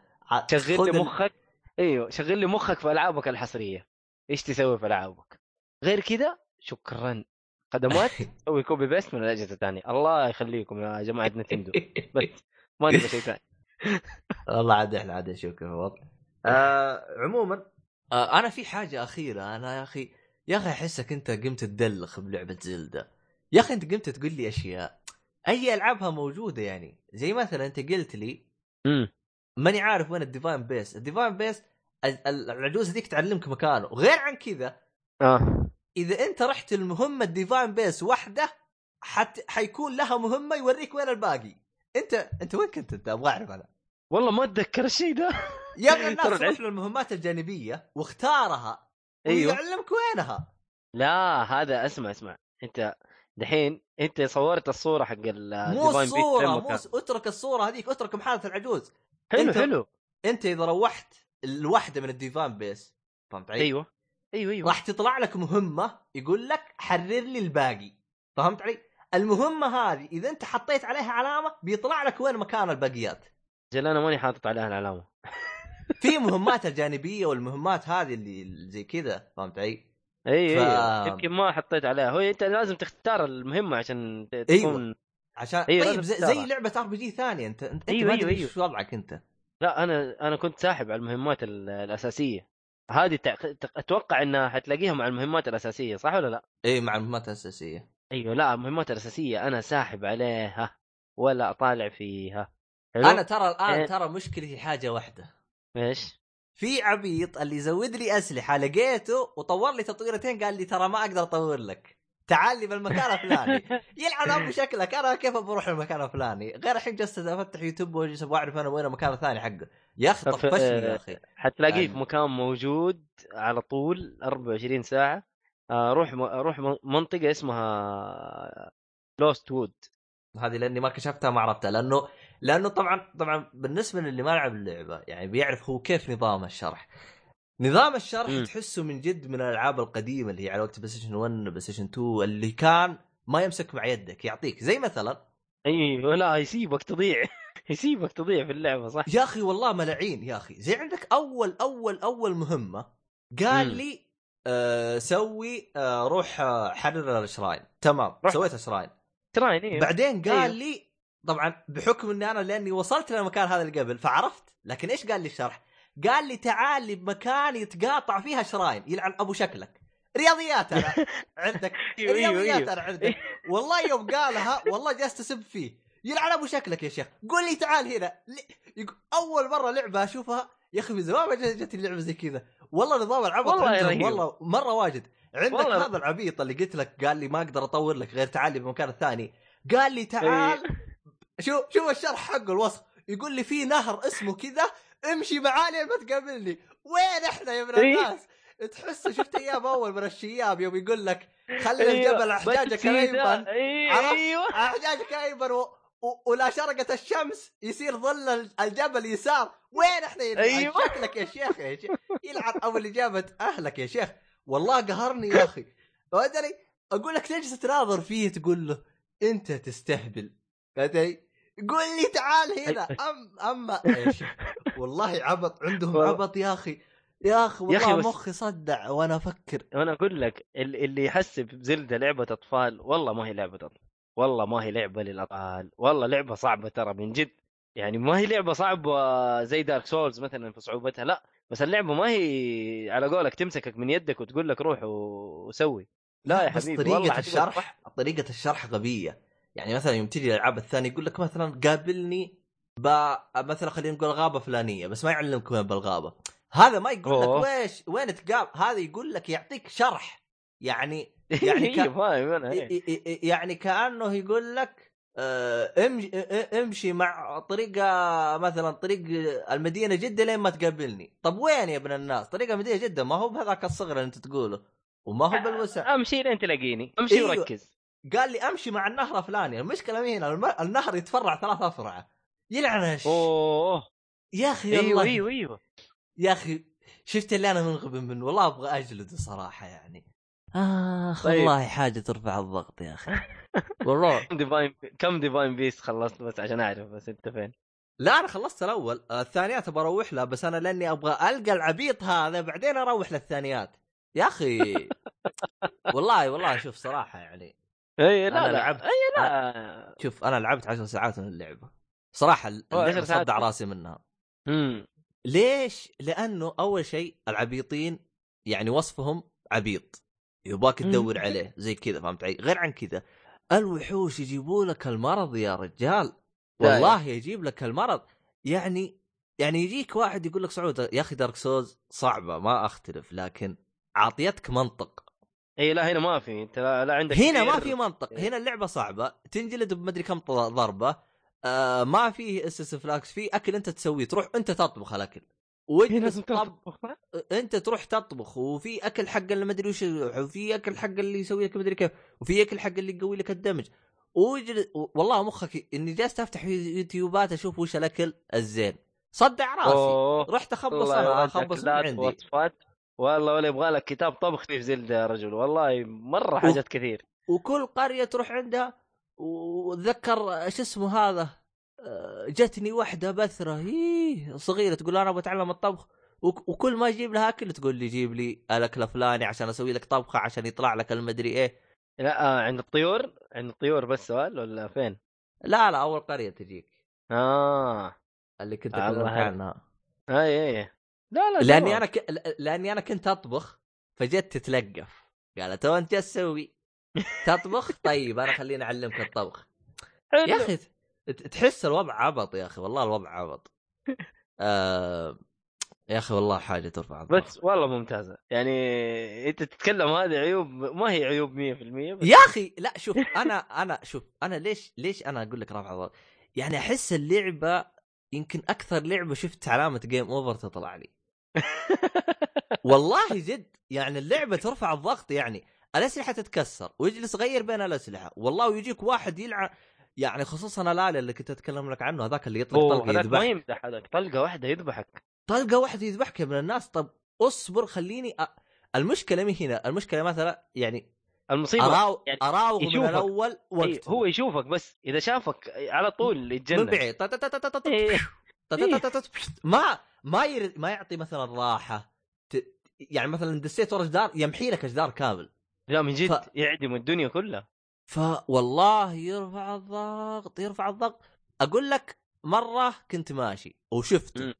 شغل لي مخك. أيوه شغل لي مخك في ألعابك الحصرية. إيش تسوي في ألعابك؟ غير كذا شكرا. خدمات؟ <laughs> سوي copy paste من الأجهزة الثانية. الله يخليكم يا جماعة نتندو. بس ما نبغى شيء ثاني. <laughs> والله عاد إحنا عاد نشوف كيف الوضع. آه عموما آه أنا في حاجة أخيرة. أنا يا أخي يا أخي أحسك أنت قمت تدلخ بلعبة Zelda. يا أخي أنت قمت تقول لي أشياء. اي ألعابها موجودة يعني. زي مثلا أنت قلت لي امم ماني عارف وين ال Divine Beast. ال Divine Beast ال- ال- العجوز هذيك تعلمك مكانه. غير عن كذا آه. إذا أنت رحت المهمة ال Divine Beast واحدة حت حيكون لها مهمة يوريك وين الباقي. انت أنت وين كنت أنت؟ أبغى أعرف أنا. والله ما أتذكر الشيء ده. يا ابن <laughs> الناس ترى روح للمهمات الجانبية واختارها أيوه. ويعلمك وينها. لا هذا اسمع اسمع. أنت دحين انت صورت الصورة حق ال مو الصورة مو اترك الصورة هذيك اترك محادثة العجوز حلو أنت- حلو انت اذا روحت الواحده من ال Divine Beast فهمت علي؟ أيوه أيوه أيوه راح تطلع لك مهمة يقول لك حرر لي الباقي فهمت علي؟ المهمة هذه إذا انت حطيت عليها علامة بيطلع لك وين مكان الباقيات أجل أنا ماني حاطط عليها العلامة في <laughs> مهمات الجانبية والمهمات هذه اللي زي كذا فهمت علي؟ اي ف- يمكن ما حطيت عليها هو انت لازم تختار المهمة عشان أيوة. تكون عشان أيوة، طيب زي. زي لعبة RPG ثانية انت انت أيوة، أيوة، أيوة. إيش وضعك انت لا أنا أنا كنت ساحب على المهمات ال- الأساسية هذه أتوقع إنها حتلاقيها مع المهمات الأساسية صح ولا لا؟ إي مع المهمات الأساسية أيوه لا المهمات الأساسية أنا ساحب عليها ولا أطالع فيها حلو؟ أنا ترى الآن إيه. ترى مشكلتي حاجة واحدة إيش؟ في عبيط اللي يزود لي أسلحة لقيته وطور لي تطويرتين قال لي ترى ما أقدر أطور لك. تعال لي بالمكان الفلاني. يلعن أبو شكلك. أنا كيف بروح المكان الفلاني؟ غير الحين جلست أفتح يوتيوب وأجلس أبغى أعرف أنا وين المكان الثاني حقه. يا أخي طف- طفشني آه، يا أخي. حتلاقيه في مكان موجود على طول 24 ساعة. آه، روح م- روح منطقة اسمها Lost Woods هذه لأني ما كشفتها ما عرفتها لأنه لأنه طبعا طبعا بالنسبة للي ما لعب اللعبة يعني بيعرف هو كيف نظام الشرح نظام الشرح مم. تحسه من جد من الألعاب القديمة اللي هي على وقت PlayStation 1 PlayStation 2 اللي كان ما يمسك مع يدك يعطيك زي مثلا أيوه لا يسيبك تضيع <laughs> يسيبك تضيع في اللعبة صح يا أخي والله ملعين يا أخي زي عندك اول اول أول مهمة قال مم. لي آه سوي آه روح آه حرر ال shrine تمام رحت. سويت الشراين تراين أيوه بعدين قال أيوه. لي طبعا بحكم إني أنا لأني وصلت للمكان هذا اللي قبل فعرفت. لكن إيش قال لي الشرح؟ قال لي تعال لي بمكان يتقاطع فيها شراين يلعن أبو شكلك. رياضيات أنا <laughs> عندك. أيوه أيوه رياضيات أيوه. أنا عندك. والله يوم قالها والله جالس اسب فيه. يلعن أبو شكلك يا شيخ. قول لي تعال هنا. أول مرة لعبة أشوفها يا أخي من زمان ما جت- جت اللعبه زي كذا. والله نظام العبط والله. والله مرة واجد. عندك والله. هذا العبيط اللي قلت لك قال لي ما أقدر أطور لك غير تعال لي بمكان الثاني. قال لي تعال شوف شوف الشرح حقه الوصف؟ يقول لي في نهر اسمه كذا امشي معاه لين ما تقابلني. وين إحنا يا ابن إيه. الناس؟ تحس شفت أيام أول من الشياب يوم يقول لك خلي أيوه. الجبل أحجاجك. ايمن؟ أيوه. أحجاجك ايمن و... و... ولا شرقت الشمس يصير ظل ال- الجبل يسار. وين إحنا يا أيوه. شكلك يا شيخ يا شيخ. يلعن اللي جابت أهلك يا شيخ. والله قهرني يا أخي. ادري أقول لك تجلس تناظر فيه تقول له أنت تستهبل. ادري قول لي تعال هنا. ام اما يا شيخ والله عبط عندهم والله. عبط يا أخي. يا أخي يا والله بس- مخي صدع وأنا أفكر. وأنا أقول لك ال- اللي يحسب Zelda لعبة أطفال والله ما هي لعبة اطفال والله ما هي لعبة للأطفال. والله لعبة صعبة ترى من جد. يعني ما هي لعبة صعبة زي Dark Souls مثلا في صعوبتها لا. بس اللعبة ما هي على قولك تمسكك من يدك وتقول لك روح وسوي. لا يا حبيبي والله طريقة حتبقى الشرح طريقة الشرح غبية. يعني مثلا يوم تجي الألعاب الثانية يقول لك مثلا قابلني ب مثلا خلينا نقول غابة فلانية بس ما يعلمك وين بالغابة. هذا ما يقول أوه. لك ويش وين تقابل هذا يقول لك يعطيك شرح. يعني <laughs> يعني يعني ك... إيه. يعني كأنه يقول لك آه، امشي امشي مع طريقة مثلا طريق المدينة جدة لين ما تقابلني. طب وين يا ابن الناس؟ طريق المدينة جدة؟ ما هو بهذاك الصغر اللي أنت تقوله. وما هو بالوسع. أمشي لين تلاقيني. أمشي أيوه. وركز. قال لي أمشي مع النهر الفلاني المشكلة مين؟ النهر يتفرع ثلاث افرع يلعن. أوه. يا أخي أيوه والله أيوه أيوه. يا أخي شفت اللي أنا منغبن منه؟ والله أبغى أجلده صراحة يعني. آخ طيب. والله حاجة ترفع الضغط يا أخي. <laughs> والله كم Divine كم Divine Beast خلصت بس عشان أعرف بس أنت فين؟ لا أنا خلصت الأول. الثانيات بروح لها بس أنا لأني أبغى ألقى العبيط هذا بعدين أروح للثانيات. يا أخي. <laughs> والله والله شوف صراحة يعني. اي أنا لا لا لعبت. اي لا شوف أنا لعبت عشر ساعات من اللعبة صراحة اللعبة. صدع راسي منها إمم ليش؟ لأنه أول شيء العبيطين يعني وصفهم عبيط يباك مم. تدور عليه زي كذا فهمت علي؟ غير عن كذا الوحوش يجيبوا لك المرض يا رجال والله يجيب لك المرض يعني يعني يجيك واحد يقول لك سعود يا أخي Dark Souls صعبة ما أختلف لكن عاطيتك منطق إي لا هنا ما في. أنت لا, لا عندك هنا ما. في منطق. هنا اللعبة صعبة تنجلد بمدري كم ط- ضربة. آه ما في estus flasks في أكل أنت تسويه تروح أنت تطبخ الأكل. لازم طب تطبخ أنت تروح تطبخ وفي أكل حق اللي مدري وش وفي أكل حق اللي يسوي لك مدري كيف وفي أكل حق اللي يقوي لك ال damage. وجل... والله مخك إني جالس أفتح يوتيوبات أشوف وش الأكل الزين. صدع راسي. أوه. رحت أخبص أنا أخبص من عندي. وصفات والله ولا يبغى لك كتاب طبخ في زلدة يا رجل والله مرة حاجات كثير. وكل قرية تروح عندها وتذكر شو اسمه هذا آه، جتني واحدة بثرة هيه صغيرة تقول أنا بتعلم الطبخ. وك- وكل ما أجيب لها أكل تقول لي جيب لي الاكل الفلاني عشان أسوي لك طبخة عشان يطلع لك المدري إيه. لا آه عند الطيور؟ عند الطيور بس سؤال ولا فين؟ لا لا أول قرية تجيك. آه. اللي كنت أكلمك. عنها. اي اي لا لا لأني. أنا ك... لأني أنا كنت أطبخ فجت تتلقف. قالت "هو أنت إيش تسوي؟ تطبخ؟ <laughs> طيب أنا خليني أعلمك الطبخ. يا أخي تحس الوضع عبط يا أخي والله الوضع عبط. <laughs> آه... يا أخي والله حاجة ترفع الضغط بس والله ممتازة. يعني أنت تتكلم هذه عيوب ما هي عيوب 100% بس يا أخي لا شوف أنا أنا شوف أنا ليش ليش أنا أقول لك رافع الضغط يعني أحس اللعبة يمكن أكثر لعبة شفت علامة game over تطلع لي. <laughs> والله جد يعني اللعبة ترفع الضغط يعني. الأسلحة تتكسر ويجلس يغير بين الأسلحة. والله ويجيك واحد يلعن يعني خصوصا الالي اللي كنت أتكلم لك عنه هذاك اللي يطلق طلقه هذاك ما يذبح يمدح هذاك طلقة واحدة يذبحك. طلقة واحد يذبحك يا ابن الناس. طب اصبر خليني أ... المشكلة مي هنا؟ المشكلة مثلا يعني المصيبة أراو... يعني أراوغ من يشوفك. الأول إيه، وقت هو يشوفك بس إذا شافك على طول من يتجنن. بعيد. إيه. ما ما ير... ما يعطي مثلا راحة. ت... يعني مثلا دسيت ورا جدار يمحي لك جدار كامل. لا من جد ف- يعدم الدنيا كلها. فوالله يرفع الضغط يرفع الضغط. أقول لك مرة كنت ماشي وشفته.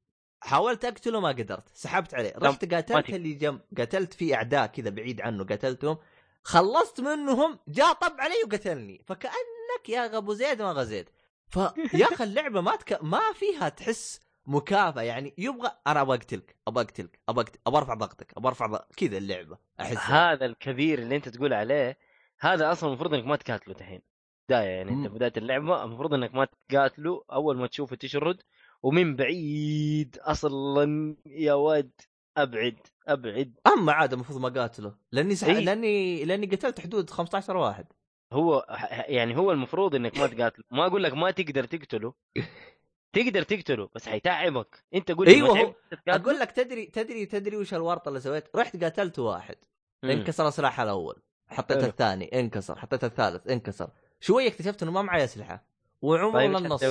حاولت أقتله ما قدرت. سحبت عليه. رحت قاتلت. اللي جنب قاتلت في أعداء كذا بعيد عنه قاتلتهم. خلصت منهم جاء طب علي وقتلني. فكأنك يا أبو زيد ما غزيت فيا <laughs> أخي اللعبة ما تك... ما فيها تحس مكافأة يعني يبغى أنا أبغى أقتلك أبغى أقتلك أبغى أقتل... أبغى أرفع ضغطك أبغى أرفع ضغط... كذا اللعبة احس هذا الكبير اللي أنت تقول عليه هذا أصلا المفروض إنك ما تقاتله دحين بدايه يعني أنت. بداية اللعبة المفروض إنك ما تقاتله أول ما تشوفه تشرد ومن بعيد أصلا يا ود أبعد أبعد أما عاد المفروض ما قاتله لأني سح... إيه. لأني لأني قتلت حدود 15 واحد هو يعني هو المفروض إنك ما تقاتله ما أقول لك ما تقدر تقتله. <laughs> تقدر تقتله بس حيتعبك. أنت قول ما هو-؟ أقول لك تدري تدري تدري وش الورطة اللي سويت؟ رحت قاتلت واحد. انكسر سلاحه الأول. حطيت حلو. الثاني. انكسر. حطيت الثالث. انكسر. شوية اكتشفت إنه ما معي أسلحة. وعمره طيب للنص؟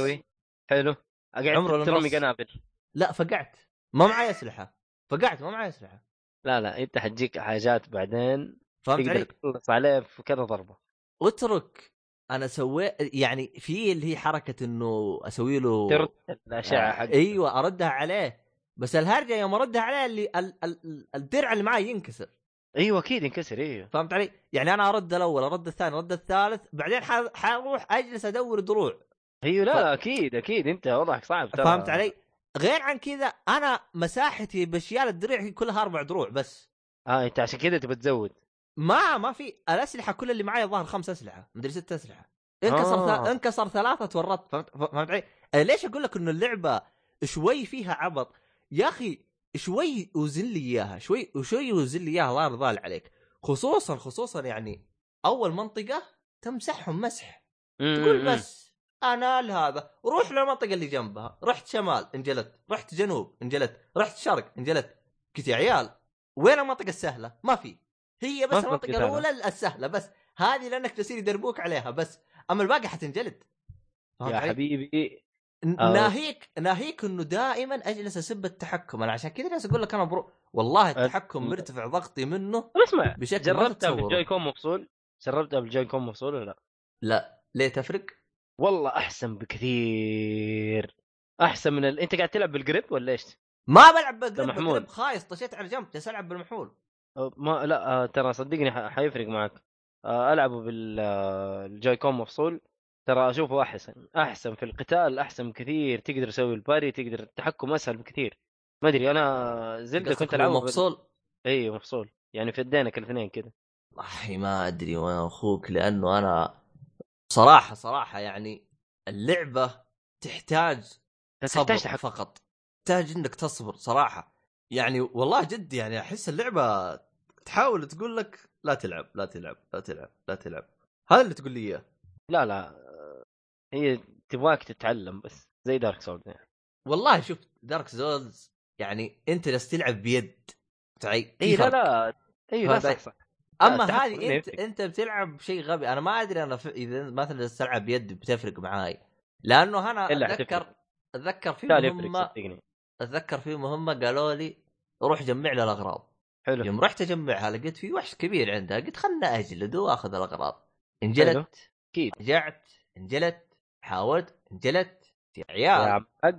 حلو. عمره قاعد ترمي. قنابل. لا فقعت. ما معي أسلحة. فقعت ما معي أسلحة. لا لا أنت حتجيك حاجات بعدين فهمت علي؟ تخلص عليه في كذا ضربة. اترك أنا سويت يعني في اللي هي حركة انه أسوي له ترد الأشعة حق أيوه اردها عليه. بس الهرجة يوم اردها عليه اللي ال... ال... الدرع اللي معي ينكسر. أيوه أكيد ينكسر أيوه. فهمت علي؟ يعني أنا ارد الأول ارد الثاني ارد الثالث بعدين ح- حروح اجلس ادور دروع. أيوه لا ف- لا أكيد أكيد انت وضعك صعب ترى. فهمت علي؟ غير عن كذا أنا مساحتي بشيال الدرع هي كلها أربع دروع بس. آه انت عشان كذا تبى تزود. ما ما في الأسلحة كل اللي معي ظهر خمس أسلحة مدري ست أسلحة. انكسر آه. ث... انكسر ثلاثة تورطت فهمت؟ فهمت علي؟ ليش أقول لك إنه اللعبة شوي فيها عبط؟ يا أخي شوي وزن لي إياها شوي وشوي وزن لي إياها الله يرضى عليك. خصوصا خصوصا يعني أول منطقة تمسحهم مسح. تقول. بس أنا لهذا. روح للمنطقة اللي جنبها. رحت شمال انجلت. رحت جنوب انجلت. رحت شرق انجلت. قلت يا عيال وين المنطقة السهلة؟ ما في. هي بس المنطقة الأولى السهلة بس هذه لأنك جالسين يدربوك عليها بس أما الباقي حتنجلد يا؟ حبيبي آه. ناهيك ناهيك إنه دائما أجلس أسب التحكم أنا عشان كذا جالس أقول لك أنا برو والله التحكم. مرتفع ضغطي منه اسمع بشكل جربتها. بالجوي كون مفصول جربتها بالجوي كون مفصول ولا لا لا ليه تفرق؟ والله أحسن بكثير أحسن من ال... أنت قاعد تلعب بالجريب ولا إيش؟ ما بلعب محمول. بالقرب خايس طشيت على جنب جالس ألعب بالمحمول ما لا آه، ترى صدقني ح- حيفرق معك. آه، العبه بالجوي كون مفصول ترى أشوفه أحسن أحسن في القتال أحسن بكثير. تقدر تسوي الباري تقدر التحكم أسهل بكثير. ما أدري أنا زلدة كنت ألعبه بال- مفصول اي مفصول. يعني في يدينك الاثنين كذا احي ما أدري وأنا أخوك لأنه أنا صراحة صراحة يعني اللعبة تحتاج تحتاج فقط. تحتاج إنك تصبر صراحة. يعني والله جد يعني أحس اللعبة تحاول تقول لك لا تلعب لا تلعب لا تلعب لا تلعب. هذا اللي تقول لي إياه. لا لا. هي تبغاك تتعلم بس زي Dark Souls يعني. والله شوف Dark Souls يعني أنت جالس تلعب بيد تعي إي لا لا. إي لا صح صح. أما هذه أنت. أنت بتلعب شيء غبي. أنا ما أدري أنا ف... إذا مثلا تلعب بيد بتفرق معاي. لأنه أنا أتذكر. أتذكر في مهمة أتذكر في مهمة قالوا لي روح جمع لي الأغراض. حلو. يوم رحت أجمعها لقيت في وحش كبير عندها قلت خلنا اجلد واخذ الأغراض. انجلت. أكيد رجعت انجلت. حاولت انجلت. يا يا عيال. عم حق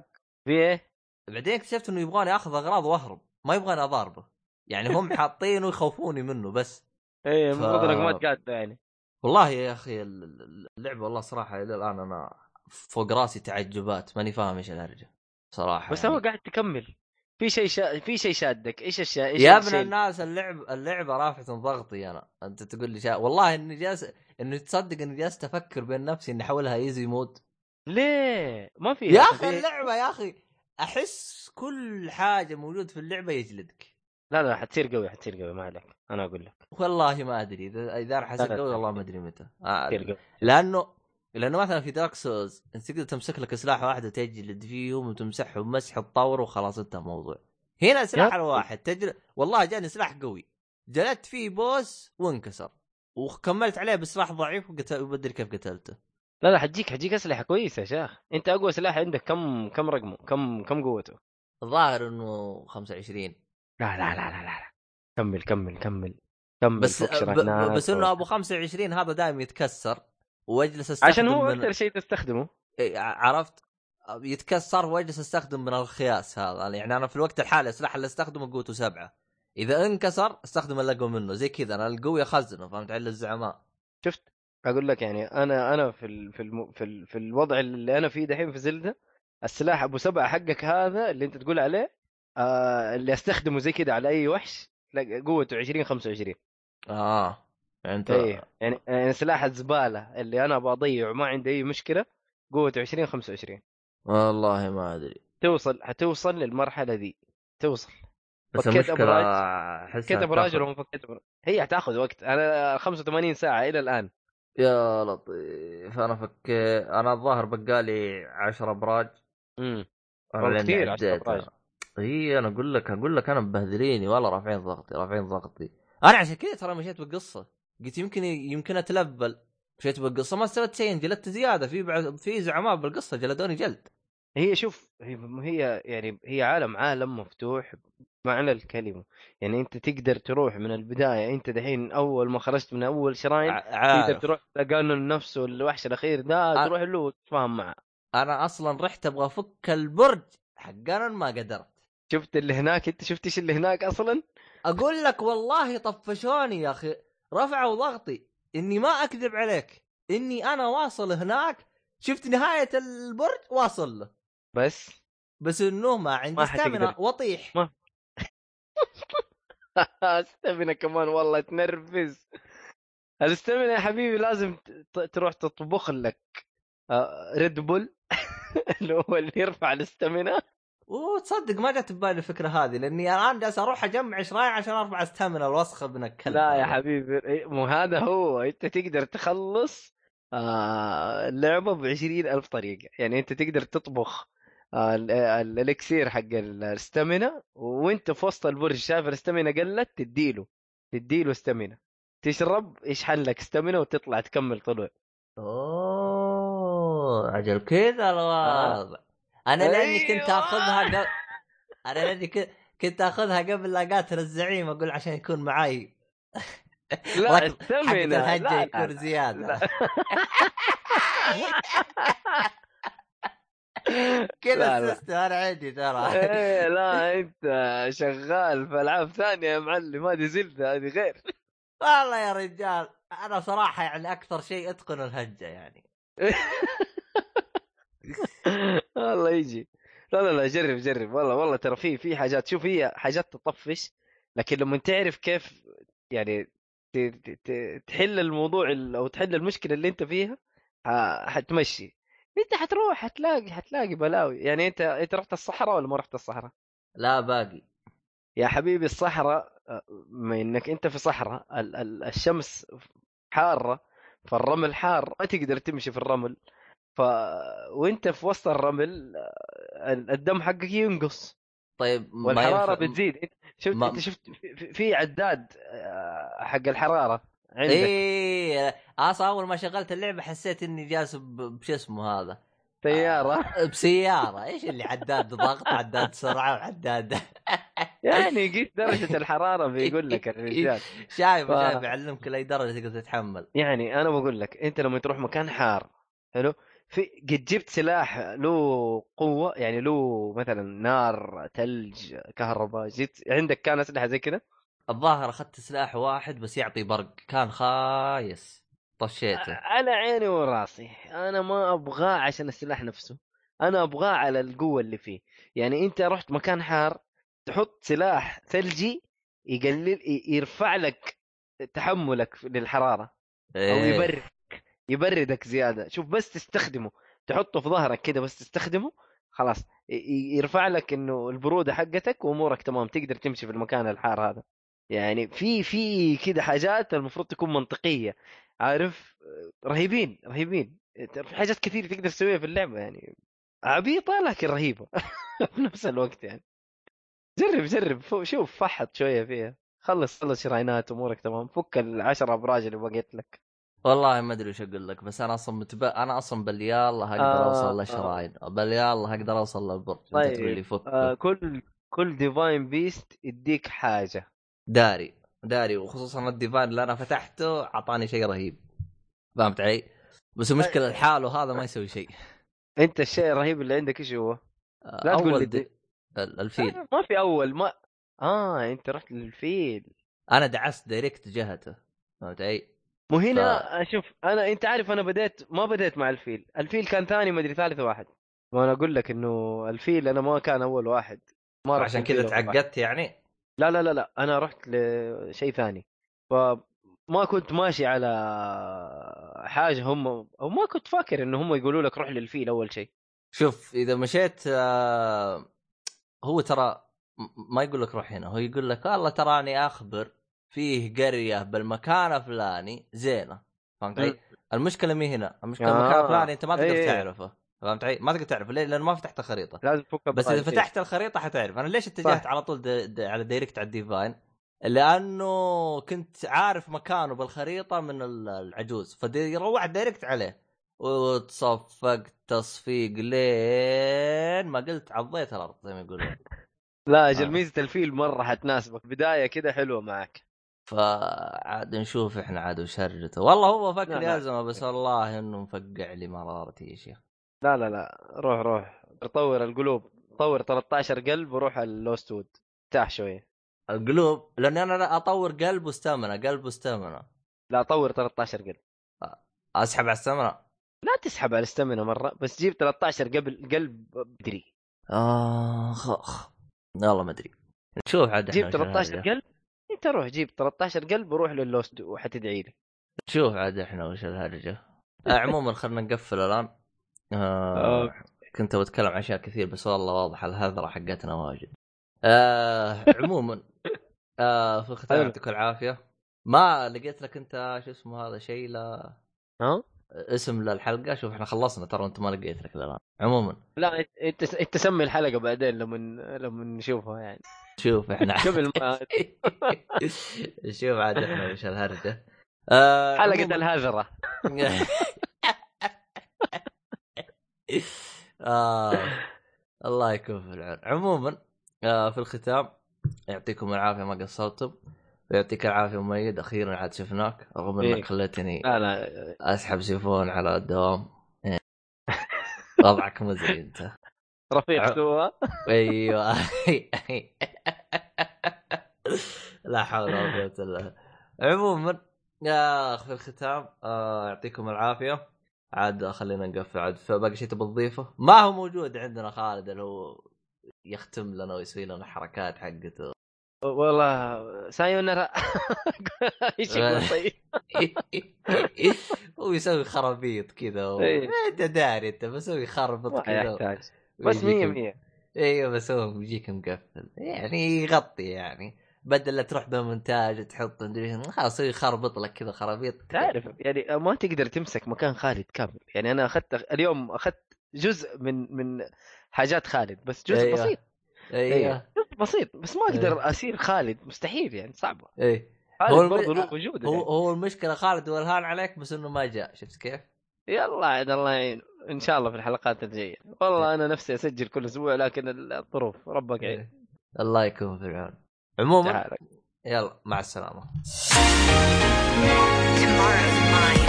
في إيه؟ بعدين اكتشفت إنه يبغاني أخذ أغراض وأهرب. ما يبغاني أضاربه. يعني هم <laughs> حاطينه يخوفوني منه بس. إيه المفروض انك ما ف- تقاتل يعني. والله يا أخي ال- ال- اللعبة والله صراحة إلى الآن أنا فوق رأسي تعجبات ماني فاهم إيش الهرجة. صراحة بس يعني. هو قاعد تكمل. في شيء شا... في شيء شادك. إيش الشيء إيش يا ابن؟ الناس اللعب اللعبة رافعة ضغطي أنا. أنت تقول لي شا... والله إني جالس انه تصدق إني جالس أفكر بين نفسي اني احولها easy mode ليه؟ ما في يا أخي اللعبة يا أخي أحس كل حاجة موجود في اللعبة يجلدك. لا لا حتصير قوي حتصير قوي. ما عليك. أنا أقول لك. والله ما أدري. إذا إذا لا، قوي. والله ما أدري متى. آه، لأنه لأنه مثلا في دارك سوز أنت تقدر تمسك لك سلاح واحد وتجلد فيهم وتمسحهم مسح تطور وخلاص انتهى الموضوع. هنا سلاح يب. الواحد تجل... والله جاني سلاح قوي. جلدت فيه بوس وانكسر. وكملت عليه بسلاح ضعيف وقتل وبدري كيف قتلته. لا لا حتجيك حتجيك أسلحة كويسة يا شيخ. أنت أقوى سلاح عندك كم كم رقمه؟ كم كم قوته؟ الظاهر إنه 25 لا لا لا لا لا, لا. كمل كمل كمل. كمل بس ب... بس إنه أبو 25 هذا دائما يتكسر. واجلس أستخدم عشان هو. أكثر شيء تستخدمه. إيه، عرفت؟ يتكسر واجلس أستخدم من الخياس هذا. يعني أنا في الوقت الحالي السلاح اللي أستخدمه قوته سبعة. إذا انكسر أستخدم اللي أقوى منه. زي كذا أنا القوي اخزنه فهمت علي؟ الزعماء شفت؟ أقول لك يعني أنا أنا في ال في الم في, ال في الوضع اللي أنا فيه دحين في زلدة السلاح أبو سبعة حقك هذا اللي أنت تقول عليه آه اللي أستخدمه زي كذا على أي وحش قوته 20 25 آه. انت إيه يعني يعني سلاح الزبالة اللي أنا أبغى أضيع وما عندي أي مشكلة قوته 20 25 والله ما أدري. توصل حتوصل للمرحلة ذي توصل. بس فكيت المشكلة كذا براجل تاخذ- وهم فكيت أبراج. هي حتاخذ وقت. أنا 85 ساعة إلى الآن. يا لطيف. أنا فكيت أنا الظاهر بقالي 10 أبراج. امم كثير 10 عديتها. أبراج. إي أنا أقول لك أقول لك أنا مبهذليني. والله رافعين ضغطي رافعين ضغطي. أنا عشان كذا ترى مشيت بالقصة. قلت يمكن يمكن اتلبل مشيت بالقصة ما استويت شيء جلدت زيادة. في بعد في زعماء بالقصة جلدوني جلد. هي شوف هي هي يعني هي عالم عالم مفتوح معنى الكلمة. يعني أنت تقدر تروح من البداية أنت دحين أول ما خرجت من أول شراين تقدر تروح لقانون نفسه الوحش الأخير ده تروح له وتتفاهم معه. أنا أصلا رحت أبغى أفك البرج حقنا ما قدرت. شفت اللي هناك؟ أنت شفت إيش اللي هناك أصلا؟ أقول لك والله طفشوني يا أخي. رفعوا ضغطي. إني ما أكذب عليك. إني أنا واصل هناك. شفت نهاية البرج؟ واصل. له بس. بس إنه ما عندي. ستامنا واطيح ما- استمنة <laughs> كمان والله تنرفز. ال stamina يا حبيبي لازم تروح تطبخ لك. آه، Red Bull <laughs> اللي هو اللي يرفع ال stamina وتصدق ما جت ببالي الفكرة هذه لأني الان جالس أروح أجمع شرايع عشان أرفع stamina الوسخة من الكلب. لا يا حبيبي مو هذا هو. أنت تقدر تخلص آه، اللعبة ب ألف طريقة. يعني أنت تقدر تطبخ آه، ال- ال- ال elixir حق ال stamina وأنت في وسط البرج شايف ال stamina قلت تديله تديله استامينا تشرب يشحن لك استامينا وتطلع تكمل طلوع. أوه عجل كذا الوضع. أنا لأني كنت أيوة. أخذها قبل أنا لأني كنت أخذها قبل لا اقاتل الزعيم أقول عشان يكون معاي لا الهجه لا، يكون. زيادة <laughs> كذا. السيستم أنا عندي ترى إيه لا أنت شغال في ألعاب ثانية يا معلم هذه زلدة هذه غير والله يا رجال أنا صراحة يعني أكثر شيء اتقن الهجة يعني <laughs> <laughs> والله يجي. لا لا لا جرب جرب. والله والله ترى في في حاجات شوف هي حاجات تطفش لكن لما تعرف كيف يعني تحل الموضوع ال- أو تحل المشكلة اللي أنت فيها حتمشي. أنت حتروح حتلاقي حتلاقي بلاوي. يعني أنت أنت رحت الصحراء ولا ما رحت الصحراء؟ لا باقي. يا حبيبي الصحراء ما إنك أنت في صحراء ال- ال- الشمس حارة فالرمل حار ما تقدر تمشي في الرمل. ف وانت في وسط الرمل آه، الدم حقك ينقص. طيب ما والحرارة ينفع- بتزيد. شفت ما- إنت شفت في- عداد آه، حق الحرارة عندك. إيه أصلا أول ما شغلت اللعبة حسيت إني جالس ب- بش اسمه هذا سياره بسيارة. إيش اللي عداد ضغط عداد سرعة وعداد <laughs> يعني قيس درجة الحرارة بيقول لك الرجال <laughs> شايف ف- شايف يعلمك لأي درجة تقدر تتحمل. يعني أنا بقول لك أنت لما تروح مكان حار حلو؟ في قد جبت سلاح له قوة يعني له مثلا نار ثلج كهرباء جيت عندك كان أسلحة زي كذا الظاهر أخذت سلاح واحد بس يعطي برق. كان خايس. طشيته. على عيني وراسي. أنا ما أبغاه عشان السلاح نفسه. أنا أبغاه على القوة اللي فيه. يعني أنت رحت مكان حار تحط سلاح ثلجي يقلل يرفع لك تحملك للحرارة أو إيه. يبردك زيادة. شوف بس تستخدمه. تحطه في ظهرك كده بس تستخدمه خلاص. يرفع لك إنه البرودة حقتك وأمورك تمام. تقدر تمشي في المكان الحار هذا. يعني في في كده حاجات المفروض تكون منطقية. عارف؟ رهيبين رهيبين. في حاجات كثير تقدر تسويها في اللعبة يعني. عبيطة لكن رهيبة. <laughs> في نفس الوقت يعني. جرب جرب. شوف فحط شوية فيها. خلص خلص شراينات أمورك تمام. فك العشر أبراج اللي بقيت لك. والله ما أدري وش أقول لك بس أنا أصلا متب... أنا أصلا بل يالله أقدر آه، أوصل آه. للشرايين بل يالله أقدر أوصل للبرج طيب، تقول لي فك. آه كل كل divine beast يديك حاجة. داري داري وخصوصا ال divine اللي أنا فتحته أعطاني شيء رهيب. فهمت علي؟ بس المشكلة لحاله هذا ما يسوي شيء. أنت الشيء الرهيب اللي عندك إيش هو؟ آه، لا تقول لي دي... الفيل. ما في أول ما آه أنت رحت للفيل. أنا دعست direct جهته. فهمت علي؟ مو هنا شوف أنا أنت عارف أنا بديت ما بديت مع الفيل. الفيل كان ثاني مدري ثالث واحد. وأنا أقول لك إنه الفيل أنا ما كان أول واحد. ما عشان كذا. تعقدت يعني؟ لا لا لا لا أنا رحت لشيء ثاني. فما كنت ماشي على حاجة هم أو ما كنت فاكر إنه هم يقولوا لك روح للفيل أول شيء. شوف إذا مشيت آه، هو ترى ما يقول لك روح هنا هو يقول لك والله تراني أخبر فيه قرية بالمكان الفلاني زينة فهمت علي؟ مم. المشكلة مي هنا المشكلة آه. المكان الفلاني أنت ما تقدر إيه. تعرفه فهمت علي؟ ما تقدر تعرفه ليه؟ لأنه ما فتحت الخريطة لازم تفك بس إذا. فتحت الخريطة حتعرف أنا ليش اتجهت. على طول د... د... على direct على ال divine لأنه كنت عارف مكانه بالخريطة من ال- العجوز فروحت direct عليه وتصفقت تصفيق لين ما قلت عضيت الأرض زي ما يقولون لا آه. أجل ميزة الفيل مرة حتناسبك بداية كده حلوة معك فعاد نشوف إحنا عاد وش هرجته والله هو فك لا، لي لا. ازمه بس والله إنه مفقع لي مرارتي يا شيخ. لا لا لا. روح روح. طور القلوب. طور 13 قلب وروح ال Lost Wood. ارتاح شوية القلوب؟ لأني أنا لا أطور قلب و stamina قلب و stamina لا طور 13 قلب. أسحب على ال stamina؟ لا تسحب على ال stamina مرة بس جيب 13 قبل قلب بدري. آخ آخ. والله ما أدري. نشوف عاد جيب وش 13 الهرجة. قلب. انت روح جيب 13 قلب وروح للوست وحتدعي لي. نشوف عاد إحنا وش الهرجة. آه، <laughs> عموما خلينا نقفل الآن. آه. كنت بتكلم عن أشياء كثير بس والله واضح الهذرة حقتنا واجد. آه عموما آه في <laughs> الختام. يعطيك العافيه ما لقيت لك أنت شو اسمه هذا شيء لا ها؟ اسم للحلقة؟ شوف إحنا خلصنا ترى انت ما لقيت لك الآن. عموما. لا انت انت سمي الحلقة بعدين لما لما نشوفها يعني. شوف إحنا <laughs> قبل ما <laughs> شوف عاد إحنا وش الهرجة. آه حلقة عموماً- الهذرة <laughs> آه الله يكون في العون. عموما آه في الختام يعطيكم العافية ما قصرتم. ويعطيك العافية مؤيد أخيرا عاد شفناك رغم إنك إيه. خليتني لا لا. أسحب سيفون على الدوام. وضعك مزري أنت. رفيق سوا. أيوه. لا حول ولا قوة إلا عموما يا اخ في الختام آه يعطيكم العافية. عاد خلينا نقفل. عاد باقي شيء تبغى تضيفه؟ ما هو موجود عندنا خالد اللي هو يختم لنا ويسوي لنا حركات حقته. والله سايونارا. <laughs> إيش يقول <laughs> طيب. هو يسوي خرابيط كذا و... إيه. أنت داري أنت بسوي خربط كذا بس مية مية. أيوه بس هو بيجيك مقفل. يعني يغطي يعني. بدل لا تروح بمونتاج تحط مدري خلاص سوي خربط لك كذا خرابيط. تعرف يعني ما تقدر تمسك مكان خالد كامل يعني أنا أخذت اليوم أخذت جزء من من حاجات خالد بس جزء أيوة. بسيط. أيوه. جزء بسيط بس ما أقدر اصير خالد. مستحيل يعني صعبة. إيه. هو الم- برضه له وجود هو يعني. هو المشكلة خالد والهان عليك بس إنه ما جاء. شفت كيف؟ يلا عاد الله يعين إن شاء الله في الحلقات الجاية. والله أنا نفسي أسجل كل أسبوع لكن الظروف ربك عين إيه. الله يكون في العون. عموما يلا مع السلامة. Tomorrow's mine.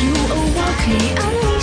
You awoke me,